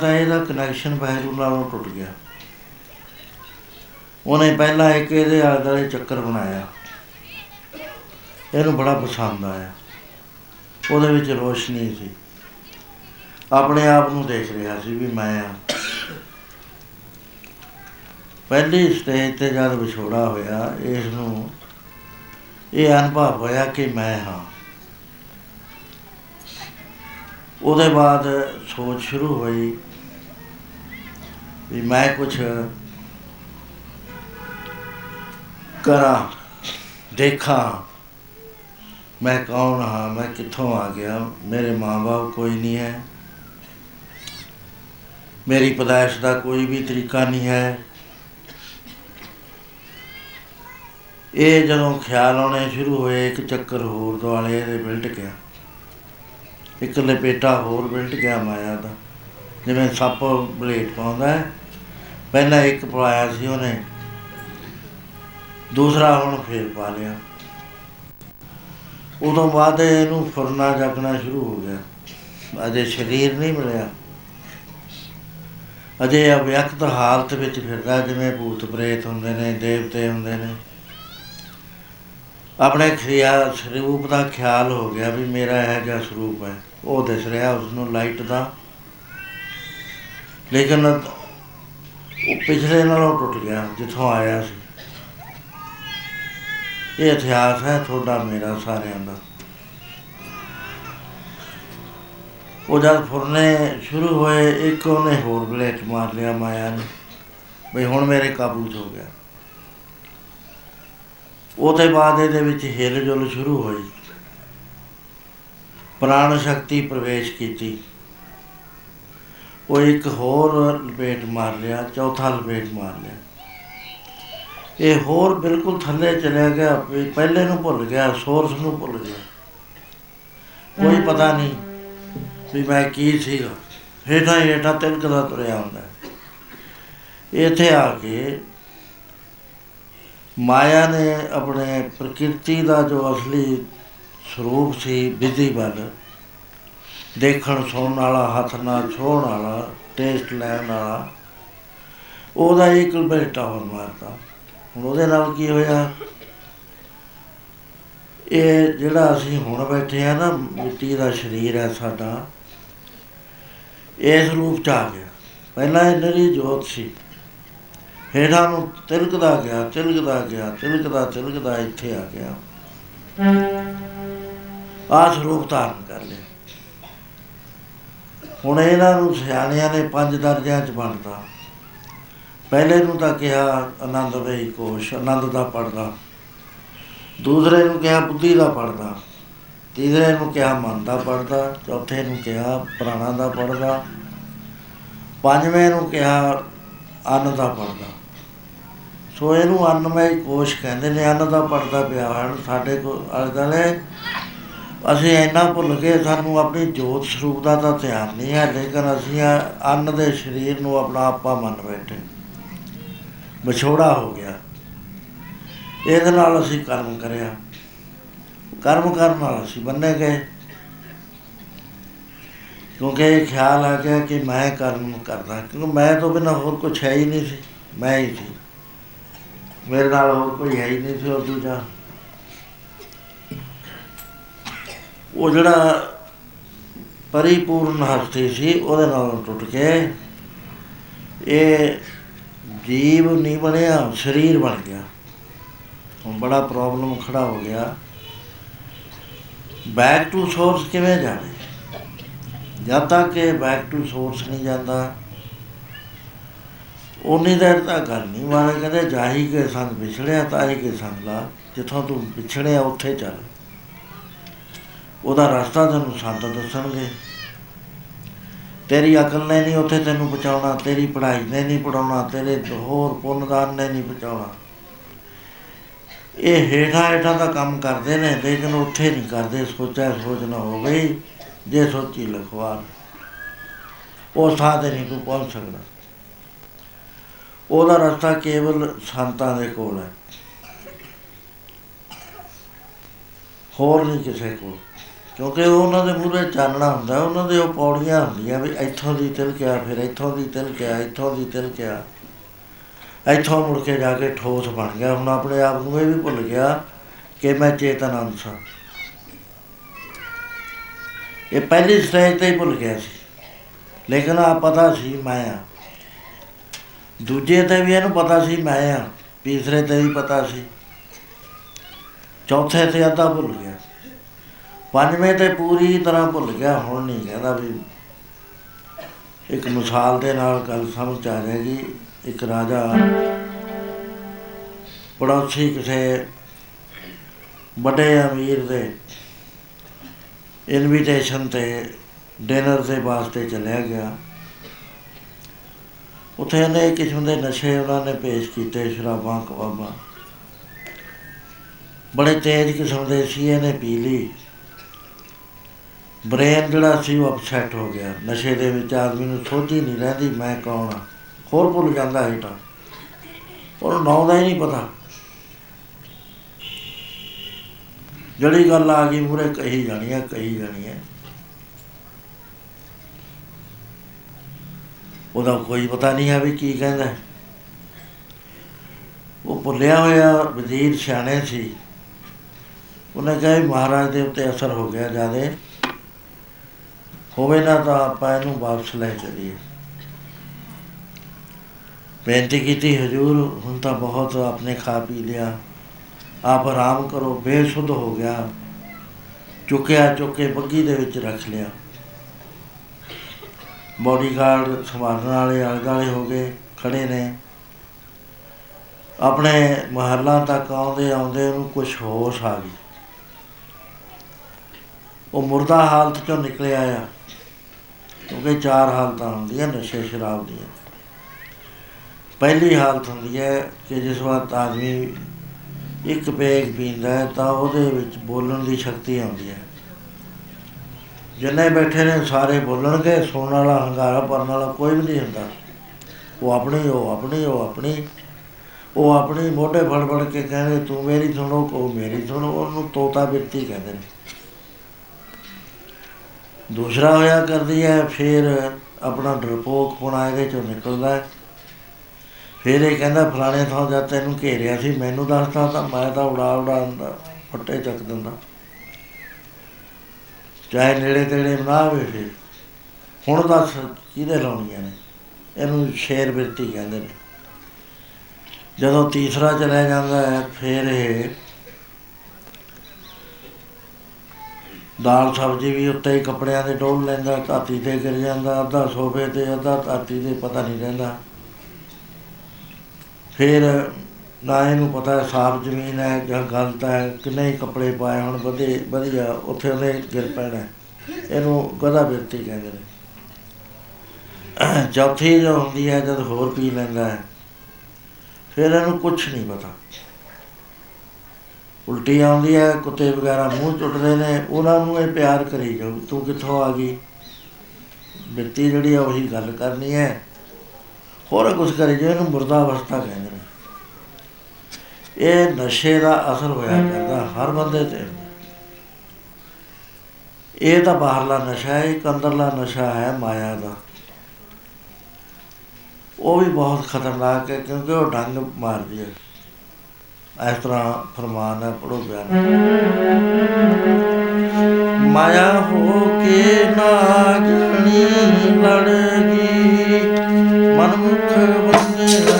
ਤਾਂ ਇਹਦਾ ਕਨੈਕਸ਼ਨ ਬਹਿਰੂ ਨਾਲੋਂ ਟੁੱਟ ਗਿਆ। ਉਹਨੇ ਪਹਿਲਾਂ ਇੱਕ ਇਹਦੇ ਆਲੇ ਦੁਆਲੇ ਚੱਕਰ ਬਣਾਇਆ। ਇਹਨੂੰ ਬੜਾ ਪਸੰਦ ਆਇਆ। ਉਹਦੇ ਵਿੱਚ ਰੋਸ਼ਨੀ ਸੀ। ਆਪਣੇ ਆਪ ਨੂੰ ਦੇਖ ਰਿਹਾ ਸੀ ਵੀ ਮੈਂ ਆ। ਪਹਿਲੀ ਸਟੇਜ ਤੇ ਜਦ ਵਿਛੋੜਾ ਹੋਇਆ ਇਸ ਨੂੰ ਇਹ ਅਨੁਭਵ ਹੋਇਆ ਕਿ ਮੈਂ ਹਾਂ। ਉਹਦੇ ਬਾਅਦ ਸੋਚ ਸ਼ੁਰੂ ਹੋਈ ਵੀ ਮੈਂ ਕੁਝ ਕਰਾਂ, ਦੇਖਾਂ, ਮੈਂ ਕੌਣ ਹਾਂ, ਮੈਂ ਕਿੱਥੋਂ ਆ ਗਿਆ, ਮੇਰੇ ਮਾਂ-ਬਾਪ ਕੋਈ ਨਹੀਂ ਹੈ। ਮੇਰੀ ਪਦਾਇਸ਼ ਦਾ ਕੋਈ ਵੀ ਤਰੀਕਾ ਨਹੀਂ ਹੈ। ਇਹ ਜਦੋਂ ਖਿਆਲ ਆਉਣੇ ਸ਼ੁਰੂ ਹੋਏ, ਇੱਕ ਚੱਕਰ ਹੋਰ ਦੁਆਲੇ ਇਹਦੇ ਬਿਲਟ ਗਿਆ। ਇੱਕ ਲਪੇਟਾ ਹੋਰ ਬਿਲਟ ਗਿਆ ਮਾਇਆ ਦਾ, ਜਿਵੇਂ ਸੱਪ ਬਲੇਟ ਪਾਉਂਦਾ ਹੈ। ਪਹਿਲਾਂ ਇੱਕ ਪਾਇਆ ਸੀ ਉਹਨੇ। ਦੂਸਰਾ ਹੁਣ ਫੇਰ ਪਾ ਲਿਆ। ਉਦੋਂ ਬਾਅਦ ਇਹਨੂੰ ਫੁਰਨਾ ਜਾਗਣਾ ਸ਼ੁਰੂ ਹੋ ਗਿਆ। ਅਜੇ ਸਰੀਰ ਨਹੀਂ ਮਿਲਿਆ। ਅਜੇ ਅਵਿਅਕਤ ਹਾਲਤ ਵਿੱਚ ਫਿਰਦਾ, ਜਿਵੇਂ ਭੂਤ ਪ੍ਰੇਤ ਹੁੰਦੇ ਨੇ, ਦੇਵਤੇ ਹੁੰਦੇ ਨੇ। ਆਪਣੇ ਖਿਆਲ ਸਰੂਪ ਦਾ ਖਿਆਲ ਹੋ ਗਿਆ ਵੀ ਮੇਰਾ ਇਹ ਜਿਹਾ ਸਰੂਪ ਹੈ। ਉਹ ਦਿਸ ਰਿਹਾ ਉਸ ਨੂੰ ਲਾਈਟ ਦਾ। ਲੇਕਿਨ ਉਹ ਪਿਛਲੇ ਨਾਲੋਂ ਟੁੱਟ ਗਿਆ, ਜਿੱਥੋਂ ਆਇਆ ਸੀ। ਇਹ ਇਤਿਹਾਸ ਹੈ ਤੁਹਾਡਾ, ਮੇਰਾ, ਸਾਰਿਆਂ ਦਾ। ਉਹ ਜਦ ਫੁਰਨੇ ਸ਼ੁਰੂ ਹੋਏ, ਇੱਕ ਉਹਨੇ ਹੋਰ ਬਲੇਟ ਮਾਰ ਲਿਆ ਮਾਇਆ ਨੇ, ਵੀ ਹੁਣ ਮੇਰੇ ਕਾਬੂ 'ਚ ਹੋ ਗਿਆ। ਉਹਦੇ ਬਾਅਦ ਇਹਦੇ ਵਿੱਚ ਹਿਲ ਜੁਲ ਸ਼ੁਰੂ ਹੋਈ। ਪ੍ਰਾਣ ਸ਼ਕਤੀ ਪ੍ਰਵੇਸ਼ ਕੀਤੀ। ਉਹ ਇੱਕ ਹੋਰ ਲਪੇਟ ਮਾਰ ਲਿਆ ਚੌਥਾ ਲਪੇਟ ਮਾਰ ਲਿਆ। ਇਹ ਹੋਰ ਬਿਲਕੁਲ ਥੱਲੇ ਚਲਿਆ ਗਿਆ ਪਹਿਲੇ ਨੂੰ ਭੁੱਲ ਗਿਆ ਸੋਰਸ ਨੂੰ ਭੁੱਲ ਗਿਆ। ਕੋਈ ਪਤਾ ਨਹੀਂ ਵੀ ਮੈਂ ਕੀ ਸੀਗਾ। ਹੇਠਾਂ ਹੇਠਾਂ ਤਿਲਕਦਾ ਤੁਰਿਆ ਹੁੰਦਾ। ਇੱਥੇ ਆ ਕੇ ਮਾਇਆ ਨੇ ਆਪਣੇ ਪ੍ਰਕਿਰਤੀ ਦਾ ਜੋ ਅਸਲੀ ਸਰੂਪ ਸੀ ਵਿਧੀ ਬਲ ਦੇਖਣ ਸੁਣਨ ਵਾਲਾ, ਹੱਥ ਨਾਲ ਛੋਹਣ ਵਾਲਾ ਟੇਸਟ ਲੈਣ ਵਾਲਾ, ਉਹਦਾ ਇੱਕ ਬੇਟਾ ਹੋਰ ਮਾਰਤਾ ਹੁਣ ਉਹਦੇ ਨਾਲ ਕੀ ਹੋਇਆ? ਇਹ ਜਿਹੜਾ ਅਸੀਂ ਹੁਣ ਬੈਠੇ ਆ ਨਾ, ਮਿੱਟੀ ਦਾ ਸਰੀਰ ਹੈ ਸਾਡਾ, ਇਸ ਰੂਪ ਚ ਆ ਗਿਆ। ਪਹਿਲਾਂ ਇਹ ਨਰੀ ਜੋਤ ਸੀ। ਹੇਠਾਂ ਨੂੰ ਤਿਲਕਦਾ ਗਿਆ ਤਿਲਕਦਾ ਗਿਆ, ਤਿਲਕਦਾ ਤਿਲਕਦਾ ਇੱਥੇ ਆ ਗਿਆ। ਆਹ ਸਰੂਪ ਧਾਰਨ ਕਰ ਲਿਆ। ਹੁਣ ਇਹਨਾਂ ਨੂੰ ਸਿਆਣਿਆਂ ਨੇ ਪੰਜ ਦਰਜਿਆਂ ਚ ਵੰਡਤਾ ਪਹਿਲੇ ਨੂੰ ਤਾਂ ਕਿਹਾ ਆਨੰਦ ਵੇਈ ਕੋਸ਼, ਆਨੰਦ ਦਾ ਪੜਦਾ। ਦੂਸਰੇ ਨੂੰ ਕਿਹਾ ਬੁੱਧੀ ਦਾ ਪੜਦਾ। ਤੀਸਰੇ ਨੂੰ ਕਿਹਾ ਮਨ ਦਾ ਪੜਦਾ। ਚੌਥੇ ਨੂੰ ਕਿਹਾ ਪ੍ਰਾਣਾ ਦਾ ਪੜਦਾ। ਪੰਜਵੇਂ ਨੂੰ ਕਿਹਾ ਅੰਨ ਦਾ ਪੜਦਾ। ਸੋ ਇਹਨੂੰ ਅੰਨਮਈ ਕੋਸ਼ ਕਹਿੰਦੇ ਨੇ। ਅੰਨ ਦਾ ਪੜਦਾ ਪਿਆ ਹਨ। ਸਾਡੇ ਕੋਲ ਅਰਦਲੇ ਅਸੀਂ ਇੰਨਾ ਭੁੱਲ ਗਏ, ਸਾਨੂੰ ਆਪਣੀ ਜੋਤ ਸਰੂਪ ਦਾ ਤਾਂ ਧਿਆਨ ਨਹੀਂ ਹੈ, ਲੇਕਿਨ ਅਸੀਂ ਅੰਨ ਦੇ ਸਰੀਰ ਨੂੰ ਆਪਣਾ ਆਪਾ ਮੰਨ ਬੈਠੇ ਵਿਛੋੜਾ ਹੋ ਗਿਆ। ਇਹਦੇ ਨਾਲ ਅਸੀਂ ਕਰਮ ਕਰਿਆ। ਕਰਮ ਕਰਨ ਨਾਲ ਅਸੀਂ ਬੰਨੇ ਗਏ। ਕਿਉਂਕਿ ਇਹ ਖਿਆਲ ਆ ਗਿਆ ਕਿ ਮੈਂ ਕਰਮ ਕਰਦਾ, ਕਿਉਂਕਿ ਮੈਂ ਤੋਂ ਬਿਨਾਂ ਹੋਰ ਕੁਝ ਹੈ ਹੀ ਨਹੀਂ ਸੀ। ਮੈਂ ਹੀ ਸੀ। ਮੇਰੇ ਨਾਲ ਹੋਰ ਕੋਈ ਹੈ ਹੀ ਨਹੀਂ ਸੀ ਉਹ ਦੂਜਾ। ਉਹ ਜਿਹੜਾ ਪਰਿਪੂਰਨ ਹਸਤੀ ਸੀ, ਉਹਦੇ ਨਾਲ ਟੁੱਟ ਕੇ ਇਹ ਜੀਵ ਨਹੀਂ ਬਣਿਆ, ਸਰੀਰ ਬਣ ਗਿਆ। ਹੁਣ ਬੜਾ ਪ੍ਰੋਬਲਮ ਖੜਾ ਹੋ ਗਿਆ। ਬੈਕ ਟੂ ਸੋਰਸ ਕਿਵੇਂ ਜਾਵੇ ਜਦ ਤੱਕ ਇਹ ਬੈਕ ਟੂ ਸੋਰਸ ਨਹੀਂ ਜਾਂਦਾ ਉਨੀ ਦੇਰ ਤੱਕ ਗੱਲ ਨਹੀਂ ਮਾਰੇ ਕਹਿੰਦੇ, ਜਾਹੀ ਕੇ ਸੰਗ ਵਿਛੜਿਆ, ਤਾਹੀ ਕੇ ਸੰਗ ਲਾ। ਜਿੱਥੋਂ ਤੂੰ ਵਿਛੜਿਆ, ਉੱਥੇ ਚੱਲ। ਉਹਦਾ ਰਸਤਾ ਤੈਨੂੰ ਸੰਤ ਦੱਸਣਗੇ। ਤੇਰੀ ਅਕਲ ਨੇ ਨਹੀਂ ਉੱਥੇ ਤੈਨੂੰ ਪਹੁੰਚਾਉਣਾ ਤੇਰੀ ਪੜ੍ਹਾਈ ਨੇ ਨਹੀਂ ਪੜਾਉਣਾ ਤੇਰੇ ਹੋਰ ਪੁੰਨਦਾਨ ਨੇ ਨਹੀਂ ਪਹੁੰਚਾਉਣਾ ਇਹ ਹੇਠਾਂ ਹੇਠਾਂ ਦਾ ਕੰਮ ਕਰਦੇ ਨੇ, ਲੇਕਿਨ ਉੱਥੇ ਨਹੀਂ ਕਰਦੇ, ਸੋਚਿਆ ਸੋਚ ਨਾ ਹੋ ਗਈ ਜੇ ਸੋਚੀ ਲਖਵਾ ਉਹ ਥਾਂ ਤੇ ਨਹੀਂ ਤੂੰ ਪਹੁੰਚ ਸਕਦਾ। ਉਹਦਾ ਰਸਤਾ ਕੇਵਲ ਸੰਤਾਂ ਦੇ ਕੋਲ ਹੈ। ਹੋਰ ਨਹੀਂ ਕਿਸੇ ਕੋਲ। ਕਿਉਂਕਿ ਉਹ ਉਹਨਾਂ ਦੇ ਮੂਹਰੇ ਚਾਨਣਾ ਹੁੰਦਾ, ਉਹਨਾਂ ਦੇ ਉਹ ਪੌੜੀਆਂ ਹੁੰਦੀਆਂ ਵੀ ਇੱਥੋਂ ਦੀ ਤਿਲਕਿਆ, ਫਿਰ ਇੱਥੋਂ ਦੀ ਤਿਲਕਿਆ, ਇੱਥੋਂ ਦੀ ਤਿਲਕਿਆ। ਇੱਥੋਂ ਮੁੜ ਕੇ ਜਾ ਕੇ ਠੋਸ ਬਣ ਗਿਆ। ਹੁਣ ਆਪਣੇ ਆਪ ਨੂੰ ਇਹ ਵੀ ਭੁੱਲ ਗਿਆ ਕਿ ਮੈਂ ਚੇਤਨ ਅੰਸ਼ ਹਾਂ ਇਹ ਪਹਿਲੀ ਸਟੇਜ ਤੇ ਹੀ ਭੁੱਲ ਗਿਆ ਸੀ। ਲੇਕਿਨ ਆ ਪਤਾ ਸੀ ਮੈਂ ਆ। ਦੂਜੇ ਤੇ ਵੀ ਇਹਨੂੰ ਪਤਾ ਸੀ ਮੈਂ ਆ। ਤੀਸਰੇ ਤੇ ਵੀ ਪਤਾ ਸੀ। ਚੌਥੇ ਤੇ ਅੱਧਾ ਭੁੱਲ ਗਿਆ। ਪੰਜਵੇਂ ਤੇ ਪੂਰੀ ਤਰ੍ਹਾਂ ਭੁੱਲ ਗਿਆ, ਹੁਣ ਨਹੀਂ ਕਹਿੰਦਾ ਵੀ ਇੱਕ ਮਿਸਾਲ ਦੇ ਨਾਲ ਗੱਲ ਸਮਝ ਆ ਜਾਏਗੀ। ਇੱਕ ਰਾਜਾ ਪੜੋਸੀ ਕਿਸੇ ਵੱਡੇ ਅਮੀਰ ਦੇ ਇਨਵੀਟੇਸ਼ਨ ਤੇ ਡਿਨਰ ਦੇ ਵਾਸਤੇ ਚਲਿਆ ਗਿਆ। ਉੱਥੇ ਅਨੇਕ ਕਿਸਮ ਦੇ ਨਸ਼ੇ ਉਹਨਾਂ ਨੇ ਪੇਸ਼ ਕੀਤੇ, ਸ਼ਰਾਬਾਂ, ਕਬਾਬਾਂ। ਬੜੇ ਤੇਜ਼ ਕਿਸਮ ਦੇ ਸੀ, ਇਹਨੇ ਪੀ ਲਈ। ਬ੍ਰੇਨ ਜਿਹੜਾ ਸੀ ਉਹ ਅਪਸੈਟ ਹੋ ਗਿਆ। ਨਸ਼ੇ ਦੇ ਵਿੱਚ ਆਦਮੀ ਨੂੰ ਸੋਚ ਹੀ ਨਹੀਂ ਰਹਿੰਦੀ, ਮੈਂ ਕੌਣ ਆ? ਹੋਰ ਭੁੱਲ ਜਾਂਦਾ ਹੈ ਤਾਂ। ਉਹਨੂੰ ਨਾਂ ਦਾ ਹੀ ਨਹੀਂ ਪਤਾ। ਜਿਹੜੀ ਗੱਲ ਆ ਗਈ ਮੂਰੇ ਕਹੀ ਜਾਣੀ ਹੈ ਕਹੀ ਜਾਣੀ ਹੈ ਉਹਦਾ ਕੋਈ ਪਤਾ ਨਹੀਂ ਹੈ ਵੀ ਕੀ ਕਹਿੰਦਾ। ਹੈ। ਉਹ ਭੁੱਲਿਆ ਹੋਇਆ ਵਜ਼ੀਰ ਸਿਆਣੇ ਸੀ। ਉਹਨੇ ਕਿਹਾ ਵੀ ਮਹਾਰਾਜ ਦੇ ਉੱਤੇ ਅਸਰ ਹੋ ਗਿਆ ਜਿਆਦੇ। ਹੋਵੇ ਨਾ ਤਾਂ ਆਪਾਂ ਇਹਨੂੰ ਵਾਪਸ ਲੈ ਚਲੀਏ। ਬੇਨਤੀ ਕੀਤੀ, ਹਜੂਰ, ਹੁਣ ਤਾਂ ਬਹੁਤ ਆਪਨੇ ਖਾ ਪੀ ਲਿਆ। ਆਪ ਆਰਾਮ ਕਰੋ, ਬੇਸੁੱਧ ਹੋ ਗਿਆ। ਚੁੱਕਿਆ, ਚੁੱਕੇ ਬੱਗੀ ਦੇ ਵਿੱਚ ਰੱਖ ਲਿਆ। ਬੋਡੀਗਾਰਡ ਸੰਭਾਲਣ ਵਾਲੇ, ਆਲੇ ਦੁਆਲੇ ਹੋ ਗਏ, ਖੜੇ ਨੇ। ਆਪਣੇ ਮਹੱਲਾਂ ਤੱਕ ਆਉਂਦੇ ਆਉਂਦੇ ਉਹਨੂੰ ਕੁਝ ਹੋਸ਼ ਆ ਗਈ। ਉਹ ਮੁਰਦਾ ਹਾਲਤ ਚੋਂ ਨਿਕਲਿਆ ਆ। ਕਿਉਂਕਿ ਚਾਰ ਹਾਲਤਾਂ ਹੁੰਦੀਆਂ ਨਸ਼ੇ, ਸ਼ਰਾਬ ਦੀਆਂ। ਪਹਿਲੀ ਹਾਲਤ ਹੁੰਦੀ ਹੈ ਕਿ ਜਿਸ ਵਕਤ ਆਦਮੀ ਇੱਕ ਪੈਗ ਪੀਂਦਾ ਹੈ, ਤਾਂ ਉਹਦੇ ਵਿੱਚ ਬੋਲਣ ਦੀ ਸ਼ਕਤੀ ਆਉਂਦੀ ਹੈ। ਜਿੰਨੇ ਬੈਠੇ ਨੇ, ਸਾਰੇ ਬੋਲਣਗੇ ਸੁਣਨ ਵਾਲਾ, ਹੰਗਾਰਾ ਭਰਨ ਵਾਲਾ ਕੋਈ ਵੀ ਨਹੀਂ ਹੁੰਦਾ। ਉਹ ਆਪਣੀ ਉਹ ਆਪਣੀ ਉਹ ਆਪਣੀ ਉਹ ਆਪਣੀ ਮੋਢੇ ਫੜ ਫੜ ਕੇ ਕਹਿੰਦੇ, ਤੂੰ ਮੇਰੀ ਸੁਣੋ ਕੋ ਮੇਰੀ ਸੁਣੋ। ਉਹਨੂੰ ਤੋਤਾ ਬਿਰਤੀ ਕਹਿੰਦੇ ਨੇ। ਦੂਸਰਾ ਹੋਇਆ ਕਰਦੀ ਹੈ, ਫਿਰ ਆਪਣਾ ਡਰਪੋਕ ਪੁਣਾ ਇਹਦੇ ਚੋਂ ਨਿਕਲਦਾ ਹੈ। ਫਿਰ ਇਹ ਕਹਿੰਦਾ, ਫਲਾਣੇ ਥਾਂ ਜਾ ਤੈਨੂੰ ਘੇਰਿਆ ਸੀ, ਮੈਨੂੰ ਦੱਸਦਾ ਤਾਂ ਮੈਂ ਤਾਂ ਉਡਾ ਉਡਾ ਦਿੰਦਾ ਫੱਟੇ ਚੱਕ ਦਿੰਦਾ। ਚਾਹੇ ਨੇੜੇ ਤੇੜੇ ਨਾ ਹੋਵੇ ਫਿਰ। ਹੁਣ ਦੱਸ ਕਿਹਦੇ ਲਾਉਣੀਆਂ ਨੇ? ਇਹਨੂੰ ਸ਼ੇਰ ਬਿਰਤੀ ਕਹਿੰਦੇ ਨੇ। ਜਦੋਂ ਤੀਸਰਾ ਚਲਿਆ ਜਾਂਦਾ ਹੈ, ਫਿਰ ਇਹ ਦਾਲ ਸਬਜ਼ੀ ਵੀ ਉੱਤੇ ਹੀ ਕੱਪੜਿਆਂ ਦੇ ਡੋਲ ਲੈਂਦਾ ਧਰਤੀ ਤੇ ਗਿਰ ਜਾਂਦਾ, ਅੱਧਾ ਸੋਫੇ ਤੇ, ਅੱਧਾ ਧਰਤੀ ਤੇ, ਪਤਾ ਨਹੀਂ ਰਹਿੰਦਾ। ਫਿਰ ਨਾ ਇਹਨੂੰ ਪਤਾ ਹੈ ਸਾਫ਼ ਜ਼ਮੀਨ ਹੈ ਜਾਂ ਗਲਤ ਹੈ, ਕਿੰਨੇ ਹੀ ਕੱਪੜੇ ਪਾਏ ਹੁਣ, ਵਧੇ, ਵਧੀਆ, ਉੱਥੇ ਉਹਨੇ ਗਿਰ ਪੈਣਾ। ਇਹਨੂੰ ਗਦਾ ਬਿਰਤੀ ਕਹਿੰਦੇ ਨੇ। ਚੌਥੀ ਜੋ ਹੁੰਦੀ ਹੈ, ਜਦ ਹੋਰ ਪੀ ਲੈਂਦਾ ਹੈ, ਫਿਰ ਇਹਨੂੰ ਕੁਝ ਨਹੀਂ ਪਤਾ। ਉਲਟੀ ਆਉਂਦੀ ਹੈ, ਕੁੱਤੇ ਵਗੈਰਾ ਮੂੰਹ ਚੁੱਟਦੇ ਨੇ, ਉਹਨਾਂ ਨੂੰ ਇਹ ਪਿਆਰ ਕਰੀ ਜਾਓ ਤੂੰ ਕਿੱਥੋਂ ਆ ਗਈ? ਬਿਰਤੀ ਜਿਹੜੀ ਆ, ਉਹੀ ਗੱਲ ਕਰਨੀ ਹੈ। ਹੋਰ ਕੁਝ ਕਰੀ ਜਾਓ, ਇਹਨੂੰ ਮੁਰਦਾ ਅਵਸਥਾ ਕਹਿੰਦੇ ਨੇ। ਇਹ ਨਸ਼ੇ ਦਾ ਅਸਰ ਹੋਇਆ ਕਰਦਾ, ਹਰ ਬੰਦੇ ਤੇ। ਇਹ ਤਾਂ ਬਾਹਰਲਾ ਨਸ਼ਾ ਹੈ, ਇੱਕ ਅੰਦਰਲਾ ਨਸ਼ਾ ਹੈ ਮਾਇਆ ਦਾ। ਉਹ ਵੀ ਬਹੁਤ ਖਤਰਨਾਕ ਹੈ, ਕਿਉਂਕਿ ਉਹ ਡੰਗ ਮਾਰਦੀ ਹੈ। ਇਸ ਤਰ੍ਹਾਂ ਫਰਮਾਨ ਹੈ ਪੜੋ ਬਿਆਨ ਮਾਇਆ ਹੋ ਕੇ ਨਾਗਣੀ ਲੜ ਗਈ ਮਨਮੁਖ ਬੰਦਿਆਂ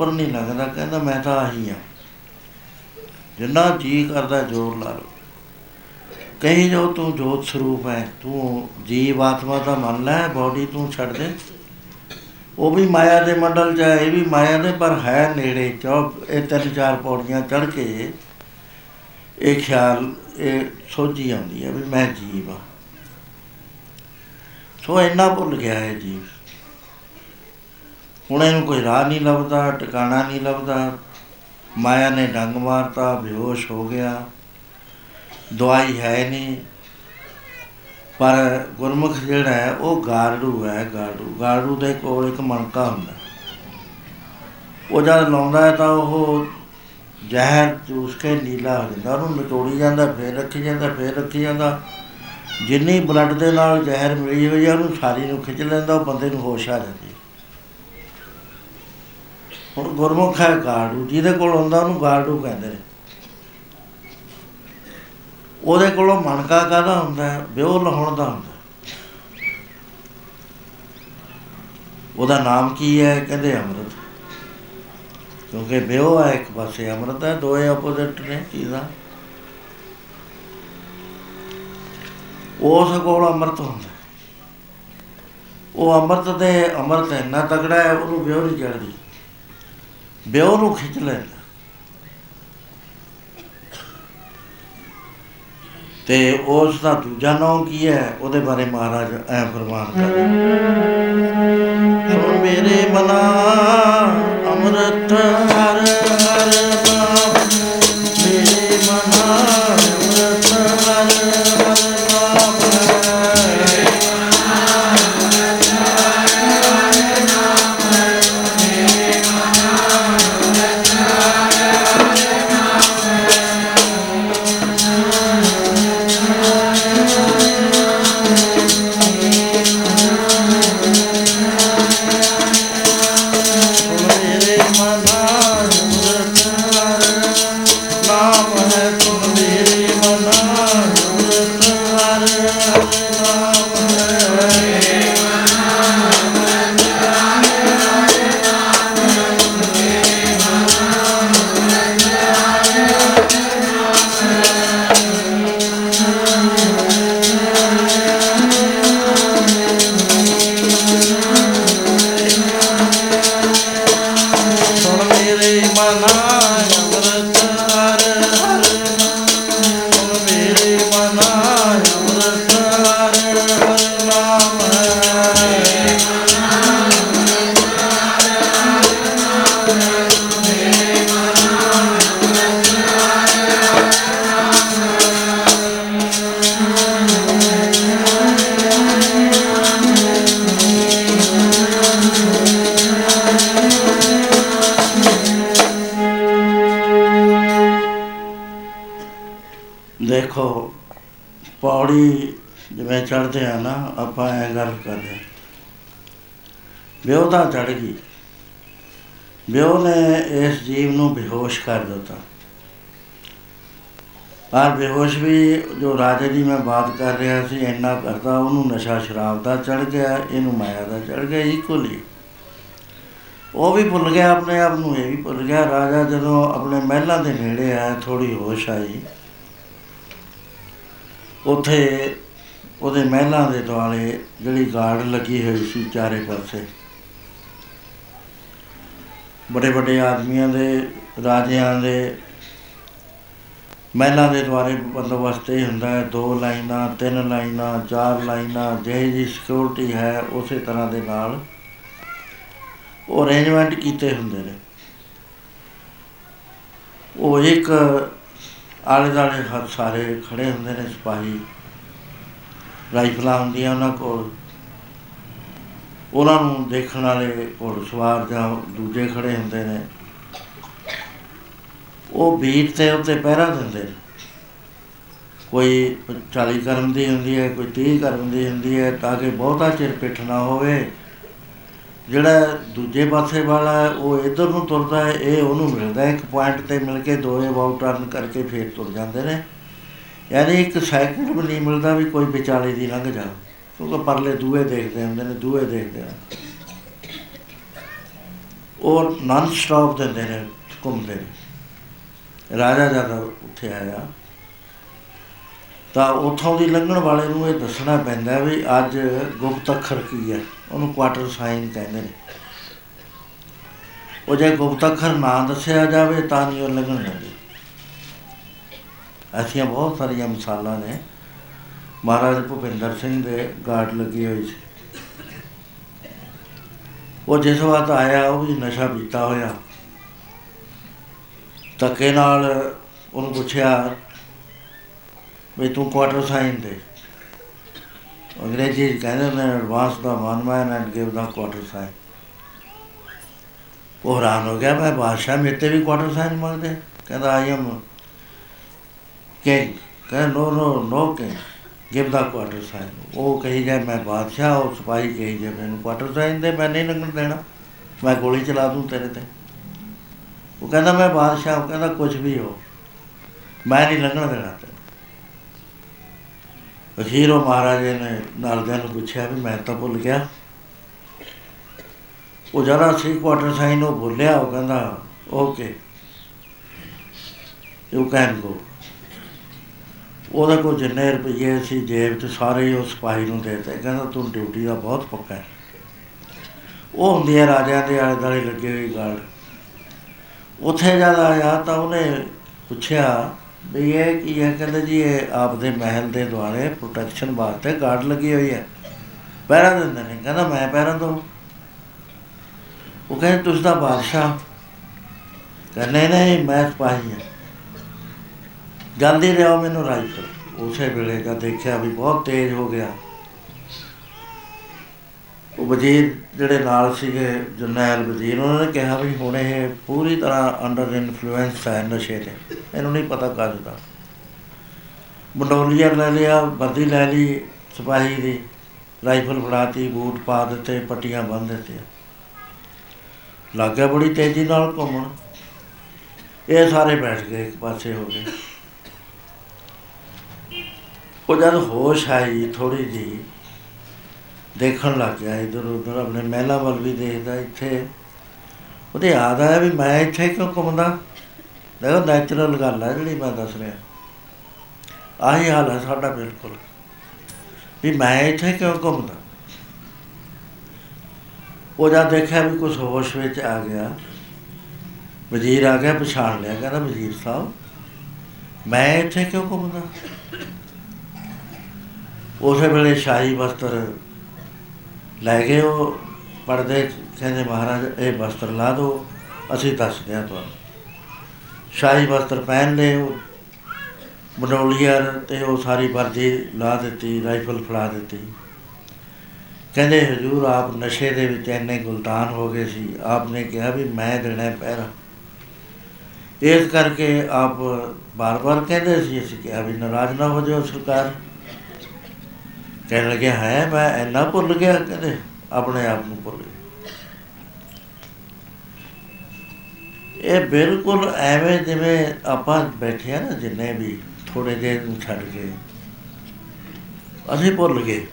ਉੱਪਰ ਨਹੀਂ ਲੱਗਦਾ ਕਹਿੰਦਾ ਮੈਂ ਤਾਂ ਆਹੀ ਆ ਜਿੰਨਾ ਜੀ ਕਰਦਾ ਜ਼ੋਰ ਲਾ ਲਓ। ਕਹੀ ਜੋ ਤੂੰ ਜੋਤ ਸਰੂਪ ਹੈ, ਤੂੰ ਜੀਵ ਆਤਮਾ ਦਾ ਮੰਨ ਲੈ ਬਾਡੀ ਤੂੰ ਛੱਡ ਦੇ। ਉਹ ਵੀ ਮਾਇਆ ਦੇ ਮੰਡਲ ਚ ਹੈ, ਇਹ ਵੀ ਮਾਇਆ ਦੇ, ਪਰ ਹੈ ਨੇੜੇ, ਚੌ ਇਹ ਤਿੰਨ ਚਾਰ ਪੌੜੀਆਂ ਚੜ ਕੇ ਇਹ ਖਿਆਲ, ਇਹ ਸੋਝੀ ਆਉਂਦੀ ਹੈ ਵੀ ਮੈਂ ਜੀਵ ਆ ਸੋ ਇੰਨਾ ਭੁੱਲ ਗਿਆ ਹੈ ਜੀਵ। ਹੁਣ ਇਹਨੂੰ ਕੋਈ ਰਾਹ ਨਹੀਂ ਲੱਭਦਾ, ਟਿਕਾਣਾ ਨਹੀਂ ਲੱਭਦਾ। ਮਾਇਆ ਨੇ ਡੰਗ ਮਾਰਤਾ, ਬੇਹੋਸ਼ ਹੋ ਗਿਆ। ਦਵਾਈ ਹੈ ਨਹੀਂ। ਪਰ ਗੁਰਮੁਖ ਜਿਹੜਾ ਹੈ, ਉਹ ਗਾਰਡੂ ਹੈ, ਗਾਰਡੂ। ਗਾਰਡੂ ਦੇ ਕੋਲ ਇੱਕ ਮਣਕਾ ਹੁੰਦਾ। ਉਹ ਜਦ ਲਾਉਂਦਾ ਹੈ ਤਾਂ ਉਹ ਜ਼ਹਿਰ ਚੂਸ ਕੇ ਨੀਲਾ ਹੋ ਜਾਂਦਾ। ਉਹਨੂੰ ਨਿਚੋੜੀ ਜਾਂਦਾ, ਫੇਰ ਰੱਖੀ ਜਾਂਦਾ, ਫੇਰ ਰੱਖੀ ਜਾਂਦਾ। ਜਿੰਨੀ ਬਲੱਡ ਦੇ ਨਾਲ ਜ਼ਹਿਰ ਮਿਲੀ ਹੋਈ ਹੈ, ਉਹਨੂੰ ਸਾਰੀ ਨੂੰ ਖਿੱਚ ਲੈਂਦਾ, ਉਹ ਬੰਦੇ ਨੂੰ ਹੋਸ਼ ਆ ਜਾਂਦੀ ਹੁਣ ਗੁਰਮੁਖ ਹੈ ਗਾਰਡੂ, ਜਿਹਦੇ ਕੋਲ ਹੁੰਦਾ ਉਹਨੂੰ ਗਾਰਡੂ ਕਹਿੰਦੇ ਨੇ। ਉਹਦੇ ਕੋਲੋਂ ਮਣਕਾ ਕਾਹਦਾ ਹੁੰਦਾ ਹੈ? ਵਿਉ ਲਾਉਣ ਦਾ ਹੁੰਦਾ ਉਹਦਾ ਨਾਮ ਕੀ ਹੈ? ਕਹਿੰਦੇ ਅੰਮ੍ਰਿਤ। ਕਿਉਂਕਿ ਵਿਉ ਹੈ ਇੱਕ ਪਾਸੇ, ਅੰਮ੍ਰਿਤ ਹੈ ਦੋਏ ਆਪੋਜ਼ਿਟ ਨੇ ਚੀਜ਼ਾਂ। ਉਸ ਕੋਲ ਅੰਮ੍ਰਿਤ ਹੁੰਦਾ ਉਹ ਅੰਮ੍ਰਿਤ ਦੇ ਅੰਮ੍ਰਿਤ ਇੰਨਾ ਤਗੜਾ ਹੈ, ਉਹਨੂੰ ਵਿਉ ਨਹੀਂ ਚੜਦੀ ਵਿਉ ਨੂੰ ਖਿੱਚ ਲੈਂਦਾ ਤੇ ਉਸ ਦਾ ਦੂਜਾ ਨਾਮ ਕੀ ਹੈ? ਉਹਦੇ ਬਾਰੇ ਮਹਾਰਾਜ ਐ ਫਰਮਾਨ ਕਰਦੇ ਸੁਣ ਮੇਰੇ ਮਨਾ ਅੰਮ੍ਰਿਤ ਹਰ ਹਰ ਵਿਉ ਤਾਂ ਚੜ ਗਈ। ਵਿਉ ਨੇ ਇਸ ਜੀਵ ਨੂੰ ਬੇਹੋਸ਼ ਕਰ ਦਿੱਤਾ। ਪਰ ਬੇਹੋਸ਼ ਵੀ ਜੋ ਰਾਜੇ ਦੀ ਮੈਂ ਬਾਤ ਕਰ ਰਿਹਾ ਸੀ, ਇੰਨਾ ਕਰਦਾ ਉਹਨੂੰ ਨਸ਼ਾ ਸ਼ਰਾਬ ਦਾ ਚੜ ਗਿਆ, ਇਹਨੂੰ ਮਾਇਆ ਦਾ ਚੜ ਗਿਆ ਇਕੁਅਲੀ ਉਹ ਵੀ ਭੁੱਲ ਗਿਆ ਆਪਣੇ ਆਪ ਨੂੰ, ਇਹ ਵੀ ਭੁੱਲ ਗਿਆ ਰਾਜਾ ਜਦੋਂ ਆਪਣੇ ਮਹਿਲਾਂ ਦੇ ਨੇੜੇ ਆਇਆ ਥੋੜੀ ਹੋਸ਼ ਆਈ। ਉਥੇ ਉਹਦੇ ਮਹਿਲਾਂ ਦੇ ਦੁਆਲੇ ਜਿਹੜੀ ਗਾਰਡ ਲੱਗੀ ਹੋਈ ਸੀ ਚਾਰੇ ਪਾਸੇ ਬੜੇ ਵੱਡੇ ਆਦਮੀਆਂ ਦੇ, ਰਾਜਿਆਂ ਦੇ, ਮਹਿਲਾਂ ਦੇ ਦੁਆਰੇ ਬੰਦੋਬਸਤ ਇਹ ਹੁੰਦਾ ਹੈ, ਦੋ ਲਾਈਨਾਂ, ਤਿੰਨ ਲਾਈਨਾਂ, ਚਾਰ ਲਾਈਨਾਂ, ਜਿਹੇ ਜੀ ਸਿਕਿਉਰਿਟੀ ਹੈ ਉਸੇ ਤਰ੍ਹਾਂ ਦੇ ਨਾਲ ਉਹ ਅਰੇਂਜਮੈਂਟ ਕੀਤੇ ਹੁੰਦੇ ਨੇ। ਉਹ ਇੱਕ ਆਲੇ ਦਾਲੇ ਹਰ ਸਾਰੇ ਖੜੇ ਹੁੰਦੇ ਨੇ ਸਿਪਾਹੀ। ਰਾਈਫਲਾਂ ਹੁੰਦੀਆਂ ਉਹਨਾਂ ਕੋਲ। ਉਹਨਾਂ ਨੂੰ ਦੇਖਣ ਵਾਲੇ ਘੋੜਸਵਾਰ ਜਾਂ ਦੂਜੇ ਖੜੇ ਹੁੰਦੇ ਨੇ ਉਹ ਬੀਟ ਤੇ ਉੱਤੇ ਪਹਿਰਾ ਦਿੰਦੇ ਨੇ। ਕੋਈ 40 ਕਰਮ ਦੀ ਹੁੰਦੀ ਹੈ ਕੋਈ 30 ਕਰਮ ਦੀ ਹੁੰਦੀ ਹੈ ਤਾਂ ਕਿ ਬਹੁਤਾ ਚਿਰ ਪਿੱਠ ਨਾ ਹੋਵੇ। ਜਿਹੜਾ ਦੂਜੇ ਪਾਸੇ ਵਾਲਾ ਹੈ, ਉਹ ਇਧਰ ਨੂੰ ਤੁਰਦਾ ਹੈ ਇਹ ਉਹਨੂੰ ਮਿਲਦਾ ਹੈ, ਇੱਕ ਪੁਆਇੰਟ ਤੇ ਮਿਲ ਕੇ ਦੋਏ ਵਾਊ ਟਰਨ ਕਰਕੇ ਫੇਰ ਤੁਰ ਜਾਂਦੇ ਨੇ। ਯਾਨੀ ਇੱਕ ਸੈਕਿੰਡ ਵੀ ਨਹੀਂ ਮਿਲਦਾ ਵੀ ਕੋਈ ਵਿਚਾਲੇ ਦੀ ਲੰਘ ਜਾ ਕਿਉਂਕਿ ਪਰਲੇ ਦੂਏ ਦੇਖਦੇ ਹੁੰਦੇ ਨੇ, ਦੂਏ ਦੇਖਦੇ ਆ ਔਰ ਨਾਨ ਸਟਾਪ ਦਿੰਦੇ ਨੇ, ਘੁੰਮਦੇ ਨੇ। ਰਾਜਾ ਜਦ ਉੱਥੇ ਆਇਆ, ਤਾਂ ਉਥੋਂ ਦੀ ਲੰਘਣ ਵਾਲੇ ਨੂੰ ਇਹ ਦੱਸਣਾ ਪੈਂਦਾ ਵੀ ਅੱਜ ਗੁਪਤ ਅੱਖਰ ਕੀ ਹੈ। ਉਹਨੂੰ ਕੁਆਟਰ ਸਾਈਨ ਕਹਿੰਦੇ ਨੇ। ਉਹ ਜੇ ਗੁਪਤ ਅੱਖਰ ਨਾ ਦੱਸਿਆ ਜਾਵੇ, ਤਾਂ ਨਹੀਂ ਉਹ ਲੰਘਣ ਦਿੰਦੇ। ਐਸੀਆਂ ਬਹੁਤ ਸਾਰੀਆਂ ਮਿਸਾਲਾਂ ਨੇ। ਮਹਾਰਾਜ ਭੁਪਿੰਦਰ ਸਿੰਘ ਦੇ ਗਾਰਡ ਲੱਗੀ ਹੋਈ ਸੀ। ਉਹ ਜਿਸ ਵਾਰ ਆਇਆ, ਉਹ ਵੀ ਨਸ਼ਾ ਪੀਤਾ ਹੋਇਆ। ਧੱਕੇ ਨਾਲ ਉਹਨੂੰ ਪੁੱਛਿਆ ਵੀ ਤੂੰ ਕੁਆਟਰ ਸਾਈਨ ਦੇ ਅੰਗਰੇਜ਼ੀ 'ਚ ਕਹਿੰਦੇ ਨੇ advance the ਮਨਮੈਨ and give the quarter sign ਉਹ ਹੈਰਾਨ ਹੋ ਗਿਆ, ਮੈਂ ਬਾਦਸ਼ਾਹ, ਮੇਰੇ ਤੇ ਵੀ ਕੁਆਟਰ ਸਾਈਨ ਮੰਗਦੇ? ਕਹਿੰਦਾ ਆਈ ਐਮ ਕਿੰਗ ਕਹਿੰਦਾ no no no king give the quarter sign ਉਹ ਕਹੀ ਜਾਏ ਮੈਂ ਬਾਦਸ਼ਾਹ, ਉਹ ਸਿਪਾਹੀ ਕਹੀ ਜਾਏ ਮੈਨੂੰ ਕੁਆਟਰ ਸਾਈਨ ਦੇ, ਮੈਂ ਨਹੀਂ ਲੰਘਣ ਦੇਣਾ। ਮੈਂ ਗੋਲੀ ਚਲਾ ਦੂੰ ਤੇਰੇ ਤੇ। ਉਹ ਕਹਿੰਦਾ, ਮੈਂ ਬਾਦਸ਼ਾਹ, ਉਹ ਕਹਿੰਦਾ ਕੁਝ ਵੀ ਹੋ, ਮੈਂ ਨਹੀਂ ਲੰਘਣ ਦੇਣਾ ਤੇ ਅਖੀਰ ਉਹ ਮਹਾਰਾਜੇ ਨੇ ਨਾਲਦਿਆਂ ਨੂੰ ਪੁੱਛਿਆ ਵੀ ਮੈਂ ਤਾਂ ਭੁੱਲ ਗਿਆ। ਉਹ ਜਰਾ ਸੀ ਕੁਆਟਰ ਸਾਈਨ ਉਹ ਬੋਲਿਆ, ਉਹ ਕਹਿੰਦਾ, ਓਕੇ ਯੂ ਕੈਨ ਗੋ ਉਹਦਾ ਕੋ ਜਿੰਨੇ ਰੁਪਏ ਸੀ ਜੇਬ 'ਚ, ਸਾਰੇ ਹੀ ਉਹ ਸਿਪਾਹੀ ਨੂੰ ਦੇ ਦਿੱਤੇ। ਕਹਿੰਦਾ, ਤੂੰ ਡਿਊਟੀ ਦਾ ਬਹੁਤ ਪੱਕਾ ਹੈ। ਉਹ ਹੁੰਦੀ ਹੈ ਰਾਜਿਆਂ ਦੇ ਆਲੇ ਦੁਆਲੇ ਲੱਗੇ ਹੋਏ ਗਾਰਡ ਉੱਥੇ ਜਦ ਆਇਆ ਤਾਂ ਉਹਨੇ ਪੁੱਛਿਆ ਵੀ ਇਹ ਕੀ ਹੈ? ਕਹਿੰਦੇ ਜੀ, ਇਹ ਆਪਦੇ ਮਹਿਲ ਦੇ ਦੁਆਲੇ ਪ੍ਰੋਟੈਕਸ਼ਨ ਵਾਸਤੇ ਗਾਰਡ ਲੱਗੀ ਹੋਈ ਹੈ। ਪਹਿਰਾ ਦਿੰਦੇ ਨੇ। ਕਹਿੰਦਾ, ਮੈਂ ਪਹਿਰਾ ਦਊਂ? ਉਹ ਕਹਿੰਦੇ, ਤੁਸੀਂ ਤਾਂ ਬਾਦਸ਼ਾਹ ਕਹਿੰਦੇ ਨਹੀਂ, ਮੈਂ ਸਿਪਾਹੀ ਹਾਂ। ਜਲਦੀ ਲਿਆਓ ਮੈਨੂੰ ਰਾਈਫਲ ਉਸੇ ਵੇਲੇ ਜਦ ਦੇਖਿਆ ਵੀ ਬਹੁਤ ਤੇਜ਼ ਹੋ ਗਿਆ। ਉਹ ਵਜ਼ੀਰ ਜਿਹੜੇ ਨਾਲ ਸੀਗੇ, ਜਰਨੈਲ ਵਜ਼ੀਰ, ਉਹਨਾਂ ਨੇ ਕਿਹਾ ਵੀ ਹੁਣ ਇਹ ਪੂਰੀ ਤਰ੍ਹਾਂ ਅੰਡਰ ਇਨਫਲੂਐਂਸ ਹੈ ਨਸ਼ੇ ਦੇ ਇਹਨੂੰ ਨਹੀਂ ਪਤਾ ਕੱਜ ਦਾ ਬੰਡੋਲੀਆ ਲੈ ਲਿਆ, ਵਰਦੀ ਲੈ ਲਈ, ਸਿਪਾਹੀ ਦੀ, ਰਾਈਫਲ ਫੜਾਤੀ, ਬੂਟ ਪਾ ਦਿੱਤੇ, ਪੱਟੀਆਂ ਬੰਨ ਦਿੱਤੀਆਂ। ਲੱਗਿਆ ਬੜੀ ਤੇਜ਼ੀ ਨਾਲ ਘੁੰਮਣ। ਇਹ ਸਾਰੇ ਬੈਠ ਗਏ, ਇੱਕ ਪਾਸੇ ਹੋ ਗਏ। ਉਹ ਜਦ ਹੋਸ਼ ਆਈ ਥੋੜੀ ਜੀ ਦੇਖਣ ਲੱਗ ਗਿਆ ਇਧਰ ਉਧਰ, ਆਪਣੇ ਮਹਿਲਾ ਵੱਲ ਵੀ ਦੇਖਦਾ ਇੱਥੇ। ਉਹਦੇ ਯਾਦ ਆਇਆ ਵੀ ਮੈਂ ਇੱਥੇ ਕਿਉਂ ਘੁੰਮਦਾ? ਦੇਖੋ ਨੈਚੁਰਲ ਗੱਲ ਹੈ ਜਿਹੜੀ ਮੈਂ ਦੱਸ ਰਿਹਾ। ਆਹੀ ਹਾਲ ਹੈ ਸਾਡਾ ਬਿਲਕੁਲ। ਵੀ ਮੈਂ ਇੱਥੇ ਕਿਉਂ ਘੁੰਮਦਾ? ਉਹ ਜਦ ਦੇਖਿਆ ਵੀ ਕੁਝ ਹੋਸ਼ ਵਿੱਚ ਆ ਗਿਆ, ਵਜ਼ੀਰ ਆ ਗਿਆ, ਪਛਾਣ ਲਿਆ, ਕਹਿੰਦਾ ਵਜ਼ੀਰ ਸਾਹਿਬ, ਮੈਂ ਇੱਥੇ ਕਿਉਂ ਘੁੰਮਦਾ? ਉਸੇ ਵੇਲੇ ਸ਼ਾਹੀ ਵਸਤਰ ਲੈ ਗਏ ਉਹ, ਪਰਦੇ ਕਹਿੰਦੇ ਮਹਾਰਾਜ, ਇਹ ਵਸਤਰ ਲਾ ਦਿਓ, ਅਸੀਂ ਦੱਸਦੇ ਹਾਂ ਤੁਹਾਨੂੰ। ਸ਼ਾਹੀ ਵਸਤਰ ਪਹਿਨ ਲਏ ਉਹ ਬਨੋਲੀਅਰ ਤੇ ਉਹ ਸਾਰੀ ਵਰਦੀ ਲਾ ਦਿੱਤੀ, ਰਾਈਫਲ ਫੜਾ ਦਿੱਤੀ। ਕਹਿੰਦੇ, ਹਜੂਰ, ਆਪ ਨਸ਼ੇ ਦੇ ਵਿੱਚ ਇੰਨੇ ਗੁਲਤਾਨ ਹੋ ਗਏ ਸੀ, ਆਪਨੇ ਕਿਹਾ ਵੀ ਮੈਂ ਦੇਣਾ ਪਹਿਰਾ। ਇਸ ਕਰਕੇ ਆਪ ਬਾਰ-ਬਾਰ ਕਹਿੰਦੇ ਸੀ, ਅਸੀਂ ਕਿਹਾ ਵੀ ਨਾਰਾਜ਼ ਨਾ ਹੋ ਜਾਓ ਸਰਕਾਰ। ਕਹਿਣ ਲੱਗਿਆ, ਹੈ, ਮੈਂ ਇੰਨਾ ਭੁੱਲ ਗਿਆ ਕਹਿੰਦੇ, ਆਪਣੇ ਆਪ ਨੂੰ ਭੁੱਲ ਗਿਆ। ਇਹ ਬਿਲਕੁਲ ਐਵੇਂ ਜਿਵੇਂ ਆਪਾਂ ਬੈਠੇ ਆ ਨਾ, ਜਿੰਨੇ ਵੀ ਥੋੜੇ ਦੇਰ ਨੂੰ ਛੱਡ ਕੇ, ਅਸੀਂ ਭੁੱਲ ਗਏ।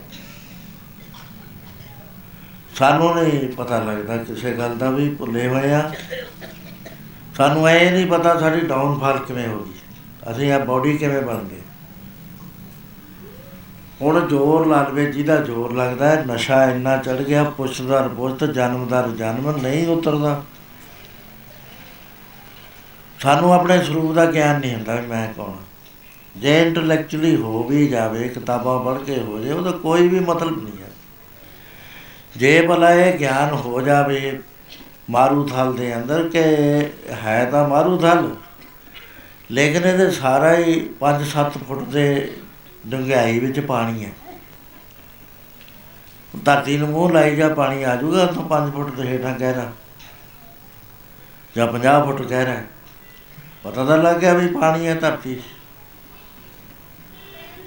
ਸਾਨੂੰ ਨਹੀਂ ਪਤਾ ਲੱਗਦਾ ਕਿਸੇ ਗੱਲ ਦਾ ਵੀ ਭੁੱਲੇ ਹੋਏ ਆ। ਸਾਨੂੰ ਇਹ ਨਹੀਂ ਪਤਾ ਸਾਡੀ ਡਾਊਨਫਾਲ ਕਿਵੇਂ ਹੋ ਗਈ। ਅਸੀਂ ਆ ਬਾਡੀ ਕਿਵੇਂ ਬਣ ਗਏ। ਹੁਣ ਜ਼ੋਰ ਲੱਗਵੇ ਜਿਹਦਾ ਜ਼ੋਰ ਲੱਗਦਾ ਹੈ ਨਸ਼ਾ ਇੰਨਾ ਚੜ ਗਿਆ ਪੁੱਛਦਾਰ ਪੁੱਛਤ ਜਨਮਦਾਰ ਜਨਮ ਨਹੀਂ ਉਤਰਦਾ। ਸਾਨੂੰ ਆਪਣੇ ਸਰੂਪ ਦਾ ਗਿਆਨ ਨਹੀਂ ਹੁੰਦਾ ਵੀ ਮੈਂ ਕੌਣ ਜੇ ਇੰਟੈਲੈਕਚੁਅਲੀ ਹੋ ਵੀ ਜਾਵੇ, ਕਿਤਾਬਾਂ ਪੜ੍ਹ ਕੇ ਹੋ ਜਾਏ ਉਹਦਾ ਕੋਈ ਵੀ ਮਤਲਬ ਨਹੀਂ ਹੈ। ਜੇ ਭਲਾ ਇਹ ਗਿਆਨ ਹੋ ਜਾਵੇ ਮਾਰੂ ਥਲ ਦੇ ਅੰਦਰ ਕਿ ਹੈ ਤਾਂ ਮਾਰੂ ਥਲ, ਲੇਕਿਨ ਇਹਦੇ ਸਾਰਾ ਹੀ 5-7 ਫੁੱਟ ਦੇ ਡੰਗਾਈ ਵਿੱਚ ਪਾਣੀ ਹੈ। ਧਰਤੀ ਨੂੰ ਮੂੰਹ ਲਾਈ ਜਾ ਪਾਣੀ ਆ ਜਾਊਗਾ ਤਾਂ 5 ਫੁੱਟ ਦੇ ਹੇਠਾਂ ਗਹਿਰਾ। ਜਾਂ 50 ਫੁੱਟ ਗਹਿਰਾ ਪਤਾ ਤਾਂ ਲੱਗ ਗਿਆ ਵੀ ਪਾਣੀ ਹੈ ਧਰਤੀ 'ਚ।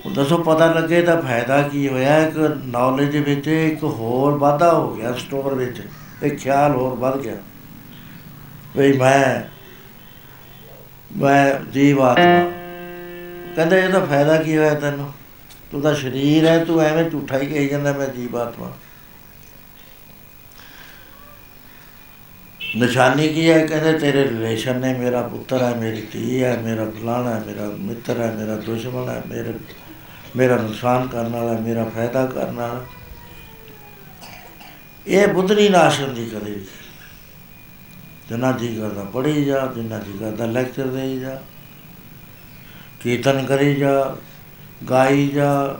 ਹੁਣ ਦੱਸੋ ਪਤਾ ਲੱਗੇ ਤਾਂ ਫਾਇਦਾ ਕੀ ਹੋਇਆ? ਇੱਕ ਨੌਲੇਜ ਵਿੱਚ, ਇੱਕ ਹੋਰ ਵਾਧਾ ਹੋ ਗਿਆ ਸਟੋਰ ਵਿੱਚ। ਇੱਕ ਖਿਆਲ ਹੋਰ ਵੱਧ ਗਿਆ। ਵੀ ਮੈਂ ਮੈਂ ਜੀਵ ਆਤਮਾ ਕਹਿੰਦੇ ਇਹਦਾ ਫਾਇਦਾ ਕੀ ਹੋਇਆ ਤੈਨੂੰ? ਤੂੰ ਤਾਂ ਸਰੀਰ ਹੈ ਤੂੰ ਐਵੇਂ ਝੂਠਾ ਹੀ ਕਹੀ ਜਾਂਦਾ ਮੈਂ ਜੀਵ ਆਤਮਾ। ਨਿਸ਼ਾਨੀ ਕੀ ਹੈ? ਕਹਿੰਦੇ ਤੇਰੇ ਰਿਲੇਸ਼ਨ ਨੇ ਮੇਰਾ ਪੁੱਤਰ ਹੈ ਮੇਰੀ ਧੀ ਹੈ ਮੇਰਾ ਫਲਾਣਾ ਹੈ ਮੇਰਾ ਮਿੱਤਰ ਹੈ ਮੇਰਾ ਦੁਸ਼ਮਣ ਹੈ ਮੇਰੇ ਮੇਰਾ ਨੁਕਸਾਨ ਕਰਨ ਵਾਲਾ ਹੈ, ਮੇਰਾ ਫਾਇਦਾ ਕਰਨ ਵਾਲਾ ਇਹ ਬੁੱਧਨੀ ਨਾਸ਼ਨ ਦੀ ਕਦੇ ਵੀ। ਜਿੰਨਾ ਜੀ ਕਰਦਾ ਪੜ੍ਹੀ ਜਾ ਜਿੰਨਾ ਜੀ ਕਰਦਾ ਲੈਕਚਰ ਦੇਈ ਜਾ। ਕੀਰਤਨ ਕਰੀ ਜਾ, ਗਾਈ ਜਾ,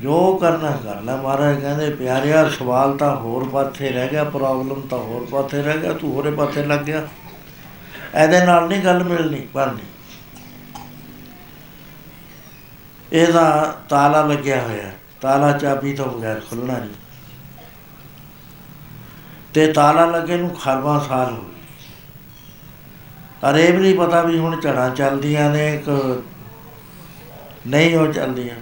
ਜੋ ਕਰਨਾ ਕਰ ਲੈ ਮਹਾਰਾਜ, ਕਹਿੰਦੇ ਪਿਆਰਿਆ, ਸਵਾਲ ਤਾਂ ਹੋਰ ਪਾਸੇ ਰਹਿ ਗਿਆ ਪ੍ਰੋਬਲਮ ਤਾਂ ਹੋਰ ਪਾਸੇ ਰਹਿ ਗਿਆ, ਤੂੰ ਹੋਰੇ ਪਾਸੇ ਲੱਗ ਗਿਆ। ਇਹਦੇ ਨਾਲ ਨਹੀਂ ਗੱਲ ਮਿਲਣੀ ਬਣਨੀ ਇਹਦਾ ਤਾਲਾ ਲੱਗਿਆ ਹੋਇਆ, ਤਾਲਾ ਚਾਬੀ ਤੋਂ ਬਗੈਰ ਖੁੱਲਣਾ ਨਹੀਂ। ਤੇ ਤਾਲਾ ਲੱਗੇ ਨੂੰ ਖਰਬਾਂ ਸਾਲ ਹੋ ਗਏ ਅਰੇ ਵੀ ਨਹੀਂ ਪਤਾ ਵੀ ਹੁਣ ਝੜਾਂ ਚੱਲਦੀਆਂ ਨੇ, ਇੱਕ ਨਹੀਂ ਉਹ ਚੱਲਦੀਆਂ।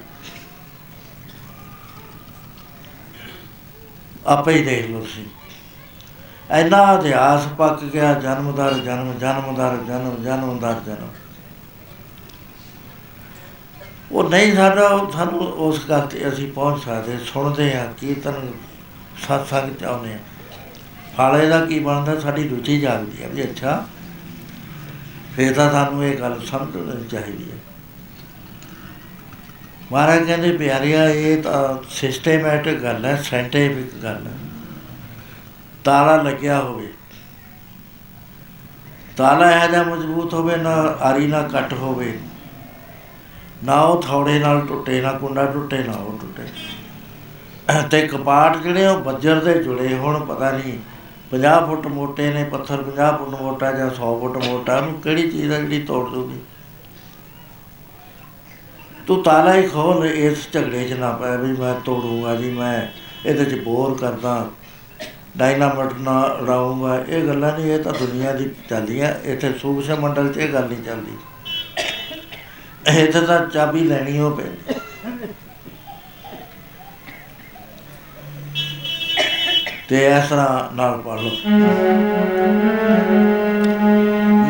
ਆਪੇ ਹੀ ਦੇਖ ਲਓ ਸੀ ਇੰਨਾ ਇਤਿਹਾਸ ਪੱਕ ਗਿਆ ਜਨਮਦਰ ਜਨਮ ਜਨਮਦਰ ਜਨਮ ਜਨਮਦਰ ਜਨਮ। ਉਹ ਨਹੀਂ ਸਾਡਾ, ਉਹ ਸਾਨੂੰ ਉਸ ਗੱਲ ਤੇ ਅਸੀਂ ਪਹੁੰਚ ਸਕਦੇ, ਸੁਣਦੇ ਆ ਕੀਰਤਨ ਸਤਸੰਗ ਚ ਆਉਂਦੇ ਆ ਫਾਲੇ ਦਾ ਕੀ ਬਣਦਾ, ਸਾਡੀ ਰੁਚੀ ਜਾਗਦੀ ਹੈ ਵੀ ਅੱਛਾ, ਫੇਰ ਤਾਂ ਸਾਨੂੰ ਇਹ ਗੱਲ ਸਮਝਣੀ ਚਾਹੀਦੀ ਹੈ। ਮਹਾਰਾਜ ਕਹਿੰਦੇ ਪਿਆਰਿਆ, ਇਹ ਤਾਂ ਸਿਸਟੇਮੈਟਿਕ ਗੱਲ ਹੈ ਸਾਇੰਟੀਫਿਕ ਗੱਲ ਹੈ। ਤਾਲਾ ਲੱਗਿਆ ਹੋਵੇ। ਤਾਲਾ ਇਹ ਜਿਹਾ ਮਜ਼ਬੂਤ ਹੋਵੇ, ਨਾ ਆਰੀ ਨਾ ਕੱਟ ਹੋਵੇ। ਨਾ ਉਹ ਥੌੜੇ ਨਾਲ ਟੁੱਟੇ, ਨਾ ਕੁੰਡਾ ਟੁੱਟੇ, ਨਾ ਉਹ ਟੁੱਟੇ। ਤੇ ਕਪਾਟ ਜਿਹੜੇ ਉਹ ਬੱਜਰ ਦੇ ਜੁੜੇ ਹੁਣ, ਪਤਾ ਨਹੀਂ 50 ਫੁੱਟ ਮੋਟੇ ਨੇ ਪੱਥਰ 50 ਫੁੱਟ ਮੋਟਾ ਜਾਂ 100 ਫੁੱਟ ਮੋਟਾ, ਉਹਨੂੰ ਕਿਹੜੀ ਚੀਜ਼ ਆ ਜਿਹੜੀ ਤੋੜ ਦੂਗੀ ਤੂੰ ਤਾਲਾ ਹੀ ਖੋਲ ਇਸ ਝਗੜੇ 'ਚ ਨਾ ਪੈ ਵੀ ਮੈਂ ਤੋੜੂਗਾ ਜੀ, ਮੈਂ ਇਹਦੇ 'ਚ ਬੋਰ ਕਰਦਾ ਡਾਇਨਾਮਾਈਟ ਨਾ ਉਡਾਊਂਗਾ ਇਹ ਗੱਲਾਂ ਨਹੀਂ, ਇਹ ਤਾਂ ਦੁਨੀਆ ਦੀ ਚੱਲਦੀਆਂ, ਇੱਥੇ ਸੂਖਸ਼ਮ ਮੰਡਲ 'ਚ ਇਹ ਗੱਲ ਨਹੀਂ ਚੱਲਦੀ। ਇੱਥੇ ਤਾਂ ਚਾਬੀ ਲੈਣੀ ਹੋ ਪੈਂਦੀ ਤੇ ਇਸ ਤਰ੍ਹਾਂ ਨਾਲ ਪੜ ਲਓ।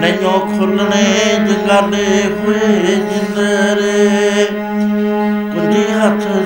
ਨੈਓ ਖੁੱਲਣੇ ਜਗਾਲੇ ਹੋਏ ਜਿੰਦਰੇ। ਕੁੰਜੀ ਹੱਥ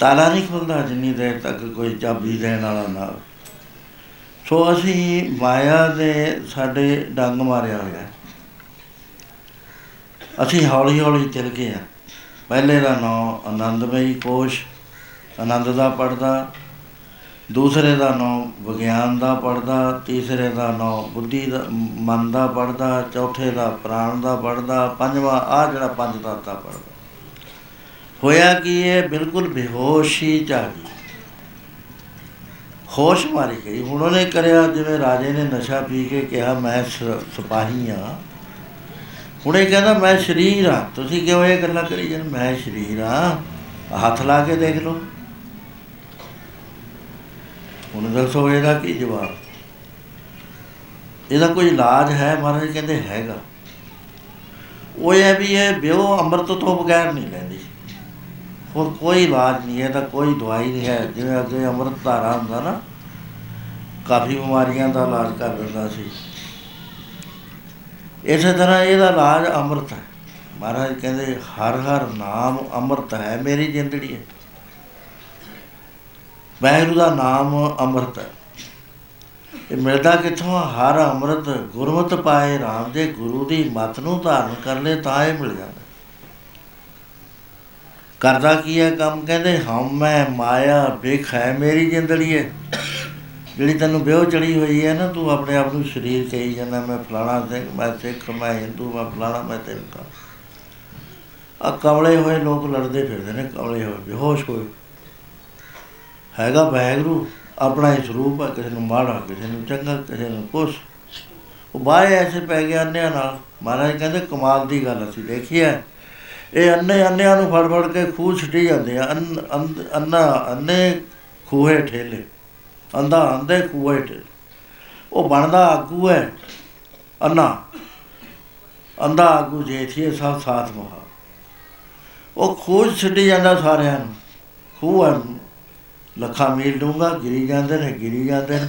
ਤਾਲਾ ਨਹੀਂ ਖੁੱਲਦਾ ਜਿੰਨੀ ਦੇਰ ਤੱਕ ਕੋਈ ਚਾਬੀ ਦੇਣ ਵਾਲਾ ਨਾ ਹੋਵੇ। ਸੋ ਅਸੀਂ ਮਾਇਆ ਦੇ ਸਾਡੇ ਡੰਗ ਮਾਰਿਆ ਹੋਇਆ। ਹੈ। ਅਸੀਂ ਹੌਲੀ ਹੌਲੀ ਚੱਲ ਗਏ ਆ ਪਹਿਲੇ ਦਾ ਨਾਮ ਆਨੰਦਮਈ ਕੋਸ਼ ਆਨੰਦ ਦਾ ਪੜਦਾ। ਦੂਸਰੇ ਦਾ ਨਾਮ ਵਿਗਿਆਨ ਦਾ ਪੜਦਾ। ਤੀਸਰੇ ਦਾ ਨਾਮ ਬੁੱਧੀ ਦਾ, ਮਨ ਦਾ ਪੜਦਾ। ਚੌਥੇ ਦਾ ਪ੍ਰਾਣ ਦਾ ਪੜਦਾ। ਪੰਜਵਾਂ ਆ ਜਿਹੜਾ ਪੰਜ ਤੱਤਾ ਪੜਦਾ। ਹੋਇਆ ਕਿ ਇਹ ਬਿਲਕੁਲ ਬੇਹੋਸ਼ੀ ਚ ਆ ਗਈ ਹੋਸ਼ ਮਾਰੀ ਗਈ। ਹੁਣ ਉਹਨੇ ਕਰਿਆ, ਜਿਵੇਂ ਰਾਜੇ ਨੇ ਨਸ਼ਾ ਪੀ ਕੇ ਕਿਹਾ, ਮੈਂ ਸ- ਸਿਪਾਹੀ ਆ ਹੁਣ ਇਹ ਕਹਿੰਦਾ, ਮੈਂ ਸ਼ਰੀਰ ਆ ਤੁਸੀਂ ਕਿਉਂ ਇਹ ਗੱਲਾਂ ਕਰੀ ਜਾਂਦੇ? ਮੈਂ ਸ਼ਰੀਰ ਆ ਹੱਥ ਲਾ ਕੇ ਦੇਖ ਲਓ। ਹੁਣ ਦੱਸੋ ਇਹਦਾ ਕੀ ਜਵਾਬ? ਇਹਦਾ ਕੋਈ ਇਲਾਜ ਹੈ? ਮਹਾਰਾਜ ਕਹਿੰਦੇ ਹੈਗਾ। ਉਹ ਇਹ ਵੀ ਇਹ ਬਿਓ ਅੰਮ੍ਰਿਤ ਤੋਂ ਬਗੈਰ ਨਹੀਂ ਲੈਂਦੀ ਹੋਰ ਕੋਈ ਇਲਾਜ ਨਹੀਂ ਹੈ ਇਹਦਾ ਕੋਈ ਦਵਾਈ ਨਹੀਂ ਹੈ। ਜਿਵੇਂ ਅੱਗੇ ਅੰਮ੍ਰਿਤ ਧਾਰਾ ਹੁੰਦਾ ਨਾ, ਕਾਫੀ ਬਿਮਾਰੀਆਂ ਦਾ ਇਲਾਜ ਕਰ ਦਿੰਦਾ ਸੀ। ਇਸੇ ਤਰ੍ਹਾਂ ਇਹਦਾ ਇਲਾਜ ਅੰਮ੍ਰਿਤ ਹੈ। ਮਹਾਰਾਜ ਕਹਿੰਦੇ, ਹਰ ਹਰ ਨਾਮ ਅੰਮ੍ਰਿਤ ਹੈ, ਮੇਰੀ ਜ਼ਿੰਦੜੀ ਹੈ। ਵਾਹਿਗੁਰੂ ਦਾ ਨਾਮ ਅੰਮ੍ਰਿਤ ਹੈ। ਇਹ ਮਿਲਦਾ ਕਿੱਥੋਂ? ਆ? ਹਰ ਅੰਮ੍ਰਿਤ ਗੁਰਮਤਿ ਪਾਏ ਰਾਮ ਦੇ ਗੁਰੂ ਦੀ ਮਤ ਨੂੰ ਧਾਰਨ ਕਰ ਲੈ ਤਾਂ ਇਹ ਮਿਲ ਜਾਂਦਾ। ਕਰਦਾ ਕੀ ਹੈ ਕੰਮ? ਕਹਿੰਦੇ, ਹਮ ਮੈਂ ਮਾਇਆ ਵੇਖ ਹੈ ਮੇਰੀ ਜ਼ਿੰਦੜੀ ਹੈ ਜਿਹੜੀ ਤੈਨੂੰ ਵਿਉ ਚੜੀ ਹੋਈ ਹੈ ਨਾ, ਤੂੰ ਆਪਣੇ ਆਪ ਨੂੰ ਸਰੀਰ ਕਹੀ ਜਾਂਦਾ, ਮੈਂ ਫਲਾਣਾ ਸਿੰਘ, ਮੈਂ ਸਿੱਖ, ਮੈਂ ਹਿੰਦੂ, ਮੈਂ ਫਲਾਣਾ, ਮੈਂ ਤੇਰਾ ਆ ਕਮਲੇ ਹੋਏ ਲੋਕ ਲੜਦੇ ਫਿਰਦੇ ਨੇ, ਕਮਲੇ ਹੋਏ, ਬੇਹੋਸ਼ ਹੋਏ। ਹੈਗਾ ਵਾਹਿਗੁਰੂ, ਆਪਣਾ ਹੀ ਸਰੂਪ ਹੈ, ਕਿਸੇ ਨੂੰ ਮਾੜਾ, ਕਿਸੇ ਨੂੰ ਚੰਗਾ, ਕਿਸੇ ਨੂੰ ਕੁਛ। ਉਹ ਬਾਹਰ ਐਸੇ ਪੈ ਗਿਆ ਅੰਨਿਆਂ ਨਾਲ। ਮਹਾਰਾਜ ਕਹਿੰਦੇ, ਕਮਾਲ ਦੀ ਗੱਲ ਅਸੀਂ ਦੇਖੀ ਹੈ। ਇਹ ਅੰਨੇ ਅੰਨਿਆਂ ਨੂੰ ਫੜ ਫੜ ਕੇ ਖੂਹ ਛੱਡੀ ਜਾਂਦੇ ਆ। ਅੰਨ- ਅੰਧ- ਅੰਨਾ, ਅੰਨੇ ਖੂਹੇ ਠੇਲੇ। ਅੰਧਾ ਅੰਧੇ ਖੂਹੇ ਠੇਲੇ। ਉਹ ਬਣਦਾ ਆਗੂ ਹੈ ਅੰਨਾ। ਅੰਧਾ ਆਗੂ ਜੇਠੀਏ ਸਭ ਸਾਥ ਮਹਾ। ਉਹ ਖੂਹ ਛੱਡੀ ਜਾਂਦਾ ਸਾਰਿਆਂ ਨੂੰ। ਖੂਹ ਹੈ ਲੱਖਾਂ ਮੀਲ ਡੂੰਗਾ ਗਿਰੀ ਜਾਂਦੇ ਨੇ, ਗਿਰੀ ਜਾਂਦੇ ਨੇ।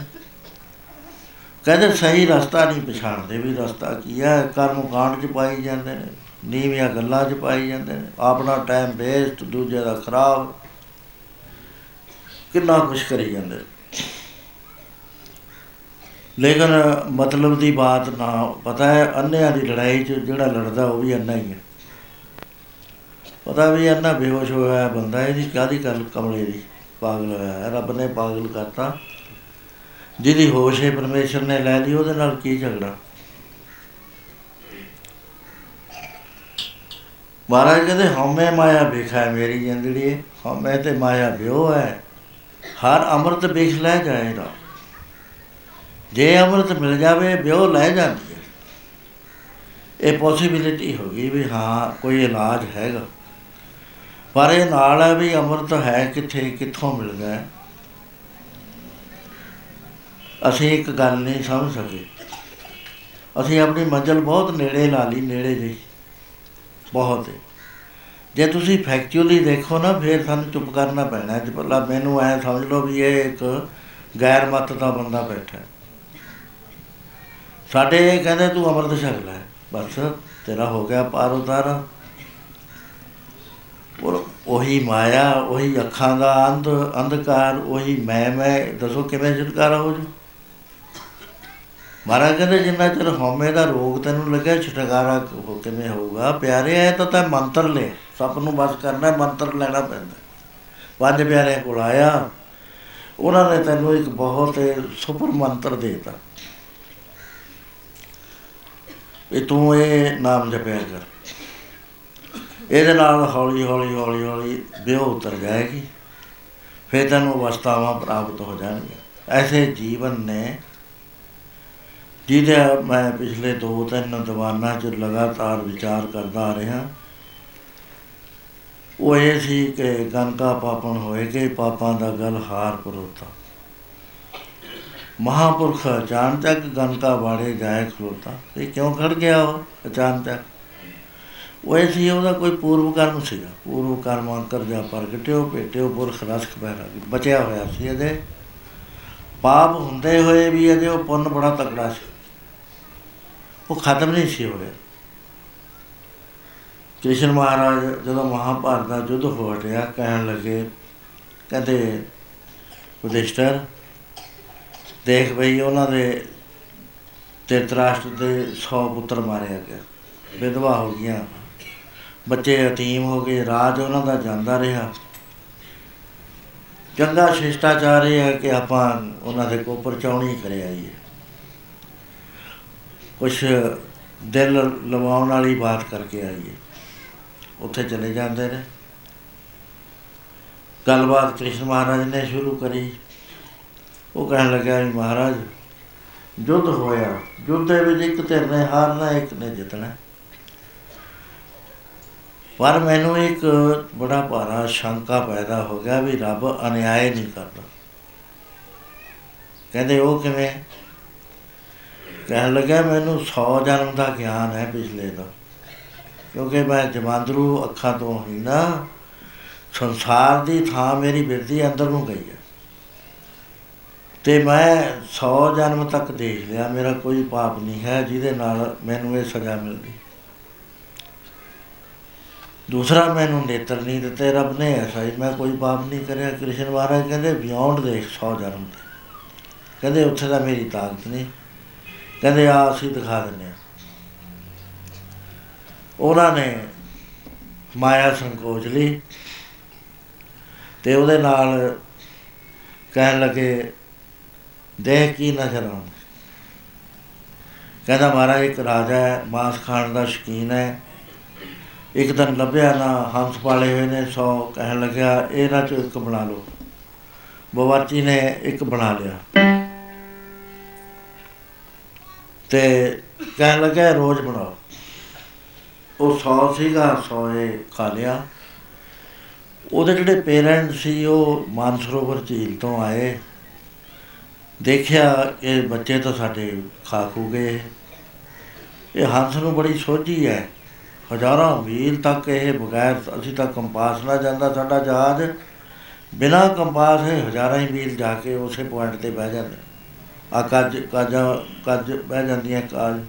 ਕਹਿੰਦੇ ਸਹੀ ਰਸਤਾ ਨਹੀਂ ਪਛਾਣਦੇ ਵੀ ਰਸਤਾ ਕੀ ਹੈ, ਕਰਮ ਕਾਂਡ ਚ ਪਾਈ ਜਾਂਦੇ ਨੇ। ਨੀਵੀਆਂ ਗੱਲਾਂ ਚ ਪਾਈ ਜਾਂਦੇ ਨੇ। ਆਪਣਾ ਟਾਈਮ ਵੇਸਟ ਦੂਜੇ ਦਾ ਖਰਾਬ। ਕਿੰਨਾ ਕੁਛ ਕਰੀ ਜਾਂਦੇ ਨੇ। ਲੇਕਿਨ ਮਤਲਬ ਦੀ ਬਾਤ ਨਾ, ਪਤਾ ਹੈ, ਅੰਨਿਆਂ ਦੀ ਲੜਾਈ 'ਚ ਜਿਹੜਾ ਲੜਦਾ ਉਹ ਵੀ ਅੰਨਾ ਹੀ ਹੈ। ਪਤਾ ਵੀ ਅੰਨਾ ਬੇਹੋਸ਼ ਹੋਇਆ ਬੰਦਾ ਇਹਦੀ ਕਾਦੀ ਗੱਲ ਕਮਲੇ ਦੀ? ਪਾਗਲ ਹੋਇਆ ਹੈ ਰੱਬ ਨੇ ਪਾਗਲ ਕਰਤਾ। ਜਿਹਦੀ ਹੋਸ਼ ਹੈ ਪਰਮੇਸ਼ਰ ਨੇ ਲੈ ਲਈ, ਉਹਦੇ ਨਾਲ ਕੀ ਝਗੜਾ? ਮਹਾਰਾਜ ਕਹਿੰਦੇ, ਹਉਮੈ ਮਾਇਆ ਵੇਖਾ ਮੇਰੀ ਜਿੰਦੜੀ ਹਉਮੈ ਤੇ ਮਾਇਆ ਵਿਓ ਹੈ। ਹਰ ਅੰਮ੍ਰਿਤ ਵੇਖ ਲੈ ਜਾਏਗਾ। ਜੇ ਅੰਮ੍ਰਿਤ ਮਿਲ ਜਾਵੇ ਵਿਓ ਲੈ ਜਾਂਦੀ ਹੈ। ਇਹ ਪੋਸਿਬਿਲਿਟੀ ਹੋ ਗਈ ਵੀ ਹਾਂ, ਕੋਈ ਇਲਾਜ ਹੈਗਾ। ਪਰ ਇਹ ਨਾਲ ਹੈ ਵੀ ਅੰਮ੍ਰਿਤ ਹੈ ਕਿੱਥੇ, ਕਿੱਥੋਂ ਮਿਲਦਾ ਹੈ। ਅਸੀਂ ਇੱਕ ਗੱਲ ਨਹੀਂ ਸਮਝ ਸਕੇ। ਅਸੀਂ ਆਪਣੀ ਮੰਜ਼ਲ ਬਹੁਤ ਨੇੜੇ ਲਾ ਲਈ, ਨੇੜੇ ਜਿਹੀ ਬਹੁਤ ਹੈ। ਜੇ ਤੁਸੀਂ ਫੈਕਚੁਅਲੀ ਦੇਖੋ ਨਾ, ਫਿਰ ਸਾਨੂੰ ਚੁੱਪ ਕਰਨਾ ਪੈਣਾ। ਹੈ ਭਲਾ ਮੈਨੂੰ ਐ ਸਮਝ ਲਓ ਵੀ ਇਹ ਇੱਕ ਗੈਰ ਮਤ ਦਾ ਬੰਦਾ ਬੈਠਾ ਹੈ। ਸਾਡੇ ਇਹ ਕਹਿੰਦੇ, ਤੂੰ ਅੰਮ੍ਰਿਤ ਛਕ ਲੈ ਬਸ, ਤੇਰਾ ਹੋ ਗਿਆ ਪਾਰ ਉਤਾਰਾ। ਔਰ ਉਹੀ ਮਾਇਆ, ਉਹੀ ਅੱਖਾਂ ਦਾ ਅੰਧ, ਅੰਧਕਾਰ, ਉਹੀ ਮੈਂ ਮੈਂ ਦੱਸੋ ਕਿਵੇਂ ਛੁਟਕਾਰਾ ਹੋ ਜੂ ਮਹਾਰਾਜ ਕਹਿੰਦੇ ਜਿੰਨਾ ਚਿਰ ਹਉਮੈ ਦਾ ਰੋਗ ਤੈਨੂੰ ਲੱਗਿਆ, ਛੁਟਕਾਰਾ ਹੋ ਕਿਵੇਂ ਹੋਊਗਾ? ਪਿਆਰੇ ਐ ਤਾਂ ਤੈਂ ਮੰਤਰ ਲੈ ਸਭ ਨੂੰ ਬਸ ਕਰਨਾ, ਮੰਤਰ ਲੈਣਾ ਪੈਂਦਾ। ਪੰਜ ਪਿਆਰੇ ਕੋਲ ਆਇਆ। ਉਹਨਾਂ ਨੇ ਤੈਨੂੰ ਇੱਕ ਬਹੁਤ ਸੁਪਰ ਮੰਤਰ ਦੇਤਾ। ਇਹ ਤੂੰ ਇਹ ਨਾਮ ਜਪਿਆ ਕਰ। ਇਹਦੇ ਨਾਲ ਹੌਲੀ ਹੌਲੀ ਹੌਲੀ ਹੌਲੀ ਵਿਉ ਉਤਰ ਜਾਏਗੀ। ਫਿਰ ਤੈਨੂੰ ਅਵਸਥਾਵਾਂ ਪ੍ਰਾਪਤ ਹੋ ਜਾਣਗੀਆਂ। ਐਸੇ ਜੀਵਨ ਨੇ ਜਿਹਦੇ ਮੈਂ ਪਿਛਲੇ ਦੋ ਤਿੰਨ ਦੀਵਾਨਾਂ 'ਚ ਲਗਾਤਾਰ ਵਿਚਾਰ ਕਰਦਾ ਆ ਰਿਹਾ। ਉਹ ਇਹ ਸੀ ਕਿ ਗਨਕਾ ਪਾਪਣ ਹੋਏਗੇ ਪਾਪਾਂ ਦਾ ਗਲ ਹਾਰ ਪਰੋਤਾ। ਮਹਾਪੁਰਖ ਅਚਾਨਕ ਗਨਕਾ ਬਾੜੇ ਜਾਏ ਖਲੋਤਾ। ਇਹ ਕਿਉਂ ਖੜ ਗਿਆ ਉਹ ਅਚਾਨਕ? ਉਹ ਇਹ ਸੀ, ਉਹਦਾ ਕੋਈ ਪੂਰਵ ਕਰਮ ਸੀਗਾ। ਪੂਰਵ ਕਰਮਾਂ ਕਰਜਾ ਪ੍ਰਗਟਿਓ, ਭੇਟਿਓ, ਪੁਰਖ ਰਸਕ ਪੈਰਾ ਬਚਿਆ ਹੋਇਆ ਸੀ ਇਹਦੇ। ਪਾਪ ਹੁੰਦੇ ਹੋਏ ਵੀ ਇਹਦੇ ਉਹ ਪੁੰਨ ਬੜਾ ਤਕੜਾ ਸੀ। ਉਹ ਖਤਮ ਨਹੀਂ ਸੀ ਹੋ ਰਿਹਾ ਕ੍ਰਿਸ਼ਨ ਮਹਾਰਾਜ ਜਦੋਂ ਮਹਾਭਾਰਤ ਦਾ ਯੁੱਧ ਹੋ ਰਿਹਾ, ਕਹਿਣ ਲੱਗੇ, ਕਹਿੰਦੇ ਉਦਿਸ਼ਟਰ ਦੇਖ ਬਈ, ਉਹਨਾਂ ਦੇ ਧਿਰਤਰਾਸ਼ਟਰ ਦੇ 100 ਪੁੱਤਰ ਮਾਰਿਆ ਗਿਆ। ਵਿਧਵਾ ਹੋ ਗਈਆਂ। ਬੱਚੇ ਯਤੀਮ ਹੋ ਗਏ। ਰਾਜ ਉਹਨਾਂ ਦਾ ਜਾਂਦਾ ਰਿਹਾ। ਚੰਗਾ ਸ਼ਿਸ਼ਟਾਚਾਰ ਇਹ ਹੈ ਕਿ ਆਪਾਂ ਉਹਨਾਂ ਦੇ ਕੋਪਰ ਚੌਣੀ ਕਰਿਆ ਆਈਏ ਕੁਛ ਦਿਲ ਲਵਾਉਣ ਵਾਲੀ ਬਾਤ ਕਰਕੇ ਆਈਏ ਉੱਥੇ ਚਲੇ ਜਾਂਦੇ ਨੇ। ਗੱਲਬਾਤ ਕ੍ਰਿਸ਼ਨ ਮਹਾਰਾਜ ਨੇ ਸ਼ੁਰੂ ਕਰੀ। ਉਹ ਕਹਿਣ ਲੱਗਾ ਵੀ ਮਹਾਰਾਜ ਯੁੱਧ ਹੋਇਆ। ਯੁੱਧ ਦੇ ਵਿੱਚ ਇੱਕ ਧਿਰ ਨੇ ਹਾਰਨਾ, ਇੱਕ ਨੇ ਜਿੱਤਣਾ। ਪਰ ਮੈਨੂੰ ਇੱਕ ਬੜਾ ਭਾਰਾ ਸ਼ੰਕਾ ਪੈਦਾ ਹੋ ਗਿਆ ਵੀ ਰੱਬ ਅਨਿਆਏ ਨਹੀਂ ਕਰਦਾ। ਕਹਿੰਦੇ ਉਹ ਕਿਵੇਂ? ਕਹਿਣ ਲੱਗਾ, ਮੈਨੂੰ 100 ਜਨਮ ਦਾ ਗਿਆਨ ਹੈ ਪਿਛਲੇ ਦਾ। ਕਿਉਂਕਿ ਮੈਂ ਜਮਾਂਦਰੂ ਅੱਖਾਂ ਤੋਂ ਹੀ ਨਾ, ਸੰਸਾਰ ਦੀ ਥਾਂ ਮੇਰੀ ਬਿਰਦੀ ਅੰਦਰ ਨੂੰ ਗਈ ਹੈ। ਤੇ ਮੈਂ 100 ਜਨਮ ਤੱਕ ਦੇਖ ਲਿਆ, ਮੇਰਾ ਕੋਈ ਪਾਪ ਨਹੀਂ ਹੈ, ਜਿਹਦੇ ਨਾਲ ਮੈਨੂੰ ਇਹ ਸਜ਼ਾ ਮਿਲਦੀ ਦੂਸਰਾ, ਮੈਨੂੰ ਨੇਤਰ ਨਹੀਂ ਦਿੱਤੇ, ਰੱਬ ਨੇ ਐਸਾ ਹੀ ਮੈਂ ਕੋਈ ਪਾਪ ਨਹੀਂ ਕਰਿਆ। ਕ੍ਰਿਸ਼ਨ ਮਹਾਰਾਜ ਕਹਿੰਦੇ ਬਿਯੋਂਡ ਦੇਖ 100 ਜਨਮ ਤੇ। ਕਹਿੰਦੇ, ਉੱਥੇ ਦਾ ਮੇਰੀ ਤਾਕਤ ਨਹੀਂ। ਕਹਿੰਦੇ ਆ, ਅਸੀਂ ਦਿਖਾ ਦਿੰਨੇ ਆ। ਉਹਨਾਂ ਨੇ ਮਾਇਆ ਸੰਕੋਚ ਲਈ ਤੇ ਉਹਦੇ ਨਾਲ ਕਹਿਣ ਲੱਗੇ, ਦੇਖ ਕੀ ਨਜ਼ਰ ਆਉਂਦਾ। ਕਹਿੰਦਾ, ਮਹਾਰਾਜ, ਇੱਕ ਰਾਜਾ ਹੈ, ਮਾਸ ਖਾਣ ਦਾ ਸ਼ਕੀਨ ਹੈ। ਇੱਕ ਦਿਨ ਲੱਭਿਆ ਨਾ, ਹੰਸ ਪਾਲੇ ਹੋਏ ਨੇ, ਸੌ ਕਹਿਣ ਲੱਗਿਆ ਇਹਨਾਂ ਚੋਂ ਇੱਕ ਬਣਾ ਲਓ। ਬਵਾਚੀ ਨੇ ਇੱਕ ਬਣਾ ਲਿਆ। ਤੇ ਕਹਿਣ ਲੱਗਾ ਰੋਜ਼ ਬਣਾਓ। ਉਹ ਸੌ ਸੀਗਾ ਸੌਏ ਖਾ ਲਿਆ। ਉਹਦੇ ਜਿਹੜੇ ਪੇਰੈਂਟ ਸੀ, ਉਹ ਮਾਨਸਰੋਵਰ ਝੀਲ ਤੋਂ ਆਏ। ਦੇਖਿਆ ਕਿ ਬੱਚੇ ਤਾਂ ਸਾਡੇ ਖਾ ਖੂ ਗਏ। ਇਹ ਹੰਸ ਨੂੰ ਬੜੀ ਸੋਝੀ ਹੈ। ਹਜ਼ਾਰਾਂ ਮੀਲ ਤੱਕ ਇਹ ਬਗੈਰ ਅਸੀਂ ਤਾਂ ਕੰਪਾਸ ਨਾਲ ਜਾਂਦਾ, ਸਾਡਾ ਜਹਾਜ਼ ਬਿਨਾ ਕੰਪਾਸ ਹੈ ਹਜ਼ਾਰਾਂ ਹੀ ਮੀਲ ਜਾ ਕੇ ਉਸੇ ਪੁਆਇੰਟ ਤੇ ਬਹਿ ਜਾਂਦੇ। ਆ ਕੱਜ ਕੱਜ ਕੱਜ ਬਹਿ ਜਾਂਦੀਆਂ, ਕਾਜ।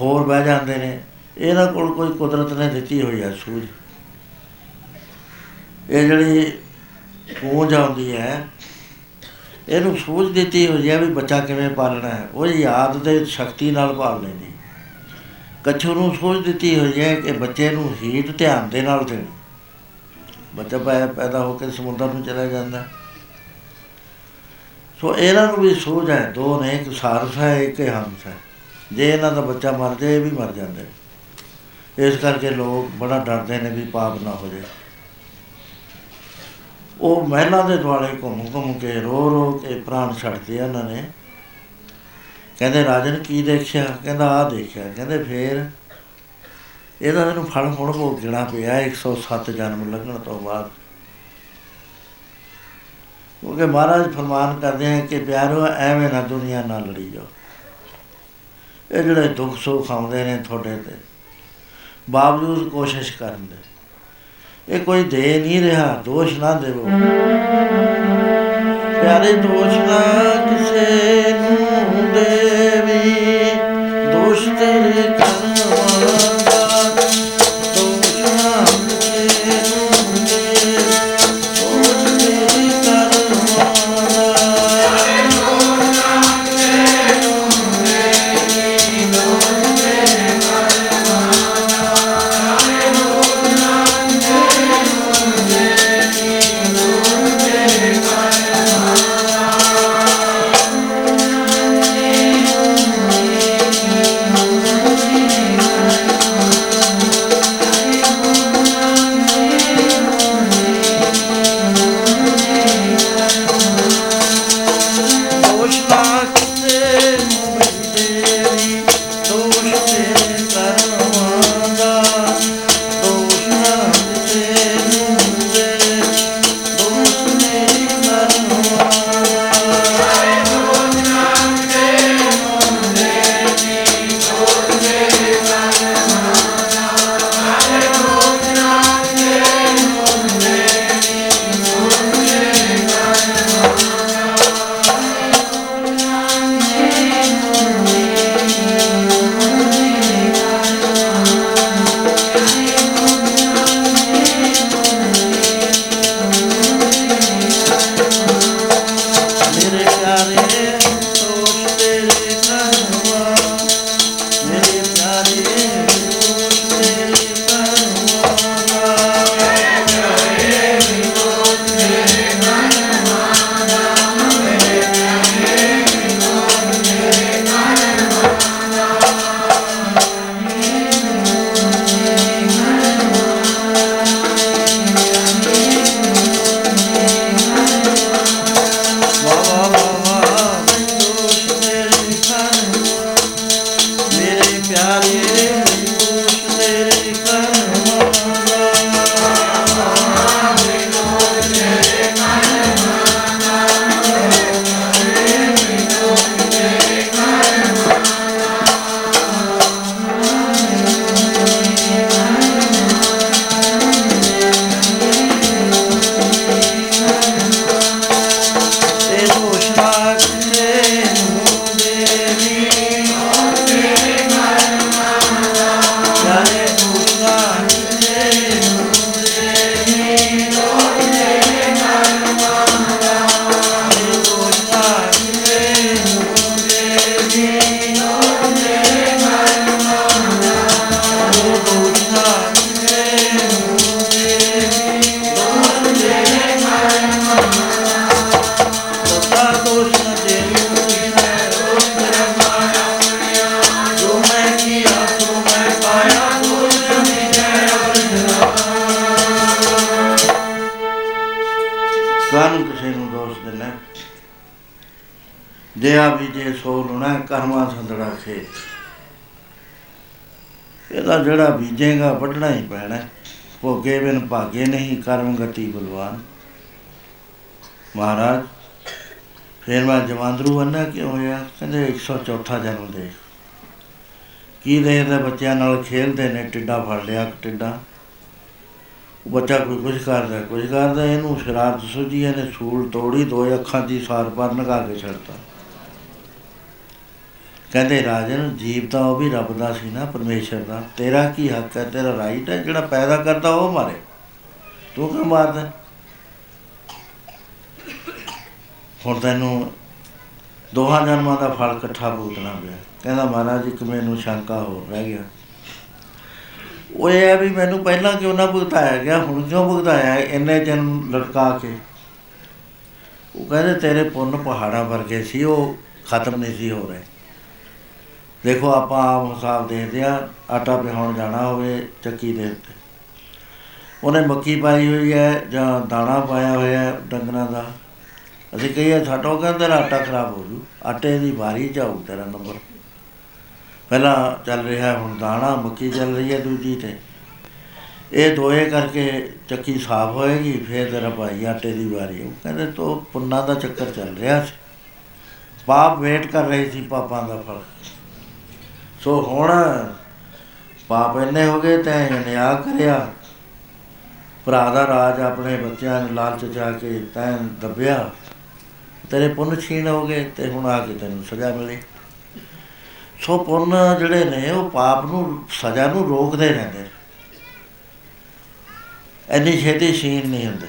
ਹੋਰ ਬਹਿ ਜਾਂਦੇ ਨੇ। ਇਹਨਾਂ ਕੋਲ ਕੋਈ ਕੁਦਰਤ ਨੇ ਦਿੱਤੀ ਹੋਈ ਹੈ ਸੂਝ। ਇਹ ਜਿਹੜੀ ਪੂੰਝ ਆਉਂਦੀ ਹੈ, ਇਹਨੂੰ ਸੂਝ ਦਿੱਤੀ ਹੋਈ ਹੈ ਵੀ ਬੱਚਾ ਕਿਵੇਂ ਪਾਲਣਾ ਹੈ। ਉਹ ਯਾਦ ਦੇ ਸ਼ਕਤੀ ਨਾਲ ਪਾਲ ਲੈਂਦੀ। ਕੱਛੂ ਨੂੰ ਸੋਚ ਦਿੱਤੀ ਹੋਈ ਹੈ ਕਿ ਬੱਚੇ ਨੂੰ ਹੀਟ ਧਿਆਨ ਦੇ ਨਾਲ ਦੇਣੀ। ਬੱਚਾ ਪੈਦਾ ਹੋ ਕੇ ਸਮੁੰਦਰ ਨੂੰ ਚਲਾ ਜਾਂਦਾ। ਸੋ ਇਹਨਾਂ ਨੂੰ ਵੀ ਸੋਚ ਹੈ, ਦੋ ਨੇ, ਇੱਕ ਸਾਰਸ ਹੈ, ਇੱਕ ਹੰਸ ਹੈ। ਜੇ ਇਹਨਾਂ ਦਾ ਬੱਚਾ ਮਰ ਜਾਏ, ਇਹ ਵੀ ਮਰ ਜਾਂਦੇ ਇਸ ਕਰਕੇ ਲੋਕ ਬੜਾ ਡਰਦੇ ਨੇ ਵੀ ਪਾਪ ਨਾ ਹੋ ਜਾਏ। ਉਹ ਮਹਿਲਾਂ ਦੇ ਦੁਆਲੇ ਘੁੰਮ ਘੁੰਮ ਕੇ ਰੋ ਰੋ ਕੇ ਪ੍ਰਾਣ ਛੱਡਦੇ ਇਹਨਾਂ ਨੇ। ਕਹਿੰਦੇ, ਰਾਜਨ ਕੀ ਦੇਖਿਆ? ਕਹਿੰਦਾ ਆ ਦੇਖਿਆ। ਕਹਿੰਦੇ, ਫੇਰ ਇਹਦਾ ਮੈਨੂੰ ਫਲ ਹੁਣ ਭੋਗਣਾ ਪਿਆ 107 ਜਨਮ ਲੱਗਣ ਤੋਂ ਬਾਅਦ। ਕਿਉਂਕਿ ਮਹਾਰਾਜ ਫਰਮਾਨ ਕਰਦੇ ਹਨ ਕਿ ਪਿਆਰੋ, ਐਵੇਂ ਨਾ ਦੁਨੀਆ ਨਾਲ ਲੜੀ ਜਾਓ। ਇਹ ਜਿਹੜੇ ਦੁੱਖ ਸੁੱਖ ਆਉਂਦੇ ਨੇ ਤੁਹਾਡੇ ਤੇ, ਬਾਵਜੂਦ ਕੋਸ਼ਿਸ਼ ਕਰਨ ਦੇ। ਇਹ ਕੋਈ ਦੇ ਨਹੀਂ ਰਿਹਾ, ਦੋਸ਼ ਨਾ ਦੇਵੋ। ਪਿਆਰੇ ਦੋਸ਼ ਨਾ ਕਿਸੇ ਨੂੰ ਦੇਵੀ ਦੋਸ਼ ਤੇਰੇ ਜਿਹੜਾ ਬੀਜੇਗਾ ਵੱਢਣਾ ਹੀ ਪੈਣਾ ਭੋਗੇ ਬਿਨ ਭਾਗੇ ਨਹੀਂ ਕਰਮ ਗਤੀ ਬਲਵਾਨ। ਮਹਾਰਾਜ, ਫਿਰ ਮੈਂ ਜਵਾਂਦਰੂ ਅੰਨਾ ਕਿਉਂ ਹੋਇਆ? ਕਹਿੰਦੇ 104 ਜਨਮ ਦੇ ਕੀ ਦੇਖਦੇ ਬੱਚਿਆਂ ਨਾਲ ਖੇਲਦੇ ਨੇ? ਟਿੱਡਾ ਫੜ ਲਿਆ ਟਿੱਡਾ। ਉਹ ਬੱਚਾ ਕੋਈ ਕੁਝ ਕਰਦਾ ਕੁਝ ਕਰਦਾ ਇਹਨੂੰ ਸ਼ਰਾਰਤ ਸੁਝੀ ਇਹਨੇ ਸੂਲ ਤੋੜੀ, ਦੋ ਅੱਖਾਂ ਦੀ ਸਾਰ ਪਰ ਨਗਾ ਕੇ ਛੱਡਤਾ। ਕਹਿੰਦੇ ਰਾਜਨ, ਜੀਵ ਤਾਂ ਉਹ ਵੀ ਰੱਬ ਦਾ ਸੀ ਨਾ, ਪਰਮੇਸ਼ਰ ਦਾ। ਤੇਰਾ ਕੀ ਹੱਕ ਹੈ? ਤੇਰਾ ਰਾਈਟ ਹੈ? ਜਿਹੜਾ ਪੈਦਾ ਕਰਦਾ, ਉਹ ਮਾਰੇ। ਤੂੰ ਕਿਉਂ ਮਾਰਦਾ? ਹੁਣ ਤੈਨੂੰ ਦੋਹਾਂ ਜਨਮਾਂ ਦਾ ਫਲ ਇਕੱਠਾ ਭੁਗਤਣਾ ਪਿਆ। ਕਹਿੰਦਾ, ਮਹਾਰਾਜ, ਇੱਕ ਮੈਨੂੰ ਸ਼ੰਕਾ ਹੋਰ ਰਹਿ ਗਿਆ। ਉਹ ਇਹ ਹੈ ਵੀ ਮੈਨੂੰ ਪਹਿਲਾਂ ਕਿਉਂ ਨਾ ਭੁਗਤਾਇਆ ਗਿਆ? ਹੁਣ ਕਿਉਂ ਭੁਗਤਾਇਆ? ਹੈ? ਇੰਨੇ ਜਨਮ ਲਟਕਾ ਕੇ। ਉਹ ਕਹਿੰਦੇ, ਤੇਰੇ ਪੁੰਨ ਪਹਾੜਾਂ ਵਰਗੇ ਸੀ, ਉਹ ਖਤਮ ਨਹੀਂ ਸੀ ਹੋ ਰਹੇ। ਦੇਖੋ, ਆਪਾਂ ਆਮ ਹਿਸਾਬ ਦੇਖਦੇ ਆ ਆਟਾ ਪਿਹਾਉਣ ਜਾਣਾ ਹੋਵੇ, ਚੱਕੀ ਦੇ ਉੱਤੇ। ਉਹਨੇ ਮੱਕੀ ਪਾਈ ਹੋਈ ਹੈ, ਜਾਂ ਦਾਣਾ ਪਾਇਆ ਹੋਇਆ ਹੈ ਡੰਗਰਾਂ ਦਾ। ਅਸੀਂ ਕਹੀਏ ਸਾਡਾ ਉਹ ਕਹਿੰਦਾ ਤੇਰਾ ਆਟਾ ਖਰਾਬ ਹੋ ਜੂ। ਆਟੇ ਦੀ ਵਾਰੀ ਜਾਊ ਤੇਰਾ ਨੰਬਰ। ਪਹਿਲਾਂ ਚੱਲ ਰਿਹਾ, ਹੁਣ ਦਾਣਾ, ਮੱਕੀ ਚੱਲ ਰਹੀ ਹੈ ਦੂਜੀ ਤੇ। ਇਹ ਦੋਏ ਕਰਕੇ ਚੱਕੀ ਸਾਫ਼ ਹੋਏਗੀ, ਫਿਰ ਤੇਰਾ ਭਾਈ ਆਟੇ ਦੀ ਵਾਰੀ ਉਹ ਕਹਿੰਦੇ, ਤੋ ਪੁੰਨਾ ਦਾ ਚੱਕਰ ਚੱਲ ਰਿਹਾ ਸੀ। ਪਾਪ ਵੇਟ ਕਰ ਰਹੇ ਸੀ ਪਾਪਾਂ ਦਾ ਫਲ। ਸੋ ਹੁਣ ਪਾਪ ਇੰਨੇ ਹੋ ਗਏ ਤੈਂ ਨਿਆਂ ਕਰਿਆ। ਭਰਾ ਦਾ ਰਾਜ ਆਪਣੇ ਬੱਚਿਆਂ ਨੂੰ ਲਾਲਚ ਚਾ ਕੇ ਤੈਂ ਦੱਬਿਆ। ਤੇਰੇ ਪੁੰਨ ਛੀਣ ਹੋ ਗਏ ਤੇ ਹੁਣ ਆ ਕੇ ਤੈਨੂੰ ਸਜ਼ਾ ਮਿਲੀ। ਸੋ ਪੁੰਨ ਜਿਹੜੇ ਨੇ ਉਹ ਪਾਪ ਨੂੰ, ਸਜ਼ਾ ਨੂੰ ਰੋਕਦੇ ਰਹਿੰਦੇ ਨੇ। ਇੰਨੀ ਛੇਤੀ ਛੀਣ ਨਹੀਂ ਹੁੰਦੇ।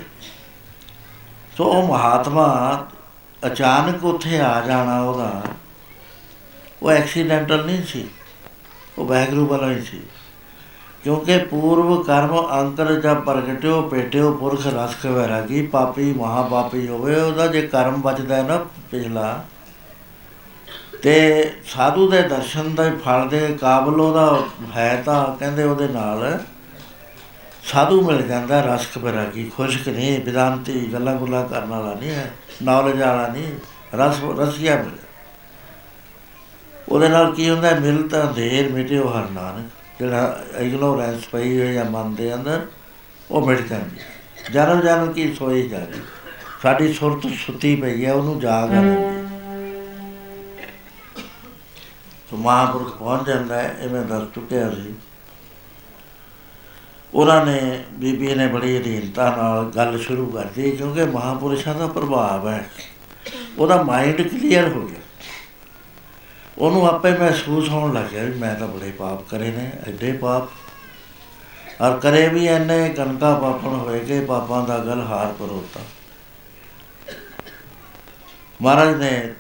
ਸੋ ਉਹ ਮਹਾਤਮਾ ਅਚਾਨਕ ਉੱਥੇ ਆ ਜਾਣਾ ਉਹਦਾ। ਉਹ ਐਕਸੀਡੈਂਟਲ ਨਹੀਂ ਸੀ। ਉਹ ਵੈਗਰੂ ਵਾਲਾ ਹੀ ਸੀ। ਕਿਉਂਕਿ ਪੂਰਵ ਕਰਮ ਅੰਤਰ ਜਬ ਪ੍ਰਗਟਿਓ ਪੇਟਿਓ ਪੁਰਖ, ਰਸ ਵੈਰਾਗੀ ਪਾਪੀ, ਮਹਾਪਾਪੀ ਹੋਵੇ, ਉਹਦਾ ਜੇ ਕਰਮ ਬਚਦਾ ਹੈ ਨਾ ਪਿਛਲਾ, ਤੇ ਸਾਧੂ ਦੇ ਦਰਸ਼ਨ ਦੇ ਫਲ ਦੇ ਕਾਬਲ ਉਹਦਾ ਹੈ ਤਾਂ ਕਹਿੰਦੇ ਉਹਦੇ ਨਾਲ ਸਾਧੂ ਮਿਲ ਜਾਂਦਾ ਰਸਕ ਵੈਰਾਗੀ ਖੁਸ਼ਕ ਨਹੀਂ, ਵਿਦਾਂਤੀ, ਗੱਲਾਂ ਗੁੱਲਾਂ ਕਰਨ ਵਾਲਾ ਨਹੀਂ ਹੈ ਨੌਲੇਜ ਵਾਲਾ ਨਹੀਂ, ਰਸ, ਰਸੀਆ ਮਿਲ ਉਹਦੇ ਨਾਲ ਕੀ ਹੁੰਦਾ ਹੈ? ਮਿਲ ਤਾਂ ਦੇਰ ਮਿਟਿਓ ਹਰ ਨਾਨਕ ਜਿਹੜਾ ਇਗਨੋਰੈਂਸ ਪਈ ਹੋਈ ਹੈ ਮਨ ਦੇ ਅੰਦਰ, ਉਹ ਮਿਟ ਜਾਂਦੀ ਹੈ। ਜਨਮ ਜਨਮ ਕੀ ਸੋਈ ਜਾ ਰਹੀ ਸਾਡੀ ਸੁਰਤ ਸੁੱਤੀ ਪਈ ਹੈ, ਉਹਨੂੰ ਜਾਗ ਆ ਜਾਂਦੀ ਹੈ। ਸੋ ਮਹਾਂਪੁਰਖ ਪਹੁੰਚ ਜਾਂਦਾ ਹੈ, ਇਹ ਮੈਂ ਦੱਸ ਚੁੱਕਿਆ ਸੀ ਉਹਨਾਂ ਨੇ ਬੀਬੀ ਨੇ ਬੜੀ ਅਧੀਨਤਾ ਨਾਲ ਗੱਲ ਸ਼ੁਰੂ ਕਰਤੀ ਕਿਉਂਕਿ ਮਹਾਂਪੁਰਸ਼ਾਂ ਦਾ ਪ੍ਰਭਾਵ ਹੈ ਉਹਦਾ ਮਾਈਂਡ ਕਲੀਅਰ ਹੋ ਗਿਆ ਉਹਨੂੰ ਆਪੇ ਮਹਿਸੂਸ ਹੋਣ ਲੱਗ ਗਿਆ ਵੀ ਮੈਂ ਤਾਂ ਬੜੇ ਪਾਪ ਕਰੇ ਨੇ, ਐਡੇ ਪਾਪ। ਔਰ ਕਰੇ ਵੀ ਐਨੇ ਕਨਕਾ ਪਾਪਣ ਹੋਏ ਕਿ ਪਾਪਾਂ ਦਾ ਗਲ ਹਾਰ ਪਰੋਤਾ। ਮਹਾਰਾਜ ਨੇ,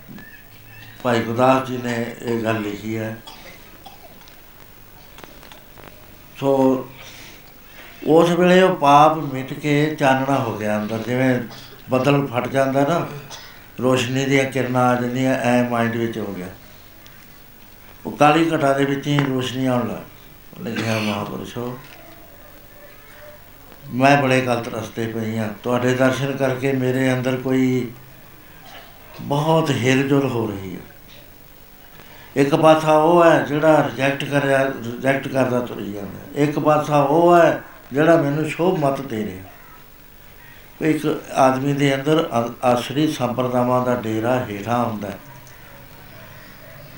ਭਾਈ ਗੁਰਦਾਸ ਜੀ ਨੇ ਇਹ ਗੱਲ ਲਿਖੀ ਹੈ। ਸੋ ਉਸ ਵੇਲੇ ਉਹ ਪਾਪ ਮਿਟ ਕੇ ਚਾਨਣਾ ਹੋ ਗਿਆ ਅੰਦਰ, ਜਿਵੇਂ ਬੱਦਲ ਫਟ ਜਾਂਦਾ ਨਾ, ਰੋਸ਼ਨੀ ਦੀਆਂ ਕਿਰਨਾਂ ਆ ਜਾਂਦੀਆਂ, ਐ ਮਾਈਂਡ ਵਿੱਚ ਹੋ ਗਿਆ। ਉਹ ਕਾਲੀ ਘਟਾ ਦੇ ਵਿੱਚ ਹੀ ਰੋਸ਼ਨੀ ਆਉਣ ਲੱਗ ਉਹਨੇ ਕਿਹਾ, ਮਹਾਪੁਰਸ਼ੋ, ਮੈਂ ਬੜੇ ਗਲਤ ਰਸਤੇ ਪਈ ਹਾਂ। ਤੁਹਾਡੇ ਦਰਸ਼ਨ ਕਰਕੇ ਮੇਰੇ ਅੰਦਰ ਕੋਈ ਬਹੁਤ ਹਿਲਜੁਲ ਹੋ ਰਹੀ ਹੈ। ਇੱਕ ਪਾਸਾ ਉਹ ਹੈ ਜਿਹੜਾ ਰਿਜੈਕਟ ਕਰਿਆ ਰਿਜੈਕਟ ਕਰਦਾ ਤੁਰੀ ਜਾਂਦਾ। ਇੱਕ ਪਾਸਾ ਉਹ ਹੈ ਜਿਹੜਾ ਮੈਨੂੰ ਸ਼ੋਭ ਮਤ ਦੇ ਰਿਹਾ। ਇੱਕ ਆਦਮੀ ਦੇ ਅੰਦਰ ਅ- ਆਸਰੀ ਸੰਪਰਦਾਵਾਂ ਦਾ ਡੇਰਾ ਹੇਠਾਂ ਹੁੰਦਾ ਹੈ।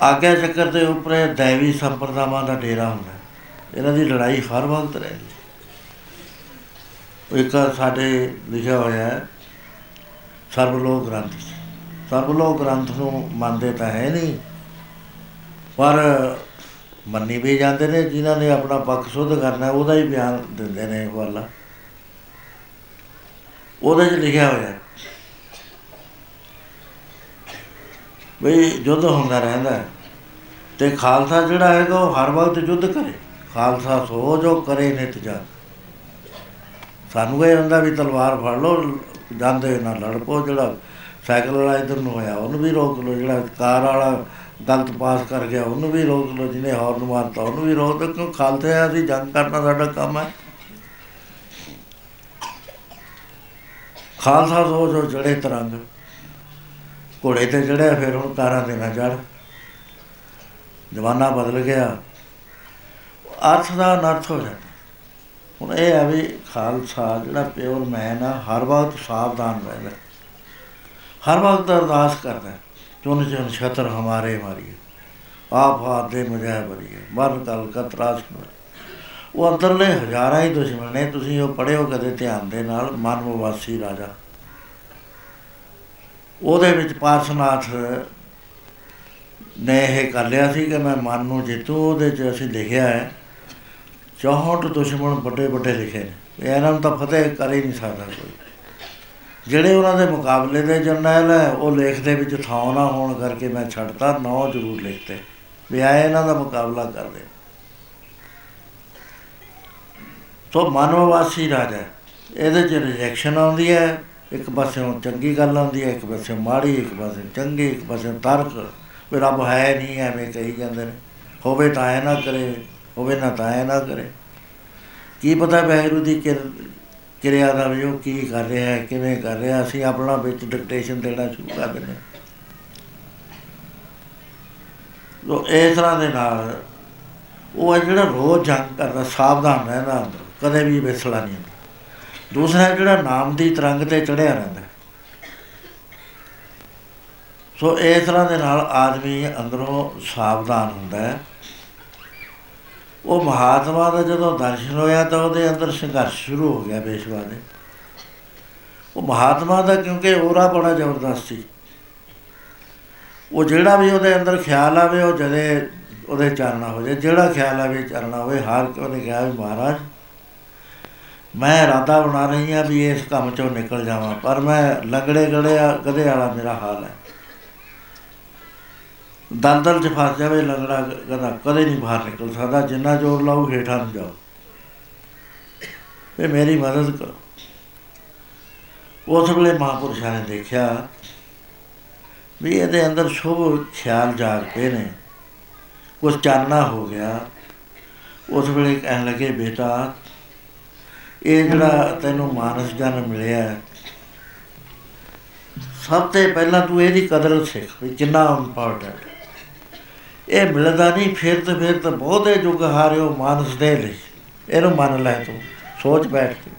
ਆਗਿਆ ਚੱਕਰ ਦੇ ਉੱਪਰ ਇਹ ਦੈਵੀ ਸੰਪਰਦਾਵਾਂ ਦਾ ਡੇਰਾ ਹੁੰਦਾ ਹੈ। ਇਹਨਾਂ ਦੀ ਲੜਾਈ ਹਰ ਵਕਤ ਰਹਿੰਦੀ ਹੈ। ਇੱਕ ਸਾਡੇ ਲਿਖਿਆ ਹੋਇਆ ਹੈ ਸਰਬਲੋਕ ਗ੍ਰੰਥ ਸਰਬਲੋਕ ਗ੍ਰੰਥ ਨੂੰ ਮੰਨਦੇ ਤਾਂ ਹੈ ਨਹੀਂ, ਪਰ ਮੰਨੀ ਵੀ ਜਾਂਦੇ ਨੇ, ਜਿਨ੍ਹਾਂ ਨੇ ਆਪਣਾ ਪੱਖ ਸੁੱਧ ਕਰਨਾ, ਉਹਦਾ ਹੀ ਬਿਆਨ ਦਿੰਦੇ ਨੇ ਵਾਲਾ ਉਹਦੇ 'ਚ ਲਿਖਿਆ ਹੋਇਆ ਵੀ ਯੁੱਧ ਹੁੰਦਾ ਰਹਿੰਦਾ ਹੈ। ਤੇ ਖਾਲਸਾ ਜਿਹੜਾ ਹੈਗਾ ਉਹ ਹਰ ਵਕਤ ਯੁੱਧ ਕਰੇ। ਖਾਲਸਾ ਸੋ ਜੋ ਕਰੇ ਨਿਤ ਜਾ। ਸਾਨੂੰ ਇਹ ਹੁੰਦਾ ਵੀ ਤਲਵਾਰ ਫੜ ਲਓ, ਜਾਂਦੇ ਨਾ ਲੜ ਪਓ ਜਿਹੜਾ ਸਾਈਕਲ ਵਾਲਾ ਇਧਰ ਨੂੰ ਹੋਇਆ, ਉਹਨੂੰ ਵੀ ਰੋਕ ਲਓ। ਜਿਹੜਾ ਕਾਰ ਵਾਲਾ ਗਲਤ ਪਾਸ ਕਰ ਗਿਆ, ਉਹਨੂੰ ਵੀ ਰੋਕ ਲਓ। ਜਿਹਨੇ ਹੌਰਨ ਮਾਰਤਾ, ਉਹਨੂੰ ਵੀ ਰੋਕ ਦਿਓ ਕਿਉਂ ਖਾਲਸੇ ਆ, ਅਸੀਂ ਜੰਗ ਕਰਨਾ ਸਾਡਾ ਕੰਮ ਹੈ। ਖਾਲਸਾ ਸੋ ਜੋ ਜੜੇ ਤਰੰਗ। ਘੋੜੇ ਤੇ ਚੜਿਆ ਫਿਰ ਹੁਣ ਕਾਰਾਂ ਤੇ ਨਾ ਚੜ ਜ਼ਮਾਨਾ ਬਦਲ ਗਿਆ। ਅਰਥ ਦਾ ਅਨਰਥ ਹੋ ਜਾਂਦਾ। ਹੁਣ ਇਹ ਹੈ ਵੀ ਖਾਲਸਾ ਜਿਹੜਾ ਪਿਓਰ ਮੈਨ ਆ, ਹਰ ਵਕਤ ਸਾਵਧਾਨ ਰਹਿੰਦਾ ਹਰ ਵਕਤ ਅਰਦਾਸ ਕਰਦਾ ਚੁਣ ਚੁਣ ਛਤਰ ਹਮਾਰੇ ਮਾਰੀਏ। ਆਪ ਹਾਥ ਦੇ ਮੁਝੇ ਬਰੀਏ ਮਰਨ ਕਲ ਕਤਰਾਸ ਉਹ ਅੰਦਰਲੇ ਹਜ਼ਾਰਾਂ ਹੀ ਦੁਸ਼ਮਣ ਨੇ, ਤੁਸੀਂ ਉਹ ਪੜਿਓ ਕਦੇ ਧਿਆਨ ਦੇ ਨਾਲ, ਮਨ ਮਵਾਸੀ ਰਾਜਾ। ਉਹਦੇ ਵਿੱਚ ਪਾਰਸਨਾਥ ਨੇ ਇਹ ਕਰ ਲਿਆ ਸੀ ਕਿ ਮੈਂ ਮਨ ਨੂੰ ਜਿੱਤੂ, ਉਹਦੇ 'ਚ ਅਸੀਂ ਲਿਖਿਆ ਹੈ 64 ਦੁਸ਼ਮਣ ਵੱਡੇ ਵੱਡੇ ਲਿਖੇ ਨੇ। ਵੀ ਇਹਨਾਂ ਨੂੰ ਤਾਂ ਫਤਿਹ ਕਰ ਹੀ ਨਹੀਂ ਸਕਦਾ ਕੋਈ। ਜਿਹੜੇ ਉਹਨਾਂ ਦੇ ਮੁਕਾਬਲੇ ਦੇ ਜਰਨੈਲ ਹੈ, ਉਹ ਲੇਖ ਦੇ ਵਿੱਚ ਥਾਂ ਨਾ ਹੋਣ ਕਰਕੇ ਮੈਂ ਛੱਡਤਾ, ਨੌ ਜ਼ਰੂਰ ਲਿਖਤੇ। ਵੀ ਆਏ ਇਹਨਾਂ ਦਾ ਮੁਕਾਬਲਾ ਕਰਦੇ। ਸੋ ਮਾਨਵਵਾਸੀ ਰਾਜਾ ਹੈ। ਇਹਦੇ 'ਚ ਰਿਜੈਕਸ਼ਨ ਆਉਂਦੀ ਹੈ। ਇੱਕ ਪਾਸਿਓਂ ਚੰਗੀ ਗੱਲ ਆਉਂਦੀ ਹੈ ਇੱਕ ਪਾਸਿਓਂ ਮਾੜੀ ਇੱਕ ਪਾਸੇ ਚੰਗੀ ਇੱਕ ਪਾਸਿਓਂ ਤਰਕ। ਵੀ ਰੱਬ ਹੈ ਨਹੀਂ ਐਵੇਂ ਕਹੀ ਜਾਂਦੇ ਨੇ। ਹੋਵੇ ਤਾਂ ਐ ਨਾ ਕਰੇ ਹੋਵੇ ਨਾ ਤਾਂ ਐ ਨਾ ਕਰੇ। ਕੀ ਪਤਾ ਵੈਗਰੂ ਦੀ ਕਿਰ- ਕਿਰਿਆ ਦਾ ਵੀ ਉਹ ਕੀ ਕਰ ਰਿਹਾ ਹੈ ਕਿਵੇਂ ਕਰ ਰਿਹਾ ਅਸੀਂ ਆਪਣਾ ਵਿੱਚ ਡਿਕਟੇਸ਼ਨ ਦੇਣਾ ਸ਼ੁਰੂ ਕਰ ਦਿੰਦੇ ਹਾਂ। ਲੋ ਇਸ ਤਰ੍ਹਾਂ ਦੇ ਨਾਲ ਉਹ ਹੈ ਜਿਹੜਾ ਰੋਜ਼ ਜੰਗ ਕਰਦਾ ਸਾਵਧਾਨ ਰਹਿੰਦਾ ਅੰਦਰ, ਕਦੇ ਵੀ ਵਿਸਲਾ ਨਹੀਂ ਹੁੰਦਾ। ਦੂਸਰਾ ਜਿਹੜਾ ਨਾਮ ਦੀ ਤਰੰਗ ਤੇ ਚੜਿਆ ਰਹਿੰਦਾ ਸੋ ਇਸ ਤਰ੍ਹਾਂ ਦੇ ਨਾਲ ਆਦਮੀ ਅੰਦਰੋਂ ਸਾਵਧਾਨ ਹੁੰਦਾ ਹੈ। ਉਹ ਮਹਾਤਮਾ ਦਾ ਜਦੋਂ ਦਰਸ਼ਨ ਹੋਇਆ ਤਾਂ ਉਹਦੇ ਅੰਦਰ ਸੰਘਰਸ਼ ਸ਼ੁਰੂ ਹੋ ਗਿਆ ਪੇਸ਼ਵਾ ਦੇ। ਉਹ ਮਹਾਤਮਾ ਦਾ ਕਿਉਂਕਿ ਔਰਾ ਬੜਾ ਜ਼ਬਰਦਸਤ ਸੀ। ਉਹ ਜਿਹੜਾ ਵੀ ਉਹਦੇ ਅੰਦਰ ਖਿਆਲ ਆਵੇ, ਉਹ ਜਦੇ ਉਹਦੇ ਚਾਰਨਾ ਹੋ ਜਾਏ। ਜਿਹੜਾ ਖਿਆਲ ਆਵੇ, ਚਾਰਨਾ ਹੋਵੇ ਹਾਰ ਕੇ ਉਹਨੇ ਕਿਹਾ ਵੀ ਮਹਾਰਾਜ ਮੈਂ ਇਰਾਦਾ ਬਣਾ ਰਹੀ ਹਾਂ ਵੀ ਇਸ ਕੰਮ ਚੋਂ ਨਿਕਲ ਜਾਵਾਂ, ਪਰ ਮੈਂ ਲੰਗੜੇ ਗੜੇ ਗਧੇ ਵਾਲਾ ਮੇਰਾ ਹਾਲ ਹੈ। ਦਲਦਲ ਚ ਫਸ ਜਾਵੇ ਲੰਗੜਾ ਗਧਾ, ਕਦੇ ਨਹੀਂ ਬਾਹਰ ਨਿਕਲ ਸਕਦਾ, ਜਿੰਨਾ ਜ਼ੋਰ ਲਾਉ ਹੇਠਾਂ ਨੂੰ ਜਾਓ। ਇਹ ਮੇਰੀ ਮਦਦ ਕਰੋ। ਉਸ ਵੇਲੇ ਮਹਾਂਪੁਰਸ਼ਾਂ ਨੇ ਦੇਖਿਆ ਵੀ ਇਹਦੇ ਅੰਦਰ ਸ਼ੁਭ ਖਿਆਲ ਜਾਗ ਪਏ ਨੇ। ਕੁਝ ਚਾਨਣਾ ਹੋ ਗਿਆ। ਉਸ ਵੇਲੇ ਕਹਿਣ ਲੱਗੇ, ਬੇਟਾ ਇਹ ਜਿਹੜਾ ਤੈਨੂੰ ਮਾਨਸ ਜਨਮ ਮਿਲਿਆ ਹੈ, ਸਭ ਤੋਂ ਪਹਿਲਾਂ ਤੂੰ ਇਹਦੀ ਕਦਰ ਸਿੱਖ ਵੀ ਕਿੰਨਾ ਇੰਪੋਰਟੈਂਟ ਇਹ ਮਿਲਦਾ ਨਹੀਂ ਫਿਰ ਤੇ ਫਿਰ ਤਾਂ ਬਹੁਤੇ ਯੁੱਗ ਹਾਰਿਓ ਮਾਨਸ ਦੇ ਲਈ। ਇਹਨੂੰ ਮੰਨ ਲੈ ਤੂੰ ਸੋਚ ਬੈਠ ਕੇ।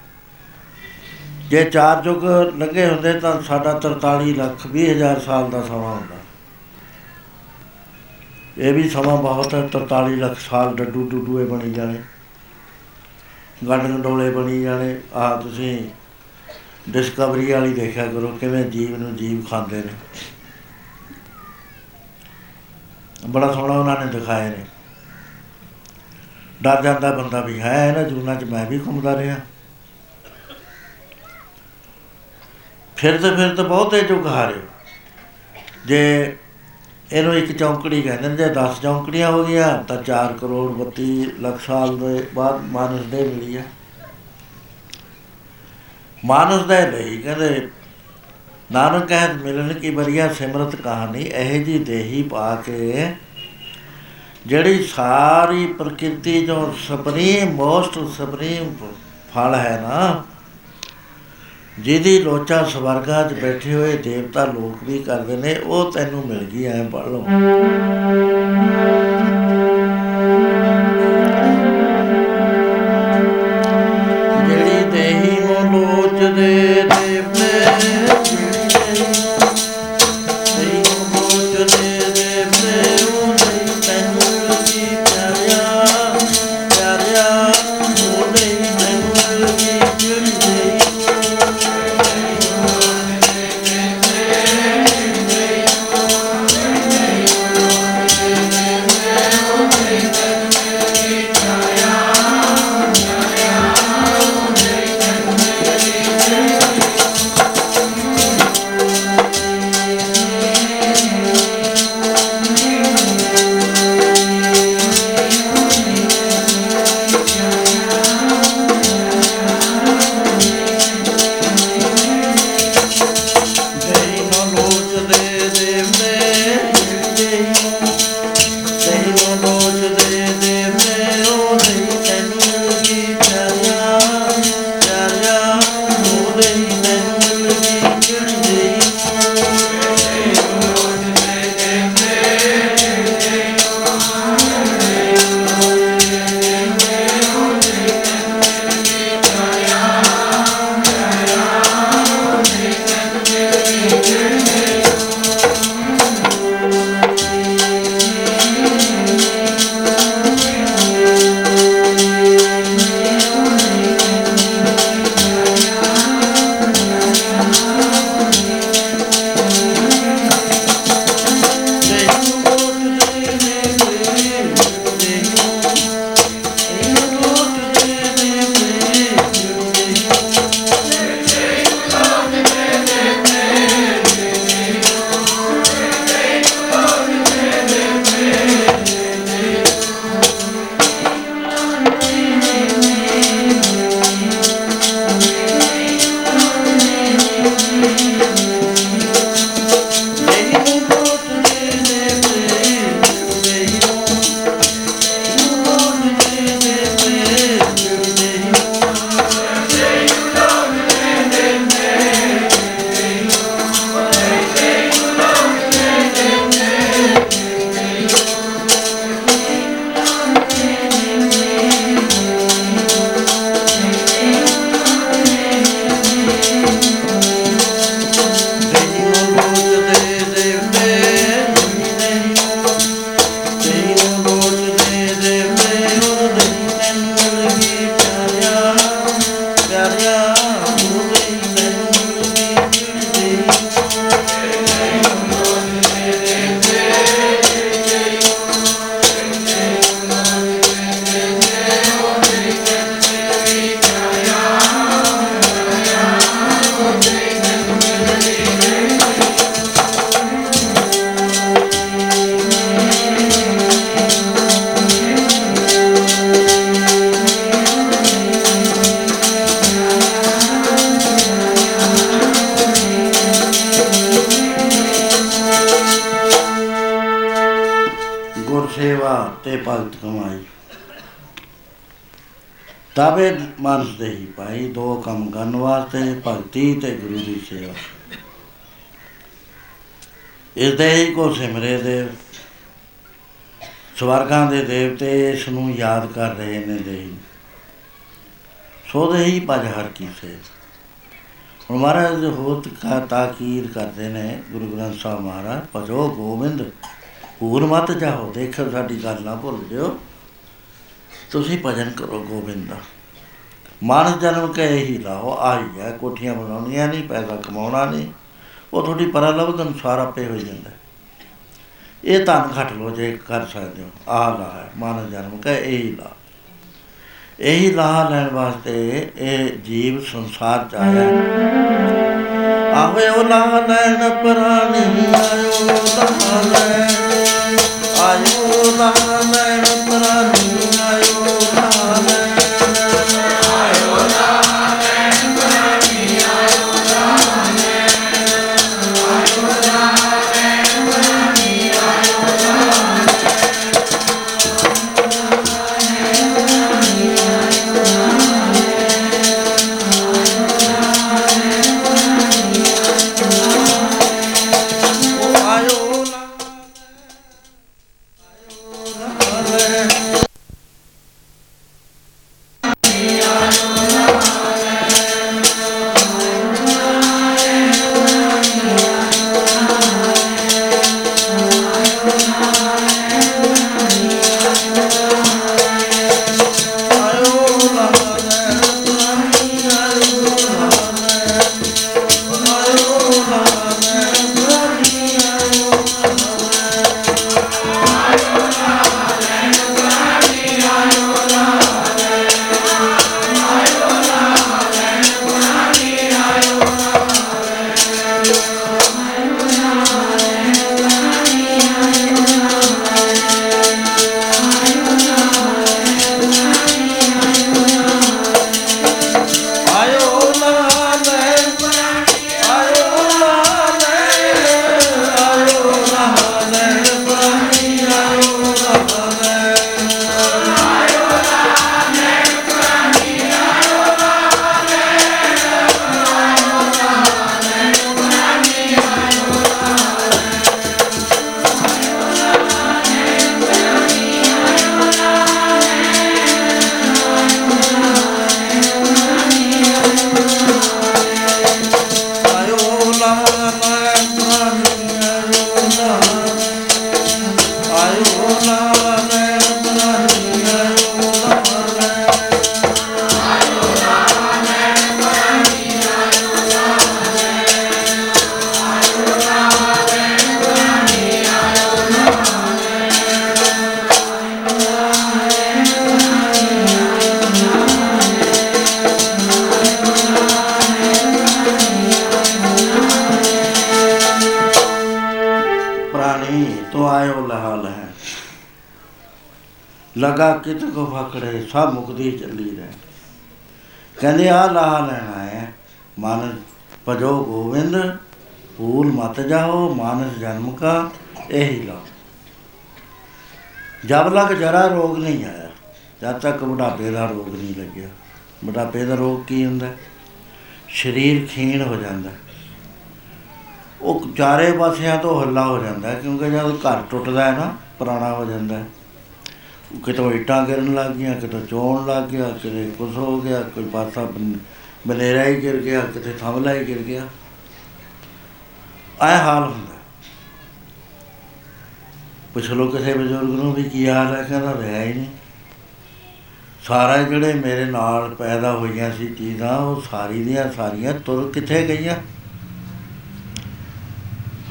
ਜੇ ਚਾਰ ਯੁੱਗ ਲੱਗੇ ਹੁੰਦੇ ਤਾਂ ਸਾਡਾ 43 ਲੱਖ 20 ਹਜ਼ਾਰ ਸਾਲ ਦਾ ਸਮਾਂ ਹੁੰਦਾ। ਇਹ ਵੀ ਸਮਾਂ ਬਹੁਤ ਹੈ 43 ਲੱਖ ਸਾਲ ਡੱਡੂ ਡੁੱਡੂਏ ਬਣੀ ਜਾਣੇ। ਗੰਡ ਗੰਡੋਲੇ ਬਣੀ ਜਾਣੇ ਆ ਤੁਸੀਂ ਡਿਸਕਵਰੀ ਵਾਲੀ ਦੇਖਿਆ ਕਰੋ ਕਿਵੇਂ ਜੀਵ ਨੂੰ ਜੀਵ ਖਾਂਦੇ ਨੇ। ਬੜਾ ਸੋਹਣਾ ਉਹਨਾਂ ਨੇ ਦਿਖਾਏ ਨੇ। ਡਰ ਜਾਂਦਾ ਬੰਦਾ ਵੀ ਹੈ ਇਹਨਾਂ ਜੂਨਾਂ 'ਚ ਮੈਂ ਵੀ ਘੁੰਮਦਾ ਰਿਹਾ। ਫਿਰ ਤੇ ਫਿਰ ਤਾਂ ਬਹੁਤੇ ਚੁੱਕ ਹਾਰੇ। ਜੇ ਇਹਨੂੰ ਇੱਕ ਚੌਂਕੜੀ ਕਹਿੰਦੇ ਨੇ, ਜੇ 10 ਚੌਂਕੜੀਆਂ ਹੋ ਗਈਆਂ, ਤਾਂ 4 ਕਰੋੜ 32 ਲੱਖ ਸਾਲ ਦੇ ਬਾਅਦ ਮਾਨਸ ਦੇ ਮਿਲੀ ਹੈ ਮਾਨਸ ਦੇ ਲਈ ਕਹਿੰਦੇ ਨਾਨਕ ਕਹਿਤ ਮਿਲਣ ਕੀ ਬਰੀਆ ਸਿਮਰਤ ਕਹਾਣੀ ਇਹ ਜੀ ਦੇਹੀ ਪਾ ਕੇ ਜਿਹੜੀ ਸਾਰੀ ਪ੍ਰਕਿਰਤੀ ਜੋ ਸੁਪਰੀਮ, ਮੋਸਟ ਸੁਪਰੀਮ ਫਲ ਹੈ ਨਾ ਜਿਹਦੀ ਲੋਚਾ ਸਵਰਗਾਂ 'ਚ ਬੈਠੇ ਹੋਏ ਦੇਵਤਾ ਲੋਕ ਵੀ ਕਰਦੇ ਨੇ, ਉਹ ਤੈਨੂੰ ਮਿਲ ਗਈ ਐ ਪੜ ਲਓ। ਤੇ ਭਗਤ ਕਮਾਈ। ਤਾਵੇ ਮਾਨਸ ਦੇ ਹੀ ਭਾਈ, ਦੋ ਕੰਮ ਕਰਨ ਵਾਸਤੇ ਭਗਤੀ ਤੇ ਗੁਰੂ ਦੀ ਸੇਵਾ। ਇਸ ਦੇ ਹੀ ਕੋ ਸਿਮਰੇ ਦੇ ਸਵਰਗਾਂ ਦੇ ਦੇਵਤੇ ਇਸ ਨੂੰ ਯਾਦ ਕਰ ਰਹੇ ਨੇ ਦੇ ਸੋ ਦੇ ਹੀ ਭਜ ਹਰ ਕੀਸੇ। ਹੁਣ ਮਹਾਰਾਜ ਹੋਤ ਕਾ ਤਾਕੀਰ ਕਰਦੇ ਨੇ ਗੁਰੂ ਗ੍ਰੰਥ ਸਾਹਿਬ ਮਹਾਰਾਜ, ਭਜੋ ਗੋਬਿੰਦ। ਭੂਲ ਮਤ ਜਾਓ ਦੇਖੋ ਸਾਡੀ ਗੱਲ ਨਾ ਭੁੱਲ ਜਿਓ ਤੁਸੀਂ ਭਜਨ ਕਰੋ ਗੋਬਿੰਦ। ਦਾ ਮਾਨਸ ਜਨਮ ਕੇ ਹੀ ਲਾਓ ਆਈ ਹੈ, ਕੋਠੀਆਂ ਬਣਾਉਣੀਆਂ ਨਹੀਂ, ਪੈਸਾ ਕਮਾਉਣਾ ਨਹੀਂ। ਉਹ ਤੁਹਾਡੀ ਪਰਲਬਧ ਅਨੁਸਾਰ ਆਪੇ ਹੋ ਜਾਂਦਾ ਇਹ ਧਨ ਘਟ ਲੋ ਜੇ ਕਰ ਸਕਦੇ ਹੋ। ਆਹ ਲਾ ਹੈ ਮਾਨਸ ਜਨਮ ਕੇ ਇਹੀ ਲਾ। ਇਹੀ ਲਾਹ ਲੈਣ ਵਾਸਤੇ ਇਹ ਜੀਵ ਸੰਸਾਰ ਚ ਆਇਆ। ਆਵੇ ਉਹ ਲਾਹ ਲੈਣ ਪ੍ਰਾਣੀ ਆਇਓ ਲਾਹ ਲੈਣ ਆਇਓ ਲਾਹ ਲੈਣ ਲਗਾ ਕਿਤ ਕੋ ਫਕੜੇ ਸਭ ਮੁਕਦੀ ਚੱਲੀ ਰਹਿ ਕਹਿੰਦੇ ਆ ਲਾਹ ਲੈਣਾ ਹੈ ਮਨ ਭਜੋ ਗੋਵਿੰਦ ਭੂਲ ਮਤ ਜਾਓ ਮਾਨਸ ਜਨਮ ਕਾ ਇਹੀ ਲਾ ਜਬ ਲਗ ਜਰਾ ਰੋਗ ਨਹੀਂ ਆਇਆ ਜਦ ਤੱਕ ਬੁਢਾਪੇ ਦਾ ਰੋਗ ਨਹੀਂ ਲੱਗਿਆ ਬੁਢਾਪੇ ਦਾ ਰੋਗ ਕੀ ਹੁੰਦਾ ਹੈ? ਸਰੀਰ ਖੀਣ ਹੋ ਜਾਂਦਾ ਹੈ। ਉਹ ਚਾਰੇ ਪਾਸਿਆਂ ਤੋਂ ਹੱਲਾ ਹੋ ਜਾਂਦਾ ਹੈ, ਕਿਉਂਕਿ ਜਦ ਘਰ ਟੁੱਟਦਾ ਹੈ ਨਾ ਪੁਰਾਣਾ ਹੋ ਜਾਂਦਾ ਹੈ ਕਿਤੋਂ ਇੱਟਾਂ ਗਿਰਨ ਲੱਗ ਗਈਆਂ, ਕਿਤੋਂ ਚੋਣ ਲੱਗ ਗਿਆ, ਕਿਤੇ ਕੁਛ ਹੋ ਗਿਆ, ਕੋਈ ਪਾਸਾ ਬਨ- ਬਨੇਰਾ ਹੀ ਗਿਰ ਗਿਆ, ਕਿਤੇ ਥੰਮਲਾ ਹੀ ਗਿਰ ਗਿਆ। ਆਹ ਹਾਲ ਹੁੰਦਾ। ਪੁੱਛ ਲੋ ਕਿਸੇ ਬਜ਼ੁਰਗ ਨੂੰ ਵੀ ਕੀ ਹਾਲ ਹੈ, ਕਹਿੰਦਾ ਰਿਹਾ ਹੀ ਨਹੀਂ। ਸਾਰਾ ਜਿਹੜੇ ਮੇਰੇ ਨਾਲ ਪੈਦਾ ਹੋਈਆਂ ਸੀ ਚੀਜ਼ਾਂ, ਉਹ ਸਾਰੀ ਦੀਆਂ ਸਾਰੀਆਂ ਤੁਰ ਕਿੱਥੇ ਗਈਆਂ?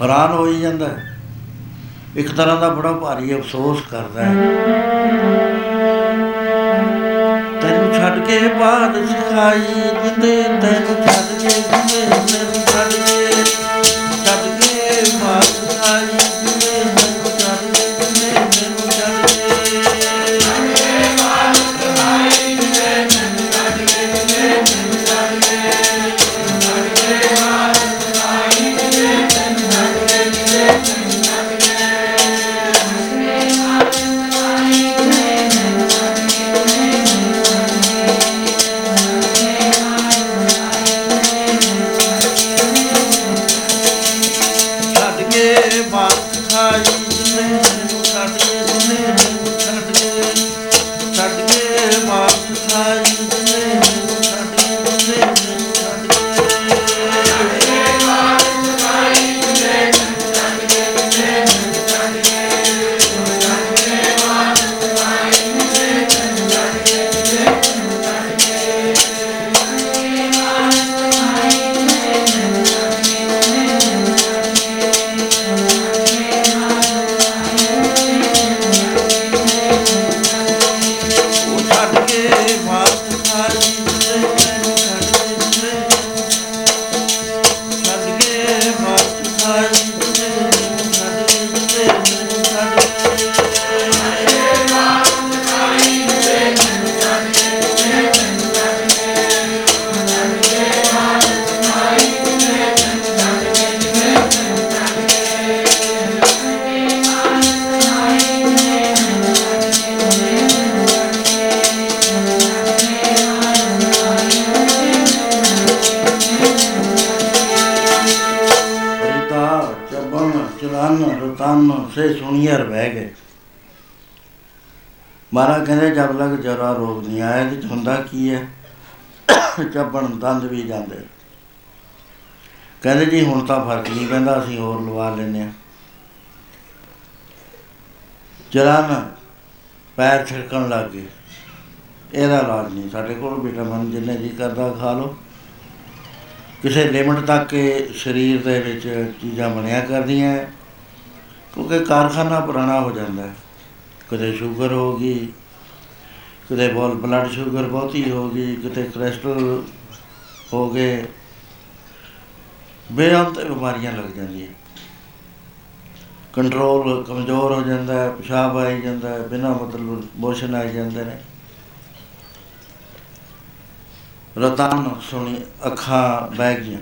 ਹੈਰਾਨ ਹੋਈ ਜਾਂਦਾ। ਹੈ। ਇੱਕ ਤਰ੍ਹਾਂ ਦਾ ਬੜਾ ਭਾਰੀ ਅਫਸੋਸ ਕਰਦਾ ਹੈ। ਤੈਨੂੰ ਛੱਡ ਕੇ ਬਾਦ ਸਿਖਾਈ ਜਿੰਦੇ ਤੈਨੂੰ ਛੱਡ ਕੇ ਜਿੰਦੇ ਚਲਨ ਰਤਨ, ਸੇ ਸੁਣੀਅਰ ਬਹਿ ਗਏ। ਮਹਾਰਾਜ ਕਹਿੰਦੇ ਜਦ ਲਗ ਜਰਾ ਰੋਗ ਨਹੀਂ ਆਇਆ ਤੇ ਹੁੰਦਾ ਕੀ ਹੈ? ਚੱਬਣ ਦੰਦ ਵੀ ਜਾਂਦੇ। ਕਹਿੰਦੇ ਜੀ, ਹੁਣ ਤਾਂ ਫ਼ਰਕ ਨਹੀਂ ਪੈਂਦਾ, ਅਸੀਂ ਹੋਰ ਲਵਾ ਲੈਨੇ ਆ ਚਲਨ ਪੈਰ ਛਿੜਕਣ ਲੱਗ ਗਏ। ਇਹਦਾ ਇਲਾਜ ਨਹੀਂ, ਸਾਡੇ ਕੋਲ ਵਿਟਾਮਿਨ ਜਿੰਨੇ ਜੀ ਕਰਦਾ, ਖਾ ਲਓ। ਕਿਸੇ ਲਿਮਟ ਤੱਕ ਇਹ ਸਰੀਰ ਦੇ ਵਿੱਚ ਚੀਜ਼ਾਂ ਬਣਿਆ ਕਰਦੀਆਂ। ਹੈ। ਕਿਉਂਕਿ ਕਾਰਖਾਨਾ ਪੁਰਾਣਾ ਹੋ ਜਾਂਦਾ ਹੈ। ਕਦੇ ਸ਼ੂਗਰ ਹੋ ਗਈ ਕਦੇ ਬੋਲ ਬਲੱਡ ਸ਼ੂਗਰ ਬਹੁਤੀ ਹੋ ਗਈ, ਕਿਤੇ ਕੋਲੇਸਟ੍ਰੋਲ ਹੋ ਗਏ। ਬੇਅੰਤ ਬਿਮਾਰੀਆਂ ਲੱਗ ਜਾਂਦੀਆਂ। ਕੰਟਰੋਲ ਕਮਜ਼ੋਰ ਹੋ ਜਾਂਦਾ ਹੈ, ਪਿਸ਼ਾਬ ਆਈ ਜਾਂਦਾ ਹੈ, ਬਿਨਾਂ ਮਤਲਬ ਮੋਸ਼ਨ ਆਈ ਜਾਂਦੇ ਨੇ। ਰਤਨ ਸੁਣੀ, ਅੱਖਾਂ ਬਹਿ ਗਈਆਂ।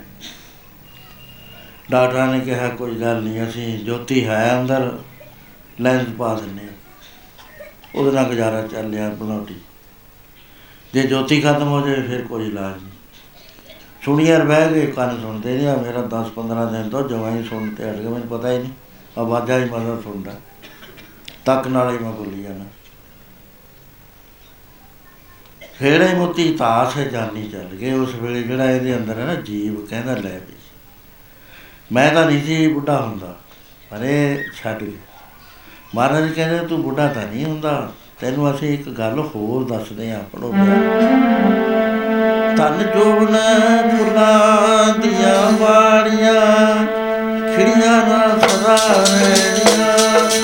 ਡਾਕਟਰਾਂ ਨੇ ਕਿਹਾ, ਕੋਈ ਗੱਲ ਨਹੀਂ, ਅਸੀਂ ਜੋਤੀ ਹੈ ਅੰਦਰ ਲੈਂਸ ਪਾ ਦਿੰਦੇ ਹਾਂ। ਉਹਦੇ ਨਾਲ ਗੁਜ਼ਾਰਾ ਚੱਲ ਲਿਆ ਬਣਾਉਟੀ ਜੇ ਜੋਤੀ ਖਤਮ ਹੋ ਜਾਏ ਫਿਰ ਕੋਈ ਇਲਾਜ ਨਹੀਂ। ਸੁਣੀਆਂ ਬਹਿ ਗਏ ਕੰਨ ਸੁਣਦੇ ਨਹੀਂ ਆ ਮੇਰਾ 10 15 ਦਿਨ ਤੋਂ ਜਵਾਂ ਹੀ ਸੁਣ ਤੇ ਹਟ ਗਿਆ ਮੈਨੂੰ ਪਤਾ ਹੀ ਨਹੀਂ। ਆਵਾਜ਼ਾਂ ਹੀ ਮਜ਼ਾ ਸੁਣਦਾ। ਤੱਕ ਨਾਲ ਹੀ ਮੈਂ ਬੋਲੀ ਜਾਣਾ ਫੇਰ ਇਹ ਮੋਤੀ ਤਾਸ ਹੈ, ਜਾਨੀ ਚੱਲ ਗਏ। ਉਸ ਵੇਲੇ ਜਿਹੜਾ ਇਹਦੇ ਅੰਦਰ ਹੈ ਨਾ, ਜੀਵ ਕਹਿੰਦਾ ਲੈ ਵੀ। ਮੈਂ ਤਾਂ ਨਹੀਂ ਸੀ ਬੁੱਢਾ ਹੁੰਦਾ, ਪਰ ਇਹ ਛੱਡ ਗਿਆ ਮਹਾਰਾਜ ਕਹਿੰਦੇ, ਤੂੰ ਬੁੱਢਾ ਤਾਂ ਨਹੀਂ ਹੁੰਦਾ, ਤੈਨੂੰ ਅਸੀਂ ਇੱਕ ਗੱਲ ਹੋਰ ਦੱਸਦੇ ਆਂ ਪੜੋ ਤਨ ਜੋਬਨ ਫੁੱਲਾਂ ਦੀਆਂ ਵਾੜੀਆਂ ਖਿੜੀਆਂ ਨਾ ਸਦਾ ਰਹਿਣੀਆਂ।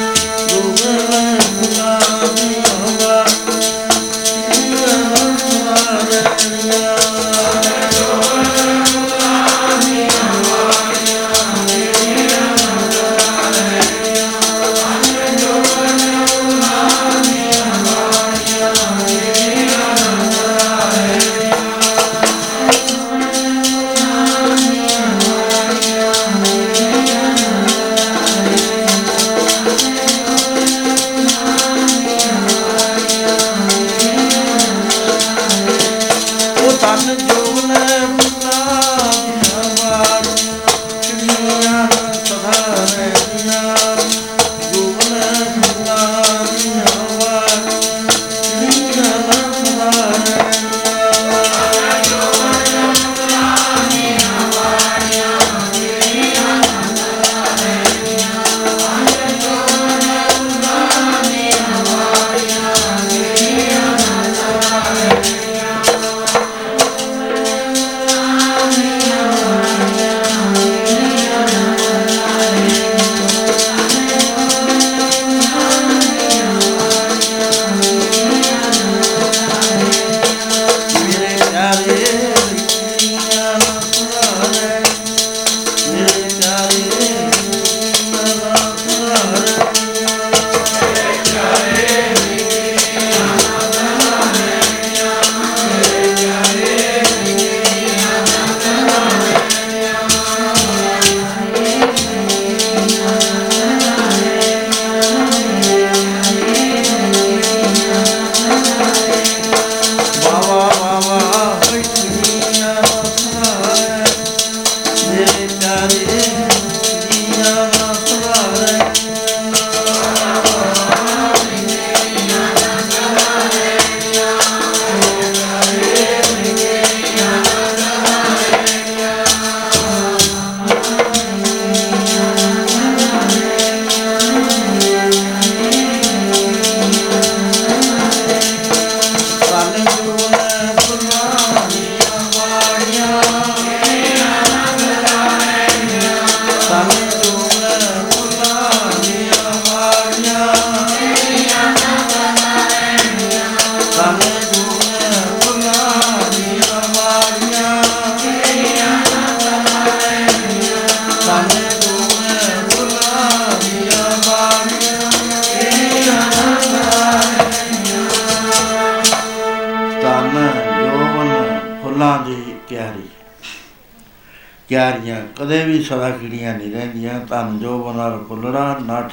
Yeah.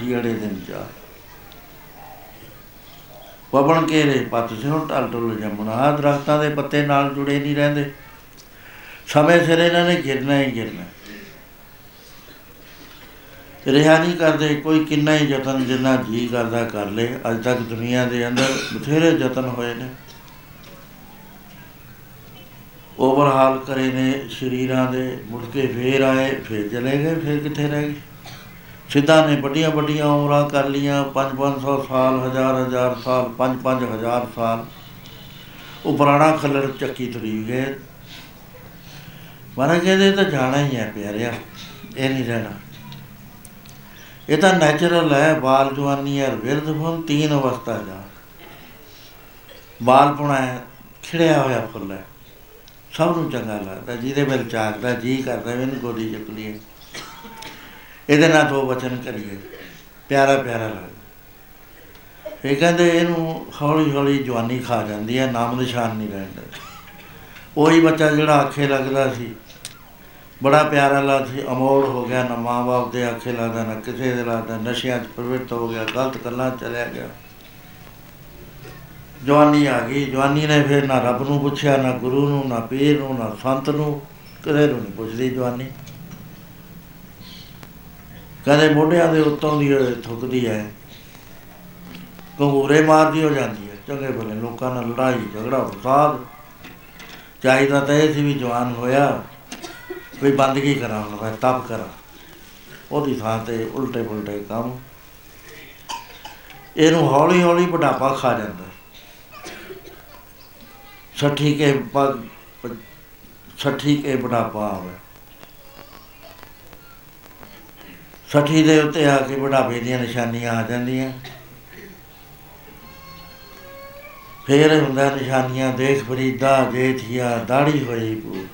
ਫੁੱਲੜਾ ਨਾਠੀ ਅੜੇ ਦਿਨ ਚਾ ਪਵਨ ਕੇ ਰੇ ਪਤ ਸਿਓ ਟਲ ਟੁਲ ਜੰਮਣਾ ਆਹ ਦਰਖਤਾਂ ਦੇ ਪੱਤੇ ਨਾਲ ਜੁੜੇ ਨਹੀਂ ਰਹਿੰਦੇ। ਸਮੇਂ ਸਿਰ ਇਹਨਾਂ ਨੇ ਗਿਰਨਾ ਹੀ ਗਿਰਨਾ। ਰਿਹਾ ਨਹੀਂ ਕਰਦੇ। ਕੋਈ ਕਿੰਨਾ ਹੀ ਯਤਨ ਜਿੰਨਾ ਜੀ ਕਰਦਾ ਕਰ ਲੇ। ਅੱਜ ਤੱਕ ਦੁਨੀਆ ਦੇ ਅੰਦਰ ਬਥੇਰੇ ਯਤਨ ਹੋਏ ਨੇ। ਓਵਰਹਾਲ ਕਰੇ ਨੇ ਸ਼ਰੀਰਾਂ ਦੇ। ਮੁੜ ਕੇ ਫੇਰ ਆਏ, ਫੇਰ ਚਲੇ ਗਏ, ਫੇਰ ਕਿੱਥੇ ਰਹਿ ਗਏ? ਸਿੱਧਾ ਨੇ ਵੱਡੀਆਂ ਵੱਡੀਆਂ ਉਮਰਾਂ ਕਰ ਲੀਆਂ 5-500 ਸਾਲ, ਹਜ਼ਾਰ ਹਜ਼ਾਰ ਸਾਲ 5-5 ਹਜ਼ਾਰ ਸਾਲ। ਉਹ ਪੁਰਾਣਾ ਖੱਲੜ ਚੱਕੀ ਤੁਰੀ ਗਏ। ਮਾਰਾ ਕਹਿੰਦੇ, ਇਹ ਤਾਂ ਜਾਣਾ ਹੀ ਹੈ ਪਿਆਰਿਆ, ਇਹ ਨਹੀਂ ਰਹਿਣਾ। ਇਹ ਤਾਂ ਨੈਚੁਰਲ ਹੈ, ਬਾਲ ਜਵਾਨੀ ਹੈ ਵਿਰਧ ਫੁੱਲ ਤੀਨ ਅਵਸਥਾ ਜਾ। ਬਾਲ ਪੁਣਾ ਹੈ, ਖਿੜਿਆ ਹੋਇਆ ਫੁੱਲ ਹੈ। ਸਭ ਨੂੰ ਚੰਗਾ ਲੱਗਦਾ, ਜਿਹਦੇ ਵੱਲ ਚਾਹਦਾ ਜੀ ਕਰਦਾ ਵੀ ਇਹਨੂੰ ਗੋਦੀ ਚੁੱਕ ਲਈਏ ਇਹਦੇ ਨਾਲ ਦੋ ਵਚਨ ਕਰੀਏ। ਪਿਆਰਾ ਪਿਆਰਾ ਲੱਗਦਾ ਇਹ ਕਹਿੰਦੇ ਇਹਨੂੰ ਹੌਲੀ ਹੌਲੀ ਜਵਾਨੀ ਖਾ ਜਾਂਦੀ ਹੈ, ਨਾਮ ਨਿਸ਼ਾਨ ਨਹੀਂ ਰਹਿੰਦਾ ਉਹੀ ਬੱਚਾ ਜਿਹੜਾ ਆਖੇ ਲੱਗਦਾ ਸੀ, ਬੜਾ ਪਿਆਰਾ ਲੱਗਦਾ ਸੀ ਅਮੋੜ ਹੋ ਗਿਆ, ਨਾ ਮਾਂ ਬਾਪ ਦੇ ਆਖੇ ਲੱਗਦਾ, ਨਾ ਕਿਸੇ ਦੇ ਲੱਗਦਾ, ਨਸ਼ਿਆਂ 'ਚ ਪ੍ਰਵਿਰਤ ਹੋ ਗਿਆ, ਗਲਤ ਗੱਲਾਂ 'ਚ ਚਲਿਆ ਗਿਆ। ਜਵਾਨੀ ਆ ਗਈ। ਜਵਾਨੀ ਨੇ ਫਿਰ ਨਾ ਰੱਬ ਨੂੰ ਪੁੱਛਿਆ, ਨਾ ਗੁਰੂ ਨੂੰ, ਨਾ ਪੀਰ ਨੂੰ, ਨਾ ਸੰਤ ਨੂੰ, ਕਿਸੇ ਨੂੰ ਨਹੀਂ ਪੁੱਛਦੀ ਜਵਾਨੀ। ਕਦੇ ਮੋਢਿਆਂ ਦੇ ਉੱਤੋਂ ਦੀ ਇਹ ਥੁੱਕਦੀ ਹੈ ਕੰਗੂਰੇ ਮਾਰਦੀ ਹੋ ਜਾਂਦੀ ਹੈ, ਚੰਗੇ ਭਲੇ ਲੋਕਾਂ ਨਾਲ ਲੜਾਈ, ਝਗੜਾ ਫਸਾਦ ਚਾਹੀਦਾ ਤਾਂ ਇਹ ਸੀ ਵੀ ਜਵਾਨ ਹੋਇਆ ਕੋਈ ਬੰਦਗੀ ਕਰਾਂ ਹੁਣ ਮੈਂ ਤਪ ਕਰਾਂ। ਉਹਦੀ ਥਾਂ ਤੇ ਉਲਟੇ ਪੁਲਟੇ ਕੰਮ। ਇਹਨੂੰ ਹੌਲੀ ਹੌਲੀ ਬੁਢਾਪਾ ਖਾ ਜਾਂਦਾ। ਸੱਠੀ ਕੇ ਪਗ ਸੱਠੀ ਕੇ ਬੁਢਾਪਾ ਆਵੇ। ਸੱਠੀ ਦੇ ਉੱਤੇ ਆ ਕੇ ਬੁਢਾਪੇ ਦੀਆਂ ਨਿਸ਼ਾਨੀਆਂ ਆ ਜਾਂਦੀਆਂ। ਫੇਰ ਹੁੰਦਾ ਨਿਸ਼ਾਨੀਆਂ, ਦੇਖ ਫਰੀਦਾ ਜੇਠੀਆ ਦਾੜੀ ਹੋਈ ਪੂਰ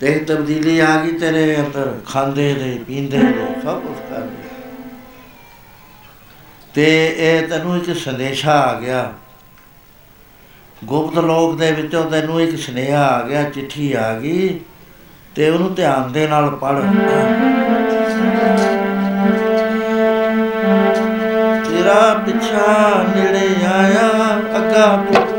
ਦੇਖ ਤਬਦੀਲੀ ਆ ਗਈ ਤੇਰੇ ਅੰਦਰ, ਖਾਂਦੇ ਦੇ ਪੀਂਦੇ ਦੇ ਸਭ ਕੁਝ ਕਰਦੇ ਤੇ ਇਹ ਤੈਨੂੰ ਇੱਕ ਸੰਦੇਸ਼ਾ ਆ ਗਿਆ। ਗੁਪਤ ਲੋਕ ਦੇ ਵਿੱਚੋਂ ਤੈਨੂੰ ਇੱਕ ਸੁਨੇਹਾ ਆ ਗਿਆ, ਚਿੱਠੀ ਆ ਗਈ। ਤੇ ਉਹਨੂੰ ਧਿਆਨ ਦੇ ਨਾਲ ਪੜ੍ਹ। ਤੇਰਾ ਪਿੱਛਾ ਨੇੜੇ ਆਇਆ ਅੱਗਾ ਦੂਰ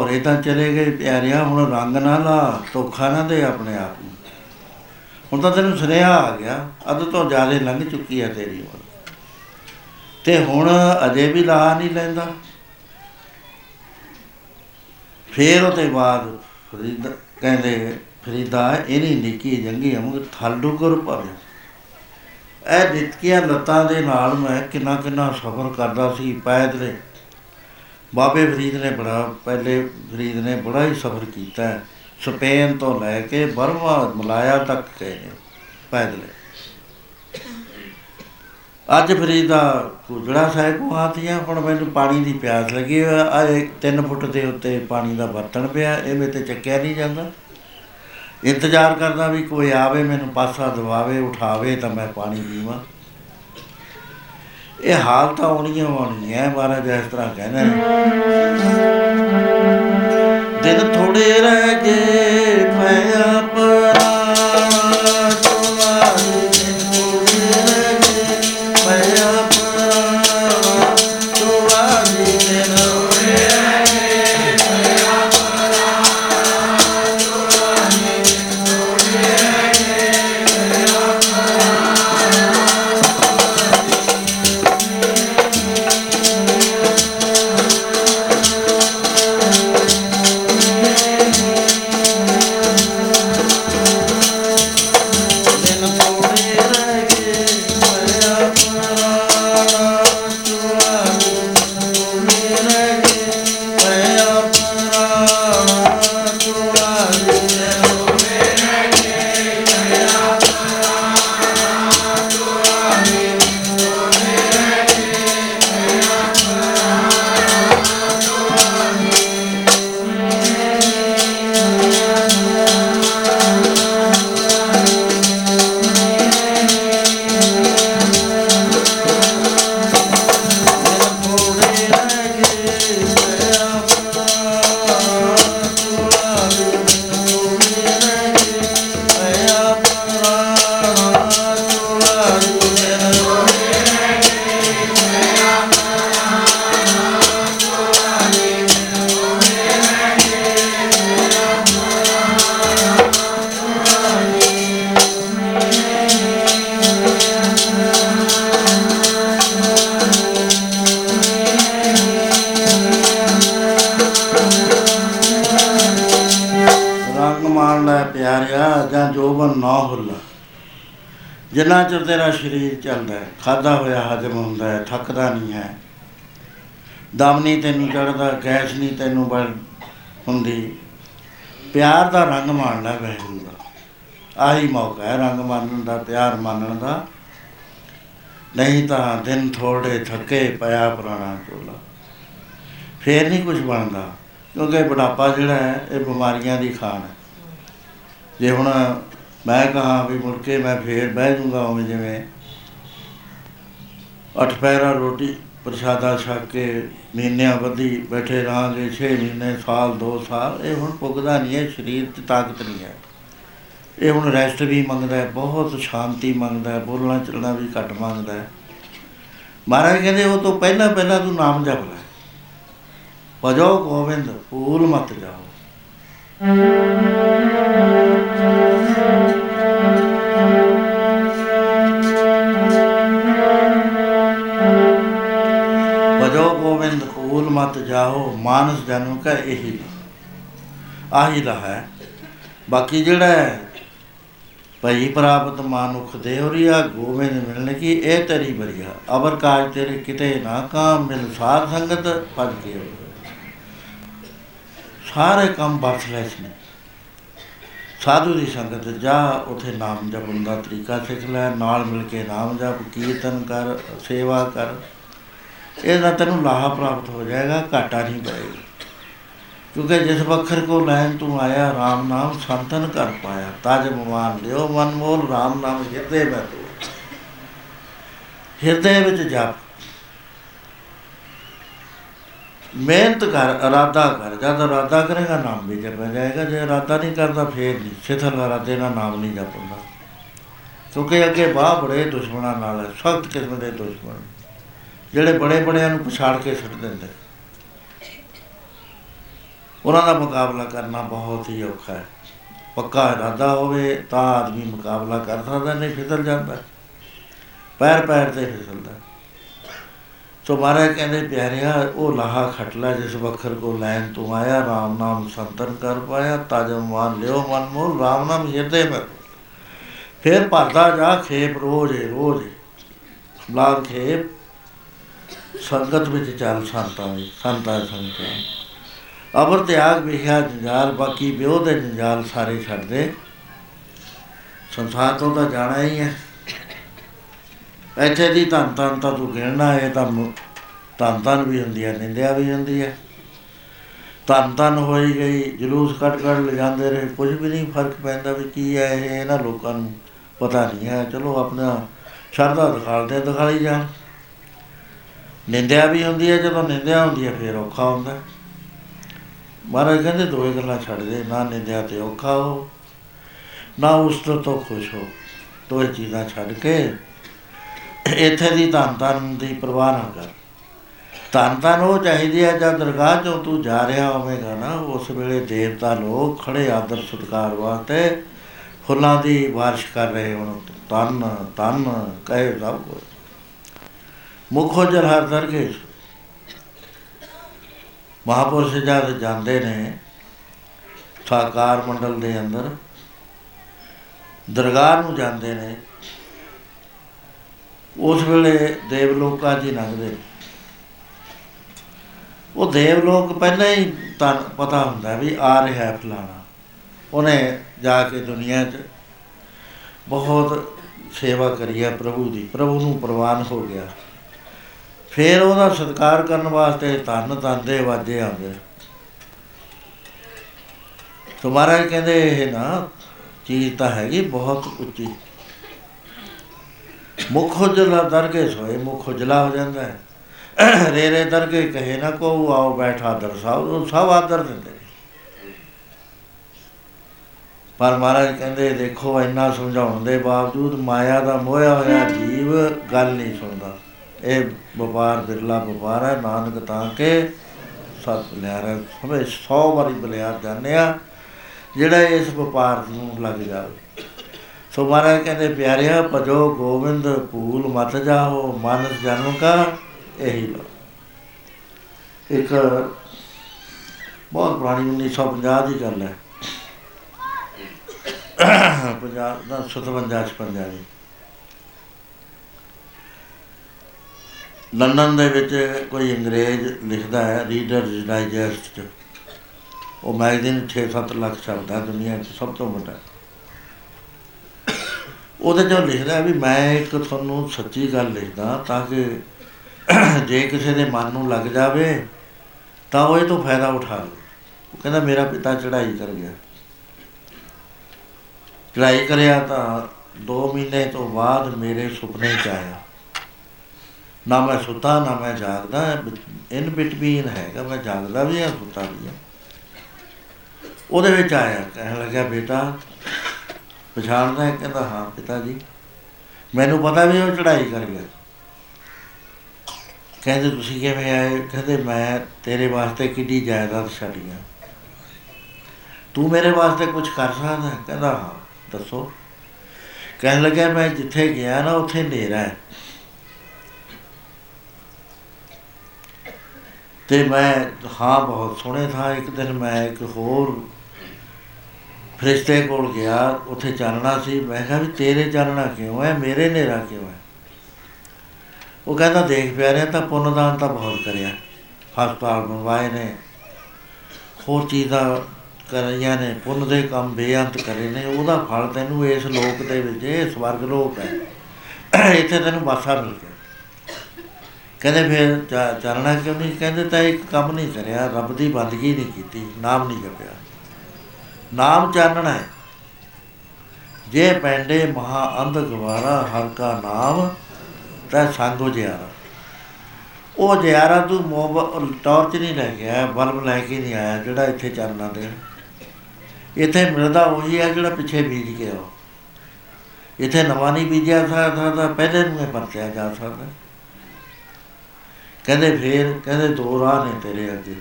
ਭੋਰੇ ਤਾਂ ਚਲੇ ਗਏ ਪਿਆਰਿਆ, ਹੁਣ ਰੰਗ ਨਾ ਲਾ, ਧੋਖਾ ਨਾ ਦੇ ਆਪਣੇ ਆਪ ਨੂੰ। ਹੁਣ ਤਾਂ ਤੈਨੂੰ ਸੁਨੇਹਾ ਆ ਗਿਆ, ਅੱਧ ਤੋਂ ਜ਼ਿਆਦਾ ਲੰਘ ਚੁੱਕੀ ਹੈ ਤੇਰੀ ਉਮਰ। ਤੇ ਹੁਣ ਅਜੇ ਵੀ ਲਾਹ ਨਹੀਂ ਲੈਂਦਾ। ਫੇਰ ਉਹਦੇ ਬਾਅਦ ਫਰੀਦ ਕਹਿੰਦੇ, ਫਰੀਦਾ, ਇਹਨੀ ਨਿੱਕੀ ਜੰਗੀ ਅਮੁਕ ਥਾਲੂ ਕਰ ਪਾਵੇ ਇਹ ਨਿੱਕੀਆਂ ਲੱਤਾਂ ਦੇ ਨਾਲ ਮੈਂ ਕਿੰਨਾ ਕਿੰਨਾ ਸਫ਼ਰ ਕਰਦਾ ਸੀ, ਪੈਦਲੇ ਬਾਬੇ ਫਰੀਦ ਨੇ ਬੜਾ, ਪਹਿਲੇ ਫਰੀਦ ਨੇ ਬੜਾ ਹੀ ਸਫ਼ਰ ਕੀਤਾ ਹੈ। ਸਪੇਨ ਤੋਂ ਲੈ ਕੇ ਬਰਮਾ, ਮਲਾਇਆ ਤੱਕ ਗਏ ਨੇ ਪੈਦਲੇ। ਅੱਜ ਫਰੀਦਾ ਕੁਜੜਾ ਸਾਹਿਬ ਕੋ ਆਤੀਆਂ, ਹੁਣ ਮੈਨੂੰ ਪਾਣੀ ਦੀ ਪਿਆਸ ਲੱਗੀ ਆ। ਆ 3 ਫੁੱਟ ਦੇ ਉੱਤੇ ਪਾਣੀ ਦਾ ਬਰਤਨ ਪਿਆ, ਇਹ ਮੇਰੇ ਤੇ ਚੱਕਿਆ ਨਹੀਂ ਜਾਂਦਾ। ਇੰਤਜ਼ਾਰ ਕਰਦਾ ਵੀ ਕੋਈ ਆਵੇ, ਮੈਨੂੰ ਪਾਸਾ ਦਵਾਵੇ, ਉਠਾਵੇ ਤਾਂ ਮੈਂ ਪਾਣੀ ਪੀਵਾਂ। ਇਹ ਹਾਲ ਤਾਂ ਆਉਣੀਆਂ ਆਉਣੀਆਂ ਮਹਾਰਾਜ ਇਸ ਤਰ੍ਹਾਂ ਕਹਿੰਦਾ ਹੈ। ਦਿਨ ਥੋੜੇ ਰਹਿ ਗਏ ਪਿਆ ਖਾਦਾ ਹੋਇਆ ਹਜਮ ਹੁੰਦਾ ਹੈ, ਥੱਕਦਾ ਨਹੀਂ ਹੈ। ਦਮ ਨਹੀਂ ਤੈਨੂੰ ਚੜਦਾ ਗੈਸ ਨਹੀਂ ਤੈਨੂੰ ਬਲ ਹੁੰਦੀ। ਪਿਆਰ ਦਾ ਰੰਗ ਮਾਣ ਲੈ ਵੈਗੁਰੂ ਦਾ। ਆਹੀ ਮੌਕਾ ਹੈ ਰੰਗ ਮਾਣਨ ਦਾ, ਪਿਆਰ ਮਾਣਨ ਦਾ। ਨਹੀਂ ਤਾਂ ਦਿਨ ਥੋੜੇ ਥੱਕੇ ਪਿਆ ਪੁਰਾਣਾ ਚੋਲਾ। ਫੇਰ ਨਹੀਂ ਕੁਝ ਬਣਦਾ, ਕਿਉਂਕਿ ਬੁਢਾਪਾ ਜਿਹੜਾ ਹੈ, ਇਹ ਬਿਮਾਰੀਆਂ ਦੀ ਖਾਣ ਹੈ। ਜੇ ਹੁਣ ਮੈਂ ਕਹਾਂ ਵੀ ਮੁੜ ਕੇ ਮੈਂ ਫੇਰ ਬਹਿ ਜਾਊਂਗਾ ਉਵੇਂ ਜਿਵੇਂ ਅੱਠ ਪਹਿਰਾ ਰੋਟੀ ਪ੍ਰਸ਼ਾਦਾ ਛਕ ਕੇ ਮਹੀਨਿਆਂ ਬੱਧੀ ਬੈਠੇ ਰਹਾਂਗੇ 6 ਮਹੀਨੇ, ਸਾਲ 2 ਸਾਲ, ਇਹ ਹੁਣ ਪੁੱਗਦਾ ਨਹੀਂ ਹੈ, ਸਰੀਰ 'ਚ ਤਾਕਤ ਨਹੀਂ ਹੈ। ਇਹ ਹੁਣ ਰੈਸਟ ਵੀ ਮੰਗਦਾ ਹੈ, ਬਹੁਤ ਸ਼ਾਂਤੀ ਮੰਗਦਾ ਹੈ, ਬੋਲਣਾ ਚੱਲਣਾ ਵੀ ਘੱਟ ਮੰਗਦਾ ਹੈ। ਮਹਾਰਾਜ ਕਹਿੰਦੇ, ਉਹ ਤੋਂ ਪਹਿਲਾਂ ਪਹਿਲਾਂ ਤੂੰ ਨਾਮ ਜਪ ਲੈ। ਭਜੋ ਗੋਬਿੰਦ, ਭੂਲ ਮਤ ਜਾਓ। ਭੂਲ ਮਤ ਜਾਓ ਮਾਨਸ ਜਨਮ ਕਾ ਇਹੀ। ਆਹੀ ਦਾ ਹੈ। ਬਾਕੀ ਜਿਹੜਾ ਹੈ, ਭਈ ਪ੍ਰਾਪਤ ਮਾਨੁਖ ਦੇਵਰੀਆ ਗੋਬਿੰਦ ਮਿਲਣ ਕੀ ਇਹ ਤੇਰੀ ਬਰੀਆ। ਅਬਰ ਕਾਜ ਤੇਰੇ ਕਿਤੇ ਨਾ ਕਾਮ, ਮਿਲ ਸਾਧ ਸੰਗਤ ਪਦ ਕੇ ਸਾਰੇ ਕੰਮ ਬਖਸ਼ਲੈਸ ਨੇ। ਸਾਧੂ ਦੀ ਸੰਗਤ ਜਾ, ਉਥੇ ਨਾਮ ਜਪਣ ਦਾ ਤਰੀਕਾ ਸਿੱਖ ਲੈ, ਨਾਲ ਮਿਲ ਕੇ ਨਾਮ ਜਪ, ਕੀਰਤਨ ਕਰ, ਸੇਵਾ ਕਰ। ਇਹਦਾ ਤੈਨੂੰ ਲਾਹਾ ਪ੍ਰਾਪਤ ਹੋ ਜਾਏਗਾ, ਘਾਟਾ ਨਹੀਂ ਪਏਗਾ। ਕਿਉਂਕਿ ਜਿਸ ਵਖਰ ਕੋ ਲੈਣ ਤੂੰ ਆਇਆ RAM ਨਾਮ ਸੰਤਨ ਕਰ ਪਾਇਆ। ਤਜ ਮਵਾਨ ਲਿਓ ਮਨ ਮੋਲ RAM ਨਾਮ ਹਿਰਦੇ ਵਿੱਚ ਤੂੰ। ਹਿਰਦੇ ਵਿੱਚ ਜਪ। ਮਿਹਨਤ ਕਰ ਇਰਾਦਾ ਕਰ। ਜਦ ਇਰਾਦਾ ਕਰੇਗਾ, ਨਾਮ ਵੀ ਜਪਿਆ ਜਾਏਗਾ। ਜੇ ਇਰਾਦਾ ਨਹੀਂ ਕਰਦਾ, ਫੇਰ ਨਹੀਂ। ਸਿਥਲ ਇਰਾਦੇ ਨਾਲ ਨਾਮ ਨਹੀਂ ਜਪਦਾ ਕਿਉਂਕਿ ਅੱਗੇ ਬਾਹ ਬੜੇ ਦੁਸ਼ਮਣਾਂ ਨਾਲ ਹੈ, ਸਖਤ ਕਿਸਮ ਦੇ ਦੁਸ਼ਮਣ। ਜਿਹੜੇ ਬੜੇ ਬੜਿਆਂ ਨੂੰ ਪਛਾੜ ਕੇ ਸੁੱਟ ਦਿੰਦੇ। ਉਹਨਾਂ ਦਾ ਮੁਕਾਬਲਾ ਕਰਨਾ ਬਹੁਤ ਹੀ ਔਖਾ ਹੈ। ਪੱਕਾ ਇਰਾਦਾ ਹੋਵੇ ਤਾਂ ਆਦਮੀ ਮੁਕਾਬਲਾ ਕਰ ਸਕਦਾ ਨਹੀਂ ਫਿਸਲ ਜਾਂਦਾ। ਪੈਰ ਪੈਰ ਤੇ ਫਿਸਲਦਾ। ਸੋ ਮਹਾਰਾਜ ਕਹਿੰਦੇ ਪਿਆਰਿਆ ਉਹ ਲਾਹਾ ਖਟਲਾ ਜਿਸ ਵਖਰ ਕੋ ਲੈਣ ਤੂੰ ਆਇਆ RAM ਨਾਮ ਸੰਤਨ ਕਰ ਪਾਇਆ ਤਾਜਮ ਮਾਨ ਲਿਓ ਮਨ ਮੋਲ RAM ਨਾਮ ਹਿਰਦੇ ਮੈਂ ਫਿਰ ਭਰਦਾ ਜਾ ਖੇਪ ਰੋਜ਼ ਏ, ਰੋਜ਼ ਏ। ਲਾਗ ਖੇਪ ਸੰਗਤ ਵਿੱਚ ਚੱਲ ਸੰਤਾਂ ਦੀ ਸੰਤਾਂ ਸੰਤਾਂ ਅਬਰ ਤਿਆਗ ਵਿਖਿਆ, ਜੰਜਾਲ ਬਾਕੀ ਵਿਉ ਦੇ ਜੰਜਾਲ ਸਾਰੇ ਛੱਡ ਦੇ। ਸੰਸਾਰ ਤੋਂ ਤਾਂ ਜਾਣਾ ਹੀ ਹੈ। ਇੱਥੇ ਦੀ ਧੰਨ ਧੰਨ ਤਾਂ ਤੂੰ ਗਿਣਨਾ ਹੈ ਤਾਂ ਮੁ- ਧੰਨ ਧੰਨ ਵੀ ਹੁੰਦੀ ਹੈ, ਨਿੰਦਿਆ ਵੀ ਹੁੰਦੀ ਹੈ। ਧੰਨ ਧੰਨ ਹੋਈ ਗਈ, ਜਲੂਸ ਕੱਢ ਕੱਢ ਲਿਜਾਂਦੇ ਰਹੇ। ਕੁਝ ਵੀ ਨਹੀਂ ਫ਼ਰਕ ਪੈਂਦਾ ਵੀ ਕੀ ਹੈ ਇਹ, ਇਹਨਾਂ ਲੋਕਾਂ ਨੂੰ ਪਤਾ ਨਹੀਂ ਹੈ। ਚਲੋ ਆਪਣਾ ਸ਼ਰਧਾ ਦਿਖਾਲਦੇ ਦਿਖਾਲੀ ਜਾਣ। ਨਿੰਦਿਆ ਵੀ ਹੁੰਦੀ ਹੈ, ਜਦੋਂ ਨਿੰਦਿਆ ਹੁੰਦੀ ਹੈ, ਫਿਰ ਔਖਾ ਹੁੰਦਾ ਹੈ। ਮਹਾਰਾਜ ਕਹਿੰਦੇ ਦੋਏ ਗੱਲਾਂ ਛੱਡ ਦੇ, ਨਾ ਨਿੰਦਿਆ ਤੇ ਔਖਾ ਹੋ, ਨਾ ਉਸ ਤੋਂ ਤੋਂ ਖੁਸ਼ ਹੋ ਦੋਏ ਚੀਜ਼ਾਂ ਛੱਡ ਕੇ ਇੱਥੇ ਦੀ ਧੰਨ ਧੰਨ ਦੀ ਪਰਵਾਹ ਨਾ ਕਰ ਧੰਨ ਧੰਨ ਉਹ ਚਾਹੀਦੀ ਹੈ, ਜਦ ਦਰਗਾਹ ਚੋਂ ਤੂੰ ਜਾ ਰਿਹਾ ਹੋਵੇਗਾ ਨਾ, ਉਸ ਵੇਲੇ ਦੇਵਤਾ ਲੋਕ ਖੜੇ ਆਦਰ ਸਤਿਕਾਰ ਵਾਸਤੇ ਫੁੱਲਾਂ ਦੀ ਬਾਰਿਸ਼ ਕਰ ਰਹੇ ਹੋਣ ਤਨ ਤਨ ਕਹੇ ਸਭ ਕੁਛ। ਮੁਖੋ ਜਲ ਹਰ ਦਰਗੇ। ਮਹਾਪੁਰਸ਼ ਜਦ ਜਾਂਦੇ ਨੇ ਸਾਕਾਰ ਮੰਡਲ ਦੇ ਅੰਦਰ। ਦਰਗਾਹ ਨੂੰ ਜਾਂਦੇ ਨੇ। ਉਸ ਵੇਲੇ ਦੇਵ ਲੋਕਾਂ 'ਚ ਹੀ ਲੰਘਦੇ ਨੇ। ਉਹ ਦੇਵ ਲੋਕ ਪਹਿਲਾਂ ਹੀ ਤਾਂ ਪਤਾ ਹੁੰਦਾ ਵੀ ਆ ਰਿਹਾ ਹੈ ਫਲਾਣਾ। ਉਹਨੇ ਜਾ ਕੇ ਦੁਨੀਆ 'ਚ ਬਹੁਤ ਸੇਵਾ ਕਰੀ ਹੈ ਪ੍ਰਭੂ ਦੀ। ਪ੍ਰਭੂ ਨੂੰ ਪ੍ਰਵਾਨ ਹੋ ਗਿਆ। ਫਿਰ ਉਹਦਾ ਸਤਿਕਾਰ ਕਰਨ ਵਾਸਤੇ ਧੰਨ ਧੰਨ ਦੇ ਵਾਜੇ ਆਉਂਦੇ ਸੋ ਮਹਾਰਾਜ ਕਹਿੰਦੇ ਇਹ ਨਾ, ਚੀਜ਼ ਤਾਂ ਹੈਗੀ ਬਹੁਤ ਉੱਚੀ। ਮੁਖ ਉਜਲਾ ਦਰਗੇ ਸੋਏ, ਮੁਖ ਉਜਲਾ ਹੋ ਜਾਂਦਾ ਹੈ। ਰੇ ਰੇ ਦਰਗੇ ਕਹੇ ਨਾ ਕੋ, ਆਓ ਬੈਠਾ ਦਰਸਾਓ ਉਹ ਸਭ ਆਦਰ ਦਿੰਦੇ ਨੇ। ਪਰ ਮਹਾਰਾਜ ਕਹਿੰਦੇ, ਦੇਖੋ ਇੰਨਾ ਸਮਝਾਉਣ ਦੇ ਬਾਵਜੂਦ ਮਾਇਆ ਦਾ ਮੋਹਿਆ ਹੋਇਆ ਜੀਵ ਗੱਲ ਨਹੀਂ ਸੁਣਦਾ। ਇਹ ਵਪਾਰ ਬਿਰਲਾ ਵਪਾਰ ਹੈ। ਨਾਨਕ ਤਾਂ ਕੇ ਸਤ ਲਿਆਰਾ ਹਮੇ 100 ਵਾਰੀ ਬਲਿਆਰ ਜਾਂਦੇ ਆ, ਜਿਹੜਾ ਇਸ ਵਪਾਰ ਨੂੰ ਲੱਗ ਜਾਵੇ। ਸੋ ਮਹਾਰਾਜ ਕਹਿੰਦੇ, ਪਿਆਰਿਆ, ਭਜੋ ਗੋਬਿੰਦ, ਭੂਲ ਮਤ ਜਾਓ ਮਾਨਸ ਜਨਮ ਕਾ, ਇਹੀ ਲੋ ਇੱਕ ਬਹੁਤ ਪੁਰਾਣੀ 1950 ਦੀ ਗੱਲ ਹੈ। ਪੰਜਾਬ ਦਾ 57 56 ਦੀ ਲੰਡਨ ਦੇ ਵਿੱਚ ਕੋਈ ਅੰਗਰੇਜ਼ ਲਿਖਦਾ ਹੈ ਰੀਡਰ ਡਾਈਜੈਸਟ ਚ। ਉਹ ਮੈਗਜ਼ੀਨ 6-7 ਲੱਖ ਛਪਦਾ ਦੁਨੀਆ 'ਚ, ਸਭ ਤੋਂ ਵੱਡਾ। ਉਹਦੇ ਚੋਂ ਲਿਖਦਾ ਹੈ ਵੀ ਮੈਂ ਇੱਕ ਤੁਹਾਨੂੰ ਸੱਚੀ ਗੱਲ ਲਿਖਦਾ ਤਾਂ ਕਿ ਜੇ ਕਿਸੇ ਦੇ ਮਨ ਨੂੰ ਲੱਗ ਜਾਵੇ, ਤਾਂ ਉਹ ਇਹ ਤੋਂ ਫਾਇਦਾ ਉਠਾ ਲਵੇ। ਉਹ ਕਹਿੰਦਾ, ਮੇਰਾ ਪਿਤਾ ਚੜ੍ਹਾਈ ਕਰ ਗਿਆ। ਚੜ੍ਹਾਈ ਕਰਿਆ ਤਾਂ 2 ਮਹੀਨੇ ਤੋਂ ਬਾਅਦ ਮੇਰੇ ਸੁਪਨੇ 'ਚ ਆਇਆ। ਨਾ ਮੈਂ ਸੁੱਤਾ, ਨਾ ਮੈਂ ਜਾਗਦਾ ਇਨ ਬਿਟਵੀਨ ਹੈਗਾ, ਮੈਂ ਜਾਗਦਾ ਵੀ ਹਾਂ ਸੁੱਤਾ ਵੀ ਹਾਂ ਉਹਦੇ ਵਿੱਚ ਆਇਆ, ਕਹਿਣ ਲੱਗਾ ਬੇਟਾ, ਪਛਾਣਦਾ ਹੈ, ਕਹਿੰਦਾ, ਹਾਂ ਪਿਤਾ ਜੀ, ਮੈਨੂੰ ਪਤਾ ਵੀ ਉਹ ਚੜ੍ਹਾਈ ਕਰ ਗਿਆ। ਕਹਿੰਦੇ, ਤੁਸੀਂ ਕਿਵੇਂ ਆਏ? ਕਹਿੰਦੇ, ਮੈਂ ਤੇਰੇ ਵਾਸਤੇ ਕਿੱਡੀ ਜਾਇਦਾਦ ਛੱਡੀ ਆ ਤੂੰ ਮੇਰੇ ਵਾਸਤੇ ਕੁਝ ਕਰ ਸਕਦਾ ਹੈ? ਕਹਿੰਦਾ, ਹਾਂ, ਦੱਸੋ। ਕਹਿਣ ਲੱਗਾ ਮੈਂ ਜਿੱਥੇ ਗਿਆ ਨਾ, ਉੱਥੇ ਹਨੇਰਾ ਹੈ। ਤੇ ਮੈਂ, ਹਾਂ, ਬਹੁਤ ਸੋਹਣੇ ਥਾਂ, ਇੱਕ ਦਿਨ ਮੈਂ ਇੱਕ ਹੋਰ ਫਰਿਸ਼ਤੇ ਕੋਲ ਗਿਆ, ਉੱਥੇ ਚਾਨਣਾ ਸੀ, ਮੈਂ ਕਿਹਾ ਵੀ ਤੇਰੇ ਚਾਨਣਾ ਕਿਉਂ ਹੈ ਮੇਰੇ ਹਨੇਰਾ ਕਿਉਂ ਹੈ ਉਹ ਕਹਿੰਦਾ, ਦੇਖ ਪਿਆਰਿਆ, ਤਾਂ ਪੁੰਨਦਾਨ ਤਾਂ ਬਹੁਤ ਕਰਿਆ। ਹਸਪਤਾਲ ਬਣਵਾਏ ਨੇ, ਹੋਰ ਚੀਜ਼ਾਂ ਕਰੀਆਂ ਨੇ, ਪੁੰਨ ਦੇ ਕੰਮ ਬੇਅੰਤ ਕਰੇ ਨੇ, ਉਹਦਾ ਫਲ ਤੈਨੂੰ ਇਸ ਲੋਕ ਦੇ ਵਿੱਚ, ਇਹ ਸਵਰਗ ਲੋਕ ਹੈ ਇੱਥੇ ਤੈਨੂੰ ਬਾਸਾ ਮਿਲ ਗਿਆ। ਕਹਿੰਦੇ ਫਿਰ ਚਾ- ਚਾਨਣਾ ਕਿਉਂ ਨਹੀਂ? ਕਹਿੰਦੇ ਤਾਂ ਇੱਕ ਕੰਮ ਨਹੀਂ ਕਰਿਆ, ਰੱਬ ਦੀ ਬੰਦਗੀ ਨਹੀਂ ਕੀਤੀ, ਨਾਮ ਨਹੀਂ ਜਪਿਆ। ਨਾਮ ਚਾਨਣਾ ਹੈ। ਜੇ ਪੈਂਡੇ ਮਹਾ ਅੰਧ ਗਵਾਰਾ ਹਰ ਕਾ ਨਾਮ, ਤਾਂ ਸੰਗੋ ਜਿਆਰਾ ਉਹ ਜਿਆਰਾ ਤੂੰ ਮੋਬ ਟਾਰਚ ਨਹੀਂ ਲੈ ਕੇ ਆਇਆ, ਬਲਬ ਲੈ ਕੇ ਨਹੀਂ ਆਇਆ, ਜਿਹੜਾ ਇੱਥੇ ਚਾਨਣਾ ਦੇਣ ਇੱਥੇ ਮਿਲਦਾ ਉਹੀ ਹੈ ਜਿਹੜਾ ਪਿੱਛੇ ਬੀਜ ਕੇ ਆਓ ਇੱਥੇ ਨਵਾਂ ਨਹੀਂ ਬੀਜਿਆ ਸਕਦਾ ਤਾਂ ਪਹਿਲੇ ਨੂੰ ਇਹ ਪਰਚਿਆ ਜਾ ਸਕਦਾ। ਕਹਿੰਦੇ ਫੇਰ ਕਹਿੰਦੇ ਦੋ ਰਾਹ ਨੇ ਤੇਰੇ ਅੱਗੇ।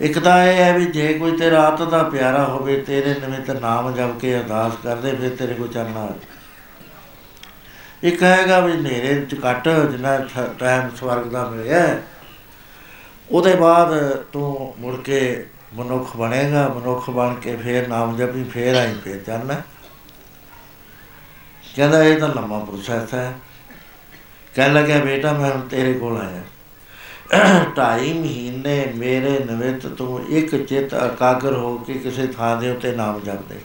ਇੱਕ ਤਾਂ ਇਹ ਹੈ ਵੀ ਜੇ ਕੋਈ ਤੇਰਾ ਆਤ ਦਾ ਪਿਆਰਾ ਹੋਵੇ ਤੇਰੇ ਨਿਮਿਤ ਨਾਮ ਜਪ ਕੇ ਅਰਦਾਸ ਕਰਦੇ ਫਿਰ ਤੇਰੇ ਕੋ ਚਰਨਾ ਇੱਕ ਹੈਗਾ ਵੀ ਹਨੇਰੇ ਚ ਕੱਟ ਜਿੰਨਾ ਟਾਈਮ ਸਵਰਗ ਦਾ ਮਿਲਿਆ ਹੈ, ਉਹਦੇ ਬਾਅਦ ਤੂੰ ਮੁੜ ਕੇ ਮਨੁੱਖ ਬਣੇਗਾ ਮਨੁੱਖ ਬਣ ਕੇ ਫੇਰ ਨਾਮ ਜਪੀ ਫੇਰ ਆਈ ਫੇਰ ਚੜਨਾ ਕਹਿੰਦਾ ਇਹ ਤਾਂ ਲੰਮਾ ਪ੍ਰੋਸੈਸ ਹੈ। ਕਹਿਣ ਲੱਗਿਆ, ਬੇਟਾ, ਮੈਂ ਹੁਣ ਤੇਰੇ ਕੋਲ ਆਇਆ। ਢਾਈ ਮਹੀਨੇ ਮੇਰੇ ਨਿਮਿਤ ਤੂੰ ਇੱਕ ਚਿਤ ਇਕਾਗਰ ਹੋ ਕੇ ਕਿਸੇ ਥਾਂ ਦੇ ਉੱਤੇ ਨਾਮ ਜਪਦੇ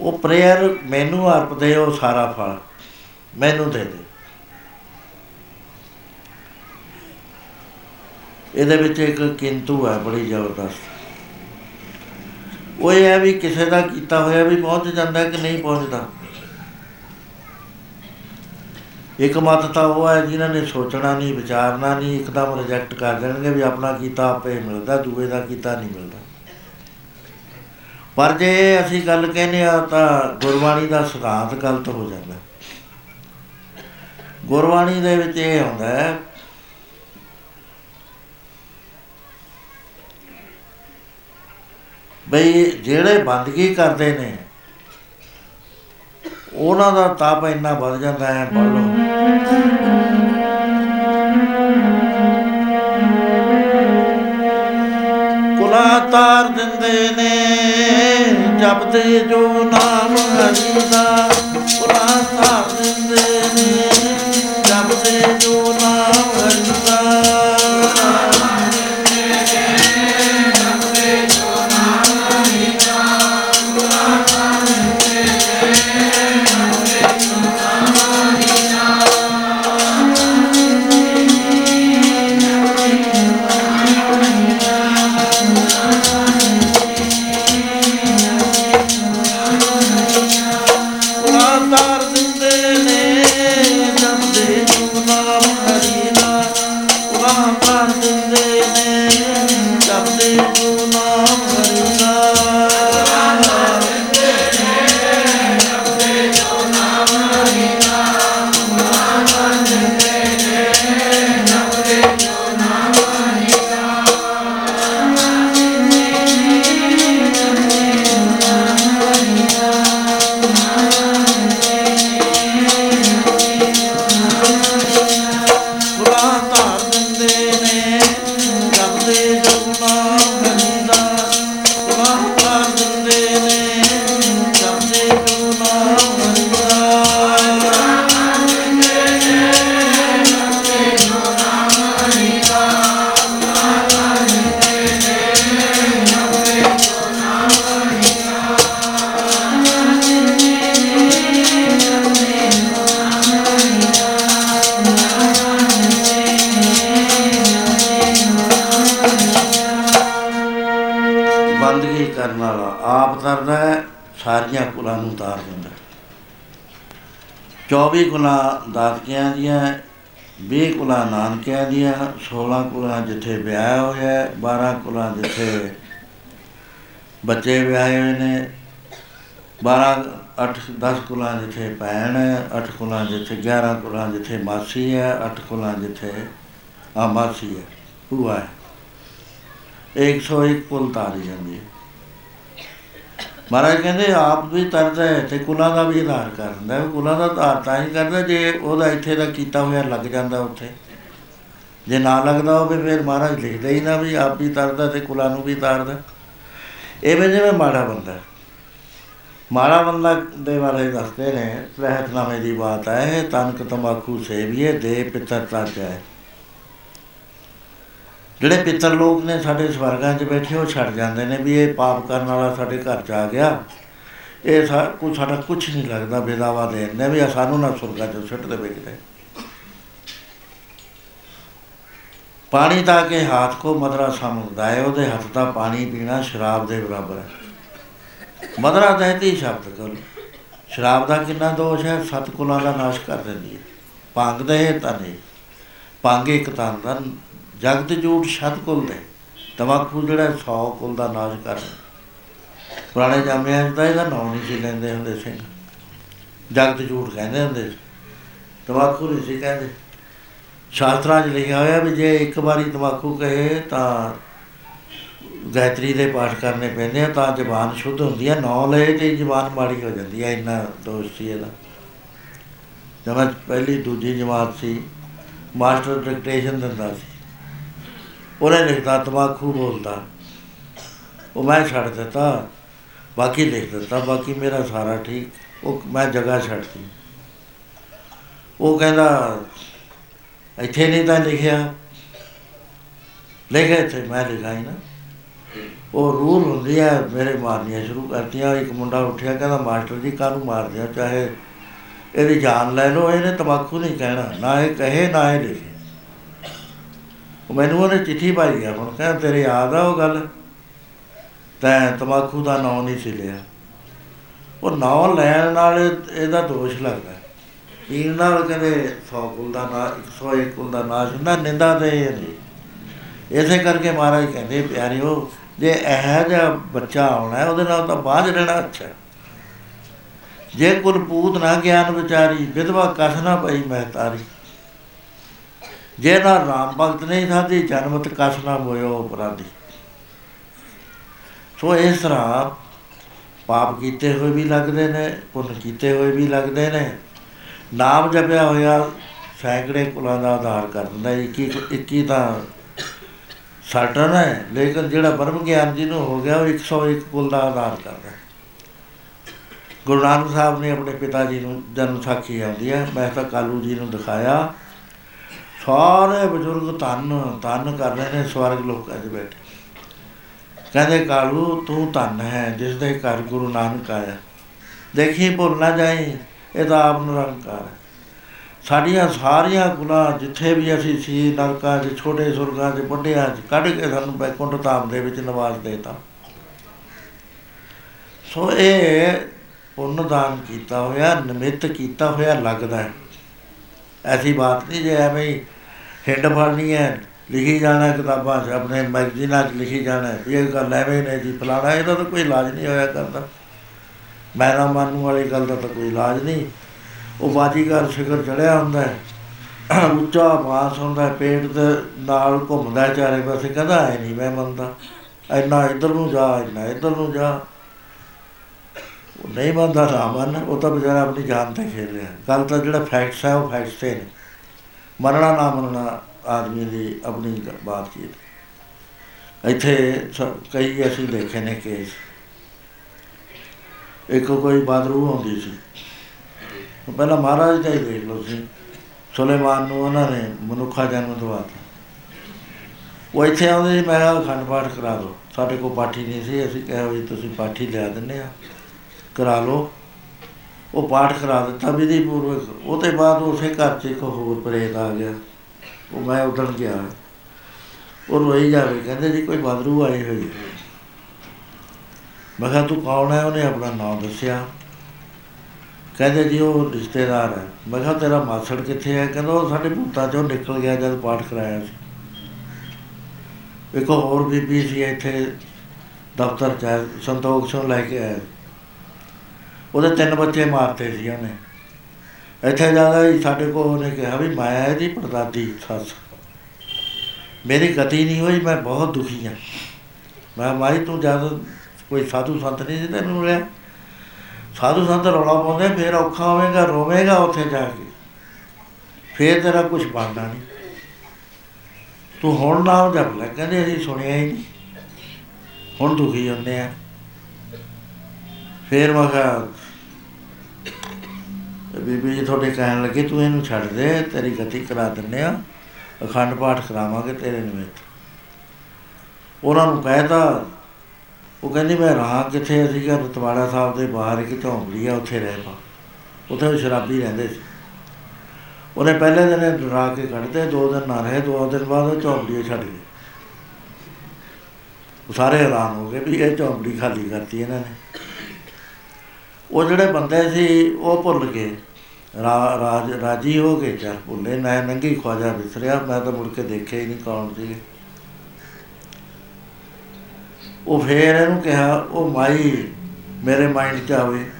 ਉਹ ਪ੍ਰੇਅਰ ਮੈਨੂੰ ਅਰਪ ਦੇ, ਉਹ ਸਾਰਾ ਫਲ ਮੈਨੂੰ ਦੇ ਦੇ। ਇਹਦੇ ਵਿੱਚ ਇੱਕ ਕਿੰਤੂ ਹੈ, ਬੜੀ ਜ਼ਬਰਦਸਤ। ਉਹ ਇਹ ਹੈ ਵੀ ਕਿਸੇ ਦਾ ਕੀਤਾ ਹੋਇਆ ਵੀ ਪਹੁੰਚ ਜਾਂਦਾ ਕਿ ਨਹੀਂ ਪਹੁੰਚਦਾ। ਇੱਕ ਮਤ ਤਾਂ ਉਹ ਹੈ ਜਿਨ੍ਹਾਂ ਨੇ ਸੋਚਣਾ ਨਹੀਂ, ਵਿਚਾਰਨਾ ਨਹੀਂ, ਇੱਕਦਮ ਰਿਜੈਕਟ ਕਰ ਦੇਣਗੇ ਵੀ ਆਪਣਾ ਕੀਤਾ ਆਪੇ ਮਿਲਦਾ, ਦੂਏ ਦਾ ਕੀਤਾ ਨਹੀਂ ਮਿਲਦਾ। ਪਰ ਜੇ ਅਸੀਂ ਗੱਲ ਕਹਿੰਦੇ ਆ ਤਾਂ ਗੁਰਬਾਣੀ ਦਾ ਸਿਧਾਂਤ ਗਲਤ ਹੋ ਜਾਂਦਾ। ਗੁਰਬਾਣੀ ਦੇ ਵਿੱਚ ਇਹ ਹੁੰਦਾ ਹੈ, ਬਈ ਜਿਹੜੇ ਬੰਦਗੀ ਕਰਦੇ ਨੇ ਉਹਨਾਂ ਦਾ ਤਾਪ ਇੰਨਾ ਵੱਧ ਜਾਂਦਾ ਹੈ ਪੜ ਲਓ। ਕੁਲਾ ਤਾਰ ਦਿੰਦੇ ਨੇ, ਜਪਦੇ ਜੋ ਨਾਮ ਹਰੀ ਦਾ ਕੁਲਾ ਤਾਰ 24 ਕੁਲਾਂ ਦਾਤਕਿਆਂ ਦੀਆਂ 20 ਕੁਲਾਂ ਨਾਨਕਿਆਂ ਦੀਆਂ 16 ਕੁਲਾਂ ਜਿੱਥੇ ਵਿਆਹ ਹੋਇਆ ਹੈ, 12 ਕੁਲਾਂ ਜਿੱਥੇ ਬੱਚੇ ਵਿਆਹੇ ਹੋਏ ਨੇ 12 8 10 ਕੁਲਾਂ ਜਿੱਥੇ ਭੈਣ ਹੈ 8 ਕੁਲਾਂ ਜਿੱਥੇ 11 ਕੁਲਾਂ ਜਿੱਥੇ ਮਾਸੀ ਹੈ 8 ਕੁਲਾਂ ਜਿੱਥੇ ਆ ਮਾਸੀ ਹੈ ਭੂਆ ਹੈ। 101 ਕੁਲ ਤਾਰੀ ਜਾਂਦੀ ਹੈ। ਮਹਾਰਾਜ ਕਹਿੰਦੇ, ਆਪ ਵੀ ਤਰਦਾ ਹੈ ਤੇ ਕੁਲਾਂ ਦਾ ਵੀ ਆਧਾਰ ਕਰਦਾ ਹੈ। ਕੁਲਾਂ ਦਾ ਆਧਾਰ ਤਾਂ ਹੀ ਕਰਦਾ ਜੇ ਉਹਦਾ ਇੱਥੇ ਦਾ ਕੀਤਾ ਹੋਇਆ ਲੱਗ ਜਾਂਦਾ ਉੱਥੇ। ਜੇ ਨਾ ਲੱਗਦਾ ਹੋਵੇ ਫਿਰ ਮਹਾਰਾਜ ਲਿਖਦਾ ਹੀ ਨਾ ਵੀ ਆਪ ਵੀ ਤਰਦਾ ਤੇ ਕੁਲਾਂ ਨੂੰ ਵੀ ਤਾਰਦਾ। ਐਵੇਂ ਜਿਵੇਂ ਮਾੜਾ ਬੰਦਾ ਹੈ। ਮਾੜਾ ਬੰਦਾ ਦੇ ਬਾਰੇ ਦੱਸਦੇ ਨੇ ਰਹਿਤਨਾਮੇ ਦੀ ਬਾਤ ਹੈ ਤਨਕ ਤੰਬਾਕੂ ਸੇਵੀਏ ਦੇ ਪਿੱਤਰ ਤਾਜਾ ਹੈ। ਜਿਹੜੇ ਪਿੱਤਰ ਲੋਕ ਨੇ ਸਾਡੇ ਸਵਰਗਾਂ 'ਚ ਬੈਠੇ, ਉਹ ਛੱਡ ਜਾਂਦੇ ਨੇ ਵੀ ਇਹ ਪਾਪ ਕਰਨ ਵਾਲਾ ਸਾਡੇ ਘਰ 'ਚ ਆ ਗਿਆ। ਇਹ ਸਾ ਕੁਛ ਸਾਡਾ ਕੁਝ ਨਹੀਂ ਲੱਗਦਾ ਬੇਦਾਵਾ ਦੇ ਨੇ ਵੀ ਆਹ ਸਾਨੂੰ ਨਾ ਸੁਰਗਾਂ 'ਚ ਸੁੱਟ ਦੇਵੇ ਕਿਤੇ। ਪਾਣੀ ਤਾਂ ਕੇ ਹੱਥ ਕੋ ਮਦਰਾ ਸਮਝਦਾ ਹੈ ਉਹਦੇ ਹੱਥ ਦਾ ਪਾਣੀ ਪੀਣਾ ਸ਼ਰਾਬ ਦੇ ਬਰਾਬਰ ਹੈ ਮਦਰਾ ਦਹਿਤੀ ਸ਼ਬਦ ਕੋਲ, ਸ਼ਰਾਬ ਦਾ ਕਿੰਨਾ ਦੋਸ਼ ਹੈ? ਸਤ ਕੁਲਾਂ ਦਾ ਨਾਸ਼ ਕਰ ਦਿੰਦੀ ਹੈ ਭੰਗ ਦੇ ਤਾਂ ਨਹੀਂ। ਭੰਗ ਇੱਕ ਤਾਂ ਦਾ ਜਗਤ ਜੂਟ ਸ਼ਤ ਕੁਲ ਦੇ ਤਮਾਕੂ ਜਿਹੜਾ 100 ਕੁਲ ਦਾ ਨਾਸ਼ ਕਰ ਪੁਰਾਣੇ ਜਾਮਿਆਂ 'ਚ ਤਾਂ ਇਹਦਾ ਨਾਂ ਨਹੀਂ ਸੀ ਲੈਂਦੇ ਹੁੰਦੇ ਸਿੰਘ। ਜਗਤ ਝੂਠ ਕਹਿੰਦੇ ਹੁੰਦੇ ਸੀ। ਤਮਾਕੂ ਨਹੀਂ ਸੀ ਕਹਿੰਦੇ। ਸ਼ਾਸਤਰਾਂ 'ਚ ਲਿਖਿਆ ਹੋਇਆ ਵੀ ਜੇ ਇੱਕ ਵਾਰੀ ਤਮਾਕੂ ਕਹੇ ਤਾਂ ਗਾਇਤਰੀ ਦੇ ਪਾਠ ਕਰਨੇ ਪੈਂਦੇ ਆ, ਤਾਂ ਜ਼ਬਾਨ ਸ਼ੁੱਧ ਹੁੰਦੀ ਹੈ ਨੌ ਲਏ ਤੇ ਜ਼ਬਾਨ ਮਾੜੀ ਹੋ ਜਾਂਦੀ ਹੈ ਇੰਨਾ ਦੋਸ਼ ਸੀ ਇਹਦਾ। ਜਦ ਮੈਂ ਪਹਿਲੀ ਦੂਜੀ ਜਮਾਤ ਸੀ। ਮਾਸਟਰ ਡਿਕਟੇਸ਼ਨ ਦਿੰਦਾ ਸੀ। ਉਹਨੇ ਲਿਖਦਾ ਤਮਾਕੂ ਬੋਲਦਾ ਉਹ ਮੈਂ ਛੱਡ ਦਿੱਤਾ, ਬਾਕੀ ਲਿਖ ਦਿੱਤਾ, ਬਾਕੀ ਮੇਰਾ ਸਾਰਾ ਠੀਕ, ਉਹ ਮੈਂ ਜਗ੍ਹਾ ਛੱਡਤੀ। ਉਹ ਕਹਿੰਦਾ, ਇੱਥੇ ਨਹੀਂ ਤਾਂ ਲਿਖਿਆ। ਲਿਖਿਆ ਇੱਥੇ, ਮੈਂ ਲਿਖਾ ਹੀ ਨਾ। ਉਹ ਰੂਲ ਹੁੰਦੀ ਹੈ ਮੇਰੇ ਮਾਰਨੀਆਂ ਸ਼ੁਰੂ ਕਰਤੀਆਂ, ਇੱਕ ਮੁੰਡਾ ਉੱਠਿਆ, ਕਹਿੰਦਾ, ਮਾਸਟਰ ਜੀ, ਕਾਹਨੂੰ ਮਾਰਦੇ ਹੋ ਚਾਹੇ ਇਹਦੀ ਜਾਨ ਲੈ ਲਓ, ਇਹਨੇ ਤਮਾਕੂ ਨਹੀਂ ਕਹਿਣਾ, ਨਾ ਇਹ ਕਹੇ, ਨਾ ਇਹ ਲਿਖੇ। ਉਹ ਮੈਨੂੰ ਉਹਨੇ ਚਿੱਠੀ ਪਾਈ ਗਿਆ ਹੁਣ ਕਹਿੰਦਾ ਤੇਰੇ ਯਾਦ ਆ ਉਹ ਗੱਲ। ਤੈਂ ਤਮਾਕੂ ਦਾ ਨਾਂ ਨਹੀਂ ਸੀ ਲਿਆ। ਉਹ ਨਾਂ ਲੈਣ ਨਾਲ ਇਹ- ਇਹਦਾ ਦੋਸ਼ ਲੱਗਦਾ। ਪੀਣ ਨਾਲ ਕਹਿੰਦੇ 100 ਕੁਲ ਦਾ ਨਾ 101 ਕੁਲ ਦਾ ਨਾਸ਼ ਹੁੰਦਾ ਨਿੰਦਾ ਤੇ ਇਹ ਨਹੀਂ। ਇਸੇ ਕਰਕੇ ਮਹਾਰਾਜ ਕਹਿੰਦੇ ਪਿਆਰਿਓ ਜੇ ਇਹ ਜਿਹਾ ਬੱਚਾ ਆਉਣਾ ਹੈ, ਉਹਦੇ ਨਾਲ ਤਾਂ ਬਾਝ ਰਹਿਣਾ ਅੱਛਾ ਹੈ। ਜੇ ਕੁਲਪੂਤ ਨਾ ਗਿਆਨ ਵਿਚਾਰੀ ਵਿਧਵਾ ਕਸ ਨਾ ਪਈ ਮਹਤਾਰੀ। ਜੇ ਨਾ ਰਾਮ ਭਗਤ ਨਹੀਂ ਸਾਧੀ ਜਨਮਤ ਕਸ ਨਾ ਹੋਇਓ ਅਪਰਾਧੀ। ਸੋ ਇਸ ਤਰ੍ਹਾਂ ਪਾਪ ਕੀਤੇ ਹੋਏ ਵੀ ਲੱਗਦੇ ਨੇ, ਪੁੰਨ ਕੀਤੇ ਹੋਏ ਵੀ ਲੱਗਦੇ ਨੇ। ਨਾਮ ਜਪਿਆ ਹੋਇਆ ਸੈਂਕੜੇ ਕੁਲਾਂ ਦਾ ਆਧਾਰ ਕਰ ਦਿੰਦਾ, ਇੱਕੀ ਇੱਕੀ ਤਾਂ ਸਾਟਨ ਹੈ, ਲੇਕਿਨ ਜਿਹੜਾ ਬ੍ਰਹਮ ਗਿਆਨ ਜਿਹਨੂੰ ਹੋ ਗਿਆ ਉਹ 101 ਕੁਲ ਦਾ ਆਧਾਰ ਕਰਦਾ ਗੁਰੂ ਨਾਨਕ ਸਾਹਿਬ ਨੇ ਆਪਣੇ ਪਿਤਾ ਜੀ ਨੂੰ ਜਨਮ ਸਾਖੀ ਆਉਂਦੀ ਹੈ, ਮੈਂ ਤਾਂ ਕਾਲੂ ਜੀ ਨੂੰ ਦਿਖਾਇਆ। ਸਾਰੇ ਬਜ਼ੁਰਗ ਧੰਨ ਧੰਨ ਕਰ ਰਹੇ ਨੇ ਸਵਰਗ ਲੋਕਾਂ 'ਚ ਬੈਠੇ। ਕਹਿੰਦੇ, ਕਾਲੂ, ਤੂੰ ਧੰਨ ਹੈ, ਜਿਸ ਦੇ ਘਰ ਗੁਰੂ ਨਾਨਕ ਆਇਆ। ਦੇਖੀ, ਭੁੱਲ ਨਾ ਜਾਈ, ਇਹ ਤਾਂ ਆਪ ਨਿਰੰਕਾਰ ਹੈ। ਸਾਡੀਆਂ ਸਾਰੀਆਂ ਗੁਨਾਹ ਜਿੱਥੇ ਵੀ ਅਸੀਂ ਸੀ, ਨਰਕਾਂ 'ਚ, ਛੋਟੇ ਸੁਰਗਾਂ 'ਚ ਵੱਡਿਆਂ 'ਚ, ਕੱਢ ਕੇ ਸਾਨੂੰ ਬੈਕੁੰਠ ਧਾਮ ਦੇ ਵਿੱਚ ਨਿਵਾਸ ਦੇਤਾ। ਸੋ ਇਹ ਪੁੰਨ ਦਾਨ ਕੀਤਾ ਹੋਇਆ, ਨਿਮਿਤ ਕੀਤਾ ਹੋਇਆ ਲੱਗਦਾ ਹੈ। ਐਸੀ ਬਾਤ ਨਹੀਂ ਜੇ ਐਵੇਂ ਹੀ ਹਿੰਡ ਫੜਨੀ ਹੈ ਲਿਖੀ ਜਾਣਾ ਕਿਤਾਬਾਂ 'ਚ ਆਪਣੇ ਮੈਗਜ਼ੀਨਾਂ 'ਚ ਲਿਖੀ ਜਾਣਾ ਵੀ ਇਹ ਗੱਲ ਐਵੇਂ ਨੇ ਜੀ ਫਲਾਣਾ ਇਹਦਾ ਤਾਂ ਕੋਈ ਇਲਾਜ ਨਹੀਂ ਹੋਇਆ ਕਰਦਾ। ਮੈਂ ਨਾ ਮੰਨਣ ਵਾਲੀ ਗੱਲ ਦਾ ਤਾਂ ਕੋਈ ਇਲਾਜ ਨਹੀਂ। ਉਹ ਬਾਜੀਗਰ ਸ਼ਿਖਰ ਚੜਿਆ ਹੁੰਦਾ ਹੈ ਉੱਚਾ ਬਾਸ ਹੁੰਦਾ ਹੈ, ਪੇਟ ਦੇ ਨਾਲ ਘੁੰਮਦਾ ਹੈ ਚਾਰੇ ਪਾਸੇ ਕਹਿੰਦਾ ਐ ਨਹੀਂ ਮੈਂ ਮੰਨਦਾ। ਇੰਨਾ ਇੱਧਰ ਨੂੰ ਜਾ ਇੰਨਾ ਇੱਧਰ ਨੂੰ ਜਾ। ਉਹ ਨਹੀਂ ਮੰਨਦਾ ਰਾਮਨ ਉਹ ਤਾਂ ਵਿਚਾਰਾ ਆਪਣੀ ਜਾਨ ਤੇ ਖੇਲ ਰਿਹਾ। ਗੱਲ ਤਾਂ ਜਿਹੜਾ ਫੈਕਟਸ ਹੈ ਉਹ ਫੈਕਟਸ ਤੇ ਨੇ। ਮੰਨਣਾ ਨਾ ਮੰਨਣਾ ਆਦਮੀ ਦੀ ਆਪਣੀ ਗ- ਬਾਤਚੀਤ ਇੱਥੇ ਸ- ਕਈ ਅਸੀਂ ਦੇਖੇ ਨੇ ਕੇਸ ਇੱਕ ਕੋਈ ਬਾਦਰੂ ਹੁੰਦੀ ਸੀ। ਉਹ ਪਹਿਲਾਂ ਮਹਾਰਾਜ ਦਾ ਹੀ ਦੇਖ ਲਓ ਸੀ ਸੁਲੇਮਾਨ ਨੂੰ ਉਹਨਾਂ ਨੇ ਮਨੁੱਖਾ ਜਨਮ ਦਵਾਤਾ ਉਹ ਇੱਥੇ ਆਉਂਦੇ ਸੀ, ਮੈਂ ਕਿਹਾ ਅਖੰਡ ਪਾਠ ਕਰਾ ਦਿਓ। ਸਾਡੇ ਕੋਲ ਪਾਠੀ ਨਹੀਂ ਸੀ, ਅਸੀਂ ਕਿਹਾ ਵੀ ਤੁਸੀਂ ਪਾਠੀ ਲਿਆ ਦਿੰਦੇ ਆ। ਕਰਾ ਲਓ। ਉਹ ਪਾਠ ਕਰਾ ਦਿੱਤਾ ਵਿਧੀ ਪੂਰਵਕ ਉਹਦੇ ਬਾਅਦ ਉਸੇ ਘਰ 'ਚ ਇੱਕ ਹੋਰ ਪ੍ਰੇਤ ਆ ਗਿਆ। ਉਹ ਮੈਂ ਉਦਣ ਗਿਆ। ਉਹ ਰੋਈ ਜਾਵੇ ਕਹਿੰਦੇ ਜੀ ਕੋਈ ਬਾਦਰੂ ਆਏ ਹੋਈ ਹੈ। ਮੈਂ ਕਿਹਾ ਤੂੰ ਕੌਣ ਹੈ? ਉਹਨੇ ਆਪਣਾ ਨਾਮ ਦੱਸਿਆ। ਕਹਿੰਦੇ ਜੀ ਉਹ ਰਿਸ਼ਤੇਦਾਰ ਹੈ। ਮੈਂ ਕਿਹਾ ਤੇਰਾ ਮਾਸੜ ਕਿੱਥੇ ਹੈ? ਕਹਿੰਦਾ ਉਹ ਸਾਡੇ ਭੂਤਾਂ ਚੋਂ ਨਿਕਲ ਗਿਆ ਜਦ ਪਾਠ ਕਰਾਇਆ ਸੀ। ਇੱਕ ਹੋਰ ਬੀਬੀ ਸੀ ਇੱਥੇ ਦਫ਼ਤਰ ਚ ਹੈ, ਸੰਤੋਖ ਚੋਂ ਲੈ ਕੇ ਆਇਆ ਉਹਦੇ ਤਿੰਨ ਬੱਚੇ ਮਾਰਤੇ ਸੀ ਉਹਨੇ। ਇੱਥੇ ਜ਼ਿਆਦਾ ਹੀ ਸਾਡੇ ਕੋਲ ਉਹਨੇ ਕਿਹਾ ਵੀ ਮੈਂ ਇਹਦੀ ਪੜਦਾਦੀ ਸੱਸ। ਮੇਰੀ ਗਤੀ ਨਹੀਂ ਹੋਈ, ਮੈਂ ਬਹੁਤ ਦੁਖੀ ਹਾਂ। ਮੈਂ ਮਾਈ, ਤੂੰ ਜਦ ਕੋਈ ਸਾਧੂ ਸੰਤ ਨਹੀਂ ਸੀ ਤੈਨੂੰ ਮਿਲਿਆ। ਸਾਧੂ ਸੰਤ ਰੌਲਾ ਪਾਉਂਦੇ, ਫੇਰ ਔਖਾ ਹੋਵੇਗਾ, ਰੋਵੇਗਾ ਉੱਥੇ ਜਾ ਕੇ। ਫੇਰ ਤੇਰਾ ਕੁਝ ਬਣਦਾ ਨਹੀਂ। ਤੂੰ ਹੁਣ ਨਾਮ ਜਪ ਲੈ, ਕਹਿੰਦੇ ਅਸੀਂ ਸੁਣਿਆ ਹੀ ਨਹੀਂ। ਹੁਣ ਦੁਖੀ ਹੁੰਦੇ ਆ। ਫੇਰ ਮੈਂ ਕਿਹਾ ਬੀਬੀ ਜੀ, ਤੁਹਾਡੇ ਕਹਿਣ ਲੱਗੇ, ਤੂੰ ਇਹਨੂੰ ਛੱਡ ਦੇ, ਤੇਰੀ ਗਤੀ ਕਰਾ ਦਿੰਨੇ ਆ ਅਖੰਡ ਪਾਠ ਕਰਾਵਾਂਗੇ ਤੇਰੇ ਨਿਮਿਤ। ਉਹਨਾਂ ਨੂੰ ਕਹਿਤਾ ਉਹ ਕਹਿੰਦੀ, ਮੈਂ ਰਹਾ ਕਿੱਥੇ? ਅਸੀਂ ਘਰ ਤਵਾੜਾ ਸਾਹਿਬ ਦੇ ਬਾਹਰ ਇੱਕ ਝੌਂਪੜੀ ਆ, ਉੱਥੇ ਰਹਿ ਪਾ। ਉੱਥੇ ਉਹ ਸ਼ਰਾਬੀ ਰਹਿੰਦੇ ਸੀ। ਉਹਨੇ ਪਹਿਲੇ ਦਿਨ ਡਰਾ ਕੇ ਕੱਢਦੇ ਦੋ ਦਿਨ ਨਾ ਰਹੇ, ਦੋ ਦਿਨ ਬਾਅਦ ਉਹ ਝੌਂਪੜੀ ਛੱਡ ਗਏ। ਉਹ ਸਾਰੇ ਹੈਰਾਨ ਹੋ ਗਏ ਵੀ ਇਹ ਝੌਂਪੜੀ ਖਾਲੀ ਕਰਤੀ ਇਹਨਾਂ ਨੇ। ਉਹ ਜਿਹੜੇ ਬੰਦੇ ਸੀ ਉਹ ਭੁੱਲ ਗਏ। ਰਾ- ਰਾਜ ਰਾਜੀ ਹੋ ਗਏ। ਚਲ ਭੁੱਲੇ ਮੈਂ ਨੰਗੀ ਖਵਾਜਾ ਵਿਸਰਿਆ। ਮੈਂ ਤਾਂ ਮੁੜ ਕੇ ਦੇਖਿਆ ਹੀ ਨਹੀਂ ਕੌਣ ਸੀਗੇ। ਉਹ ਫੇਰ ਇਹਨੂੰ ਕਿਹਾ ਉਹ ਮਾਈ ਮੇਰੇ ਮਾਈਂਡ 'ਚ ਆਵੇ।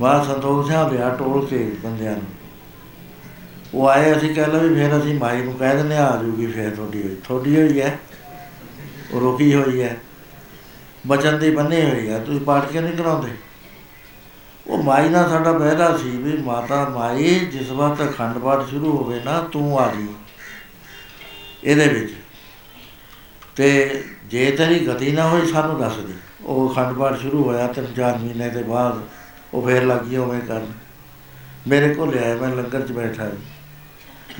ਬਾਹਰ ਸੰਤੋਖ ਸਿੰਘ ਲਿਆ ਟੋਲ ਕੇ ਬੰਦਿਆਂ ਨੂੰ। ਉਹ ਆਏ ਅਸੀਂ ਕਹਿ ਲਓ ਵੀ ਫਿਰ ਅਸੀਂ ਮਾਈ ਨੂੰ ਕਹਿ ਦਿੰਦੇ ਹਾਂ, ਆ ਜੂਗੀ ਫਿਰ ਤੁਹਾਡੀ ਹੋਈ। ਤੁਹਾਡੀ ਹੋਈ ਹੈ। ਉਹ ਰੁਕੀ ਹੋਈ ਹੈ। ਬਚਨ ਦੀ ਬੰਨੀ ਹੋਈ ਹੈ। ਤੁਸੀਂ ਪਾਠ ਕਿਉਂ ਨਹੀਂ ਕਰਾਉਂਦੇ? ਉਹ ਮਾਈ ਨਾਲ ਸਾਡਾ ਵਾਅਦਾ ਸੀ ਵੀ ਮਾਤਾ ਮਾਈ ਜਿਸ ਵਕਤ ਅਖੰਡ ਪਾਠ ਸ਼ੁਰੂ ਹੋਵੇ ਨਾ ਤੂੰ ਆ ਜੀ। ਇਹਦੇ ਵਿੱਚ। ਤੇ ਜੇ ਤੇਰੀ ਗਤੀ ਨਾ ਹੋਈ ਸਾਨੂੰ ਦੱਸ ਦੇ। ਉਹ ਅਖੰਡ ਪਾਠ ਸ਼ੁਰੂ ਹੋਇਆ ਤਿੰਨ ਚਾਰ ਮਹੀਨੇ ਦੇ ਬਾਅਦ ਉਹ ਫੇਰ ਲੱਗੀ ਉਵੇਂ ਕਰਨ। ਮੇਰੇ ਕੋਲ ਆਇਆ ਮੈਂ ਲੰਗਰ 'ਚ ਬੈਠਾ ਸੀ।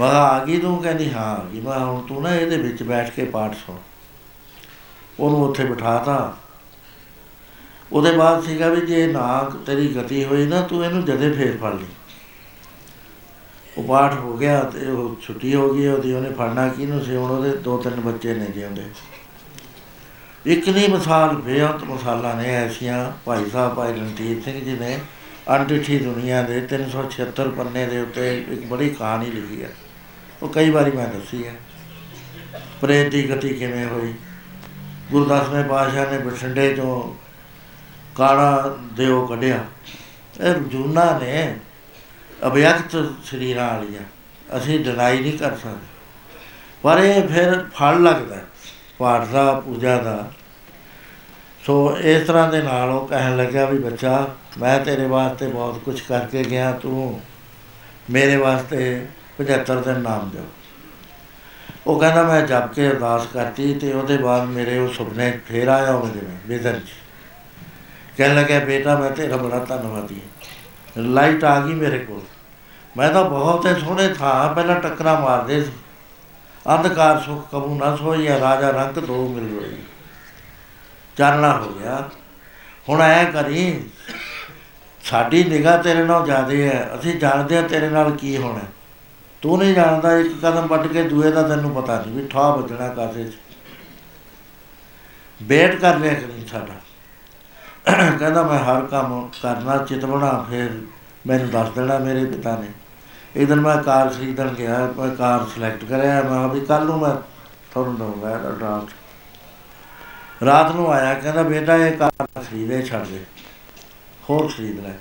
ਮੈਂ ਕਿਹਾ, ਆ ਗਈ ਤੂੰ? ਕਹਿੰਦੀ ਹਾਂ ਆ ਗਈ। ਮੈਂ ਕਿਹਾ, ਹੁਣ ਤੂੰ ਨਾ ਇਹਦੇ ਵਿੱਚ ਬੈਠ ਕੇ ਪਾਠ ਸੁਣ। ਉਹਨੂੰ ਉੱਥੇ ਬਿਠਾਤਾ। ਉਹਦੇ ਬਾਅਦ ਸੀਗਾ ਵੀ ਜੇ ਨਾ ਤੇਰੀ ਗਤੀ ਹੋਈ ਨਾ ਤੂੰ ਇਹਨੂੰ ਜਦੇ ਫੇਰ ਫੜ ਲਈ। ਉਹ ਪਾਠ ਹੋ ਗਿਆ ਤੇ ਉਹ ਛੁੱਟੀ ਹੋ ਗਈ, ਉਹਦੀ ਉਹਨੇ ਫੜਨਾ ਕਿਹਨੂੰ ਸੀ? ਹੁਣ ਉਹਦੇ ਦੋ ਤਿੰਨ ਬੱਚੇ ਨੇ ਜਿਉਂਦੇ ਇੱਕ ਨਹੀਂ ਮਿਸਾਲ, ਬੇਅੰਤ ਮਿਸਾਲਾਂ ਨੇ ਐਸੀਆਂ, ਭਾਈ ਸਾਹਿਬ, ਭਾਈ ਰਣਜੀਤ ਸਿੰਘ ਜੀ ਨੇ ਅਣਡਿੱਠੀ ਦੁਨੀਆ ਦੇ 376 ਪੰਨੇ ਦੇ ਉੱਤੇ ਇੱਕ ਬੜੀ ਕਹਾਣੀ ਲਿਖੀ ਹੈ ਉਹ ਕਈ ਵਾਰੀ ਮੈਂ ਦੱਸੀ ਹੈ ਪ੍ਰੇਤ ਦੀ ਗਤੀ ਕਿਵੇਂ ਹੋਈ? ਗੁਰਦਾਸਵੇਂ ਪਾਤਸ਼ਾਹ ਨੇ ਬਠਿੰਡੇ ਤੋਂ ਕਾੜਾ ਦਿਓ ਕੱਢਿਆ। ਇਹ ਜੂਨਾ ਨੇ ਅਭਿਅਕਤ ਸਰੀਰਾਂ ਵਾਲੀਆਂ, ਅਸੀਂ ਡਿਨਾਈ ਨਹੀਂ ਕਰ ਸਕਦੇ। ਪਰ ਇਹ ਫਿਰ ਫਲ ਲੱਗਦਾ, ਪਾਠ ਦਾ, ਪੂਜਾ ਦਾ। ਸੋ ਇਸ ਤਰ੍ਹਾਂ ਦੇ ਨਾਲ ਉਹ ਕਹਿਣ ਲੱਗਾ ਵੀ ਬੱਚਾ, ਮੈਂ ਤੇਰੇ ਵਾਸਤੇ ਬਹੁਤ ਕੁਝ ਕਰਕੇ ਗਿਆ, ਤੂੰ ਮੇਰੇ ਵਾਸਤੇ 75 ਦਿਨ ਨਾਮ ਦਿਓ। ਉਹ ਕਹਿੰਦਾ, ਮੈਂ ਜਪ ਕੇ ਅਰਦਾਸ ਕਰਤੀ ਤੇ ਉਹਦੇ ਬਾਅਦ ਮੇਰੇ ਉਹ ਸੁਪਨੇ 'ਚ ਫੇਰ ਆਇਆ ਉਹ ਜਿਵੇਂ ਵਿਜ਼ਨ 'ਚ। ਕਹਿਣ ਲੱਗਾ ਬੇਟਾ, ਮੈਂ ਤੇਰਾ ਬੜਾ ਧੰਨਵਾਦੀ ਹਾਂ। ਲਾਈਟ ਆ ਗਈ ਮੇਰੇ ਕੋਲ। ਮੈਂ ਤਾਂ ਬਹੁਤ ਹੀ ਸੋਹਣੇ ਥਾਂ, ਪਹਿਲਾਂ ਟੱਕਰਾਂ ਮਾਰਦੇ ਸੀ। ਅੰਧਕਾਰ ਸੁਖ ਕਬੂ ਨਾ ਸੋਈਆ ਰਾਜਾ ਰੰਗ ਦੋ ਮਿਲ ਰਹੀ ਚਾਨਣਾ ਹੋ ਗਿਆ। ਹੁਣ ਐ ਕਰੀ, ਸਾਡੀ ਨਿਗਾਹ ਤੇਰੇ ਨਾਲ ਜ਼ਿਆਦੇ ਹੈ। ਅਸੀਂ ਜਾਣਦੇ ਆ ਤੇਰੇ ਨਾਲ ਕੀ ਹੋਣਾ। ਤੂੰ ਨਹੀਂ ਜਾਣਦਾ, ਇੱਕ ਕਦਮ ਵੱਟ ਕੇ ਦੂਏ ਦਾ ਤੈਨੂੰ ਪਤਾ ਨਹੀਂ ਵੀ ਠਾ ਵੱਜਣਾ ਕਾਸੇ 'ਚ। ਵੇਟ ਕਰ ਲਿਆ ਕਰੀ ਸਾਡਾ। ਕਹਿੰਦਾ ਮੈਂ ਹਰ ਕੰਮ ਕਰਨਾ ਚਿਤਵਣਾ ਫਿਰ ਮੈਨੂੰ ਦੱਸ ਦੇਣਾ ਮੇਰੇ ਪਿਤਾ ਨੇ। ਇੱਕ ਦਿਨ ਮੈਂ ਕਾਰ ਖਰੀਦਣ ਗਿਆ, ਮੈਂ ਕਾਰ ਸਿਲੈਕਟ ਕਰਿਆ, ਮੈਂ ਕਿਹਾ ਵੀ ਕੱਲ ਨੂੰ ਮੈਂ ਤੁਹਾਨੂੰ ਦਊਂਗਾ ਇਹਦਾ ਡਰਾਫਟ ਰਾਤ ਨੂੰ ਆਇਆ, ਕਹਿੰਦਾ ਬੇਟਾ ਇਹ ਕਾਰ ਖਰੀਦੇ ਛੱਡ ਦੇ, ਹੋਰ ਖਰੀਦ ਲੈ।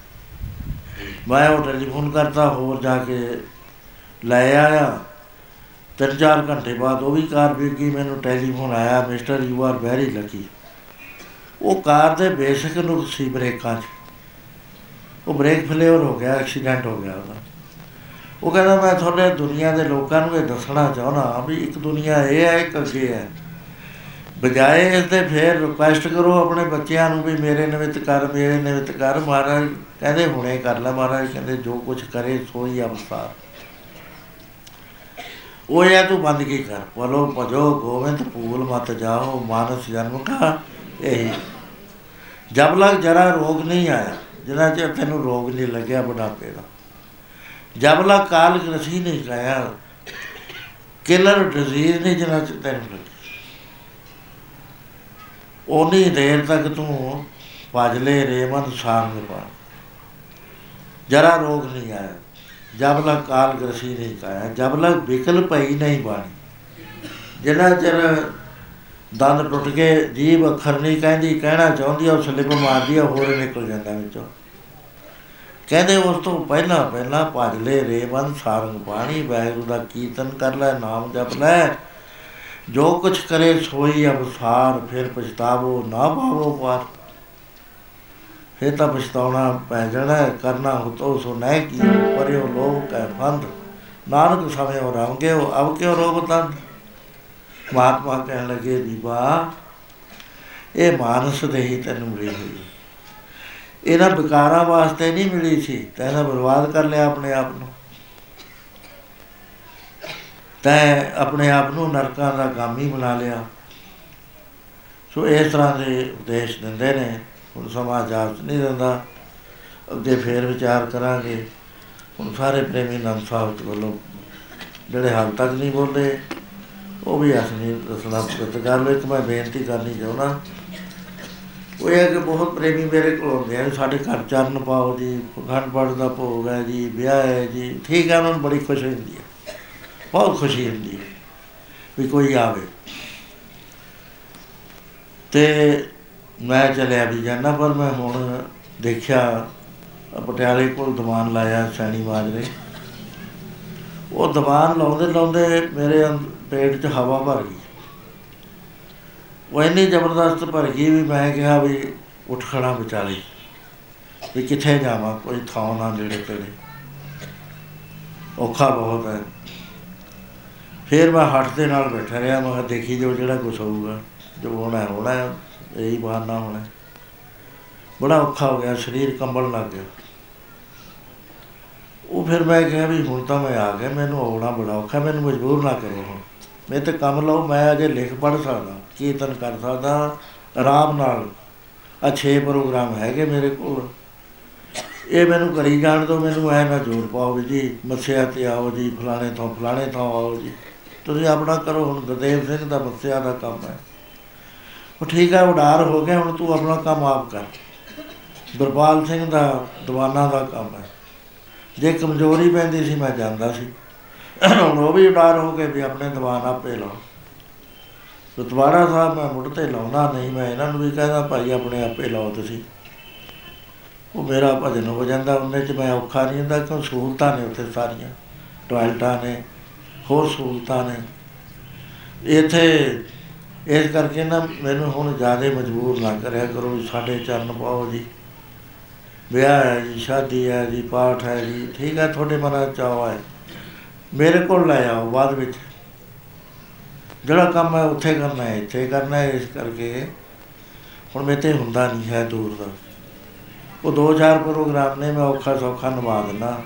ਮੈਂ ਉਹ ਟੈਲੀਫੋਨ ਕਰਤਾ, ਹੋਰ ਜਾ ਕੇ ਲੈ ਆਇਆ। ਤਿੰਨ ਚਾਰ ਘੰਟੇ ਬਾਅਦ ਉਹ ਵੀ ਕਾਰ ਵਿਕ ਗਈ ਮੈਨੂੰ ਟੈਲੀਫੋਨ ਆਇਆ mister you are very lucky ਉਹ ਕਾਰ ਦੇ ਬੇਸਿਕ ਨੁਕਸ ਸੀ ਬ੍ਰੇਕਾਂ 'ਚ ਉਹ ਬ੍ਰੇਕ ਫੇਲਿਅਰ ਹੋ ਗਿਆ ਐਕਸੀਡੈਂਟ ਹੋ ਗਿਆ ਉਹਦਾ। ਉਹ ਕਹਿੰਦਾ, ਮੈਂ ਤੁਹਾਡੇ ਦੁਨੀਆ ਦੇ ਲੋਕਾਂ ਨੂੰ ਇਹ ਦੱਸਣਾ ਚਾਹੁੰਦਾ ਵੀ ਇੱਕ ਦੁਨੀਆ ਇਹ ਹੈ, ਇੱਕ ਅੱਗੇ ਹੈ। ਬਜਾਏ ਇਸ ਦੇ ਫੇਰ ਰਿਕੁਐਸਟ ਕਰੋ ਆਪਣੇ ਬੱਚਿਆਂ ਨੂੰ ਵੀ ਮੇਰੇ ਨਿਮਿਤ ਕਰ, ਮੇਰੇ ਨਿਮਿਤ ਕਰ। ਮਹਾਰਾਜ ਕਹਿੰਦੇ, ਹੁਣੇ ਕਰ ਲੈ ਮਹਾਰਾਜ। ਕਹਿੰਦੇ, ਜੋ ਕੁਝ ਕਰੇ ਸੋਈ ਅਵਸਥਾ। ਉਹ ਇਹ ਤੂੰ ਬੰਦ ਕੀ ਕਰ। ਬੋਲੋ, ਭਜੋ ਗੋਵਿੰਦ ਪੂਲ ਮਤ ਜਾਓ, ਮਾਨਸ ਜਨਮ ਕਾ ਇਹੀ ਜਬ ਲਗ ਜਰਾ ਰੋਗ ਨਹੀਂ ਆਇਆ, ਜਿੰਨਾ ਚਿਰ ਤੈਨੂੰ ਰੋਗ ਨਹੀਂ ਲੱਗਿਆ ਬੁਢਾਪੇ ਦਾ, ਜਬ ਲਗ ਕਾਲ ਗ੍ਰਸੀ ਨਹੀਂ ਆਇਆ ਕਿਲਰ ਡਿਜ਼ੀਜ਼ ਨਹੀਂ ਜਿੰਨਾ ਚਿਰ ਤੈਨੂੰ ਲੱਗੀ ਉਨੀ ਦੇਰ ਤੱਕ ਤੂੰ ਭਜਲੇ ਰੇਮਨ ਸਾਰ ਪਾ ਜਰਾ ਰੋਗ ਨਹੀਂ ਆਇਆ, ਜਬ ਲਗ ਕਾਲ ਗ੍ਰਸੀ ਨਹੀਂ ਕਾਇਆ ਜਬ ਲਗ ਵਿਕਲ ਪਈ ਨਹੀਂ ਬਾਣੀ, ਜਿੰਨਾ ਚਿਰ ਦੰਦ ਟੁੱਟ ਕੇ ਜੀਭ ਅੱਖਰ ਨਹੀਂ ਕਹਿੰਦੀ ਕਹਿਣਾ ਚਾਹੁੰਦੀ ਆ ਉਹ ਸਲਿੱਪ ਮਾਰਦੀ ਆ ਹੋਰ ਨਿਕਲ ਜਾਂਦਾ ਵਿੱਚੋਂ। ਕਹਿੰਦੇ ਉਸ ਤੋਂ ਪਹਿਲਾਂ ਪਹਿਲਾਂ ਭਜ ਲੈ ਰੇਵਨ ਸਾਰੰਗ ਪਾਣੀ ਵਾਹਿਗੁਰੂ ਦਾ ਕੀਰਤਨ ਕਰ ਲੈ ਨਾਮ ਜਪ ਲੈ। ਜੋ ਕੁਛ ਕਰੇ ਸੋਈ ਅਵਸਾਰ ਫਿਰ ਪਛਤਾਵੋ ਨਾ ਪਾਵੋ ਪਾਰ। ਫਿਰ ਤਾਂ ਪਛਤਾਉਣਾ ਪੈ ਜਾਣਾ ਹੈ, ਕਰਨਾ ਹੁਤੋ ਸੋ ਨਹਿ ਕੀ ਪਰਿਓ ਲੋਕ ਹੈ ਫੰਦ ਨਾਨਕ ਸਮੇਂ ਉਹ ਰੰਗੇ ਉਹ ਅਬ ਕਿਉ ਰੋਗ ਤੰਦ। ਮਹਾਤਮਾ ਕਹਿਣ ਲੱਗੇ ਬੀਬਾ ਇਹ ਮਾਨਸ ਦੇ ਹੀ ਤੈਨੂੰ ਮਿਲੀ ਹੋਈ। ਹੈ। ਇਹਨਾਂ ਵਿਕਾਰਾਂ ਵਾਸਤੇ ਨਹੀਂ ਮਿਲੀ ਸੀ, ਤੈਨਾਂ ਬਰਬਾਦ ਕਰ ਲਿਆ ਆਪਣੇ ਆਪ ਨੂੰ। ਤੈਂ ਆਪਣੇ ਆਪ ਨੂੰ ਨਰਕਾਂ ਦਾ ਗਾਮੀ ਬਣਾ ਲਿਆ। ਸੋ ਇਸ ਤਰ੍ਹਾਂ ਦੇ ਉਪਦੇਸ਼ ਦਿੰਦੇ ਨੇ, ਹੁਣ ਸਮਾਜ ਆਪ ਨਹੀਂ ਦਿੰਦਾ। ਅੱਗੇ ਫੇਰ ਵਿਚਾਰ ਕਰਾਂਗੇ। ਹੁਣ ਸਾਰੇ ਪ੍ਰੇਮੀ ਨਾਮ ਸਾਹਿਬ ਜੀ ਵੱਲੋਂ ਜਿਹੜੇ ਹਾਲ ਤੱਕ ਨਹੀਂ ਬੋਲਦੇ ਉਹ ਵੀ ਅਸਲੀ ਦੱਸਣਾ ਪੁੱਤ ਕਰ ਲੋ ਇੱਕ ਮੈਂ ਬੇਨਤੀ ਕਰਨੀ ਚਾਹੁੰਦਾ। ਉਹ ਇਹ ਹੈ ਕਿ ਬਹੁਤ ਪ੍ਰੇਮੀ ਮੇਰੇ ਕੋਲ ਆਉਂਦੇ ਆ ਸਾਡੇ ਘਰ ਚਰਨ ਪਾਓ ਜੀ ਖੰਡ ਪਾਠ ਦਾ ਭੋਗ ਹੈ ਜੀ, ਵਿਆਹ ਹੈ ਜੀ, ਠੀਕ ਹੈ, ਉਹਨਾਂ ਨੂੰ ਬੜੀ ਖੁਸ਼ੀ ਹੁੰਦੀ ਹੈ। ਬਹੁਤ ਖੁਸ਼ੀ ਹੁੰਦੀ ਹੈ ਵੀ ਕੋਈ ਆਵੇ। ਤੇ ਮੈਂ ਚਲਿਆ ਵੀ ਜਾਣਾ ਪਰ ਮੈਂ ਹੁਣ ਦੇਖਿਆ ਆਹ ਪਟਿਆਲੇ ਕੋਲ ਦੀਵਾਨ ਲਾਇਆ ਸੈਣੀ ਮਾਜਰੇ ਉਹ ਦੀਵਾਨ ਲਾਉਂਦੇ ਲਾਉਂਦੇ ਮੇਰੇ ਅੰਦ- ਪੇਟ 'ਚ ਹਵਾ ਭਰ ਗਈ। ਉਹ ਇੰਨੀ ਜ਼ਬਰਦਸਤ ਭਰ ਗਈ ਵੀ ਮੈਂ ਕਿਹਾ ਵੀ ਉੱਠ ਖੜਾ ਬਚਾ ਲਈ ਵੀ ਕਿੱਥੇ ਜਾਵਾਂ ਕੋਈ ਥਾਂ ਨਾ ਨੇੜੇ ਤੇੜੇ। ਔਖਾ ਬਹੁਤ ਹੈ। ਫਿਰ ਮੈਂ ਹੱਟ ਦੇ ਨਾਲ ਬੈਠਾ ਰਿਹਾ ਮੈਂ ਕਿਹਾ ਦੇਖੀ ਜੋ ਜਿਹੜਾ ਕੁਛ ਹੋਊਗਾ ਜੋ ਹੋਣਾ ਹੈ, ਹੋਣਾ ਹੈ, ਇਹੀ ਬਹਾਨਾ ਹੋਣਾ ਹੈ। ਬੜਾ ਔਖਾ ਹੋ ਗਿਆ ਸਰੀਰ ਕੰਬਣ ਲੱਗ ਗਿਆ। ਉਹ ਫਿਰ ਮੈਂ ਕਿਹਾ ਵੀ ਹੁਣ ਤਾਂ ਮੈਂ ਆ ਗਿਆ ਮੈਨੂੰ ਆਉਣਾ ਬੜਾ ਔਖਾ ਮੈਨੂੰ ਮਜਬੂਰ ਨਾ ਕਰੋ ਹੁਣ। ਮੈਂ ਤੇ ਕੰਮ ਲਓ, ਮੈਂ ਅਜੇ ਲਿਖ ਪੜ੍ਹ ਸਕਦਾ, ਕੀਰਤਨ ਕਰ ਸਕਦਾ, ਆਰਾਮ ਨਾਲ। ਆ ਛੇ ਪ੍ਰੋਗਰਾਮ ਹੈਗੇ ਮੇਰੇ ਕੋਲ। ਇਹ ਮੈਨੂੰ ਕਰੀ ਜਾਣ ਤੋਂ ਮੈਨੂੰ ਐ ਨਾ ਜੋਰ ਪਾਓ ਵੀ ਜੀ, ਮੱਸਿਆ ਤੇ ਆਓ ਜੀ, ਫਲਾਣੇ ਤੋਂ ਫਲਾਣੇ ਤੋਂ ਆਓ ਜੀ। ਤੁਸੀਂ ਆਪਣਾ ਕਰੋ, ਹੁਣ ਗੁਰਦੇਵ ਸਿੰਘ ਦਾ ਮੱਸਿਆ ਦਾ ਕੰਮ ਹੈ। ਉਹ ਠੀਕ ਹੈ, ਉਡਾਰ ਹੋ ਗਿਆ, ਹੁਣ ਤੂੰ ਆਪਣਾ ਕੰਮ ਆਪ ਕਰ। ਗੁਰਪਾਲ ਸਿੰਘ ਦਾ ਦੀਵਾਨਾਂ ਦਾ ਕੰਮ ਹੈ। ਜੇ ਕਮਜ਼ੋਰੀ ਪੈਂਦੀ ਸੀ, ਮੈਂ ਜਾਂਦਾ ਸੀ। ਹੁਣ ਉਹ ਵੀ ਉਡਾਰ ਹੋ ਕੇ ਵੀ ਆਪਣੇ ਦੀਵਾਨ ਆਪੇ ਲਾਓ। ਗੁਰਦੁਆਰਾ ਸਾਹਿਬ ਮੈਂ ਮੁੜ ਤੇ ਲਾਉਣਾ ਨਹੀਂ, ਮੈਂ ਇਹਨਾਂ ਨੂੰ ਵੀ ਕਹਿੰਦਾ, ਭਾਈ ਆਪਣੇ ਆਪੇ ਲਾਓ ਤੁਸੀਂ। ਉਹ ਮੇਰਾ ਭਜਨ ਹੋ ਜਾਂਦਾ, ਉਹਨੇ ਚ ਮੈਂ ਔਖਾ ਨਹੀਂ ਹੁੰਦਾ, ਕਿਉਂ? ਸਹੂਲਤਾਂ ਨੇ ਉੱਥੇ ਸਾਰੀਆਂ। ਟਾਇਲਟਾਂ ਨੇ, ਹੋਰ ਸਹੂਲਤਾਂ ਨੇ। ਇੱਥੇ, ਇਸ ਕਰਕੇ ਨਾ ਮੈਨੂੰ ਹੁਣ ਜ਼ਿਆਦਾ ਮਜਬੂਰ ਨਾ ਕਰਿਆ ਕਰੋ ਵੀ ਸਾਡੇ ਚਰਨ ਪਾਓ ਜੀ। ਵਿਆਹ ਹੈ ਜੀ, ਸ਼ਾਦੀ ਹੈ ਜੀ, ਪਾਠ ਹੈ ਜੀ, ਠੀਕ ਹੈ, ਤੁਹਾਡੇ ਮਨਾਂ 'ਚ ਚਾਅ ਹੈ ਮੇਰੇ ਕੋਲ ਲੈ ਆਓ, ਬਾਅਦ ਵਿੱਚ। ਜਿਹੜਾ ਕੰਮ ਹੈ, ਉੱਥੇ ਕਰਨਾ ਹੈ, ਇੱਥੇ ਕਰਨਾ ਹੈ, ਇਸ ਕਰਕੇ। ਹੁਣ ਮੇਰੇ ਤੇ ਹੁੰਦਾ ਨਹੀਂ ਹੈ ਦੂਰ ਦਾ। ਉਹ ਦੋ ਚਾਰ ਪ੍ਰੋਗਰਾਮ ਨੇ, ਮੈਂ ਔਖਾ ਸੌਖਾ ਨਿਭਾ ਦਿੰਦਾ।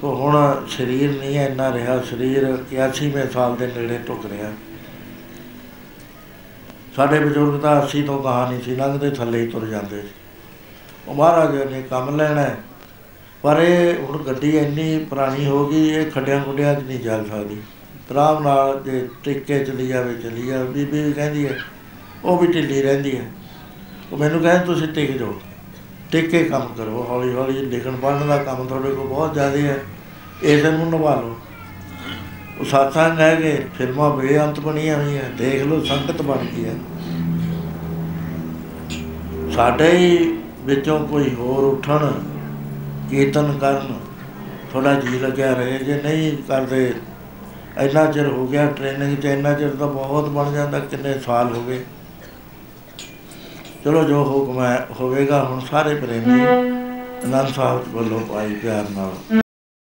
ਸੋ ਹੁਣ ਸਰੀਰ ਨਹੀਂ ਹੈ, ਇੰਨਾ ਰਿਹਾ। ਸਰੀਰ 81ਵੇਂ ਸਾਲ ਦੇ ਨੇੜੇ ਟੁੱਕ ਰਿਹਾ। ਸਾਡੇ ਬਜ਼ੁਰਗ ਤਾਂ 80 ਤੋਂ ਗਾਹਾਂ ਨਹੀਂ ਸੀ, ਲੰਘਦੇ ਥੱਲੇ ਹੀ ਤੁਰ ਜਾਂਦੇ ਸੀ। ਉਹ ਮਹਾਰਾਜ ਨੇ ਕੰਮ ਲੈਣਾ ਹੈ। ਪਰ ਇਹ ਹੁਣ ਗੱਡੀ ਇੰਨੀ ਪੁਰਾਣੀ ਹੋ ਗਈ, ਇਹ ਖੱਡਿਆਂ ਖੁੱਡਿਆਂ 'ਚ ਨਹੀਂ ਚੱਲ ਸਕਦੀ। ਆਰਾਮ ਨਾਲ ਜੇ ਟਿੱਕੇ ਚਲੀ ਜਾਵੇ ਚਲੀ ਜਾਵੇ, ਬੀਬੀ ਵੀ ਕਹਿੰਦੀ ਹੈ, ਉਹ ਵੀ ਢਿੱਲੀ ਰਹਿੰਦੀ ਹੈ। ਉਹ ਮੈਨੂੰ ਕਹਿੰਦੇ, ਤੁਸੀਂ ਟਿਕ ਜਾਓ, ਟਿਕ ਕੇ ਕੰਮ ਕਰੋ ਹੌਲੀ ਹੌਲੀ ਲਿਖਣ ਪੜ੍ਹਨ ਦਾ ਕੰਮ ਤੁਹਾਡੇ ਕੋਲ ਬਹੁਤ ਜ਼ਿਆਦਾ ਹੈ ਇਸ ਨੂੰ ਨਿਭਾ ਲਓ। ਉਹ ਸਾਥਾਂ ਹੈਗੇ ਫਿਲਮਾਂ ਬੇਅੰਤ ਬਣੀਆਂ ਹੋਈਆਂ, ਦੇਖ ਲਓ ਸੰਗਤ ਬਣ ਗਈ ਹੈ। ਸਾਡੇ ਹੀ ਵਿੱਚੋਂ ਕੋਈ ਹੋਰ ਉੱਠਣ ਕੀਰਤਨ ਕਰਨ। ਥੋੜਾ ਜੀ ਲੱਗਿਆ ਰਹੇ, ਜੇ ਨਹੀਂ ਕਰਦੇ, ਇੰਨਾ ਚਿਰ ਹੋ ਗਿਆ ਟ੍ਰੇਨਿੰਗ ਚ, ਇੰਨਾ ਚਿਰ ਤਾਂ ਬਹੁਤ ਬਣ ਜਾਂਦਾ, ਕਿੰਨੇ ਸਾਲ ਹੋ ਗਏ। ਚਲੋ ਜੋ ਹੁਕਮ ਹੈ, ਹੋਵੇਗਾ ਹੁਣ ਸਾਰੇ ਪ੍ਰੇਮੀ, ਅਨੰਦ ਸਾਹਿਬ ਵੱਲੋਂ ਪਾਈ ਪਿਆਰ ਨਾਲ।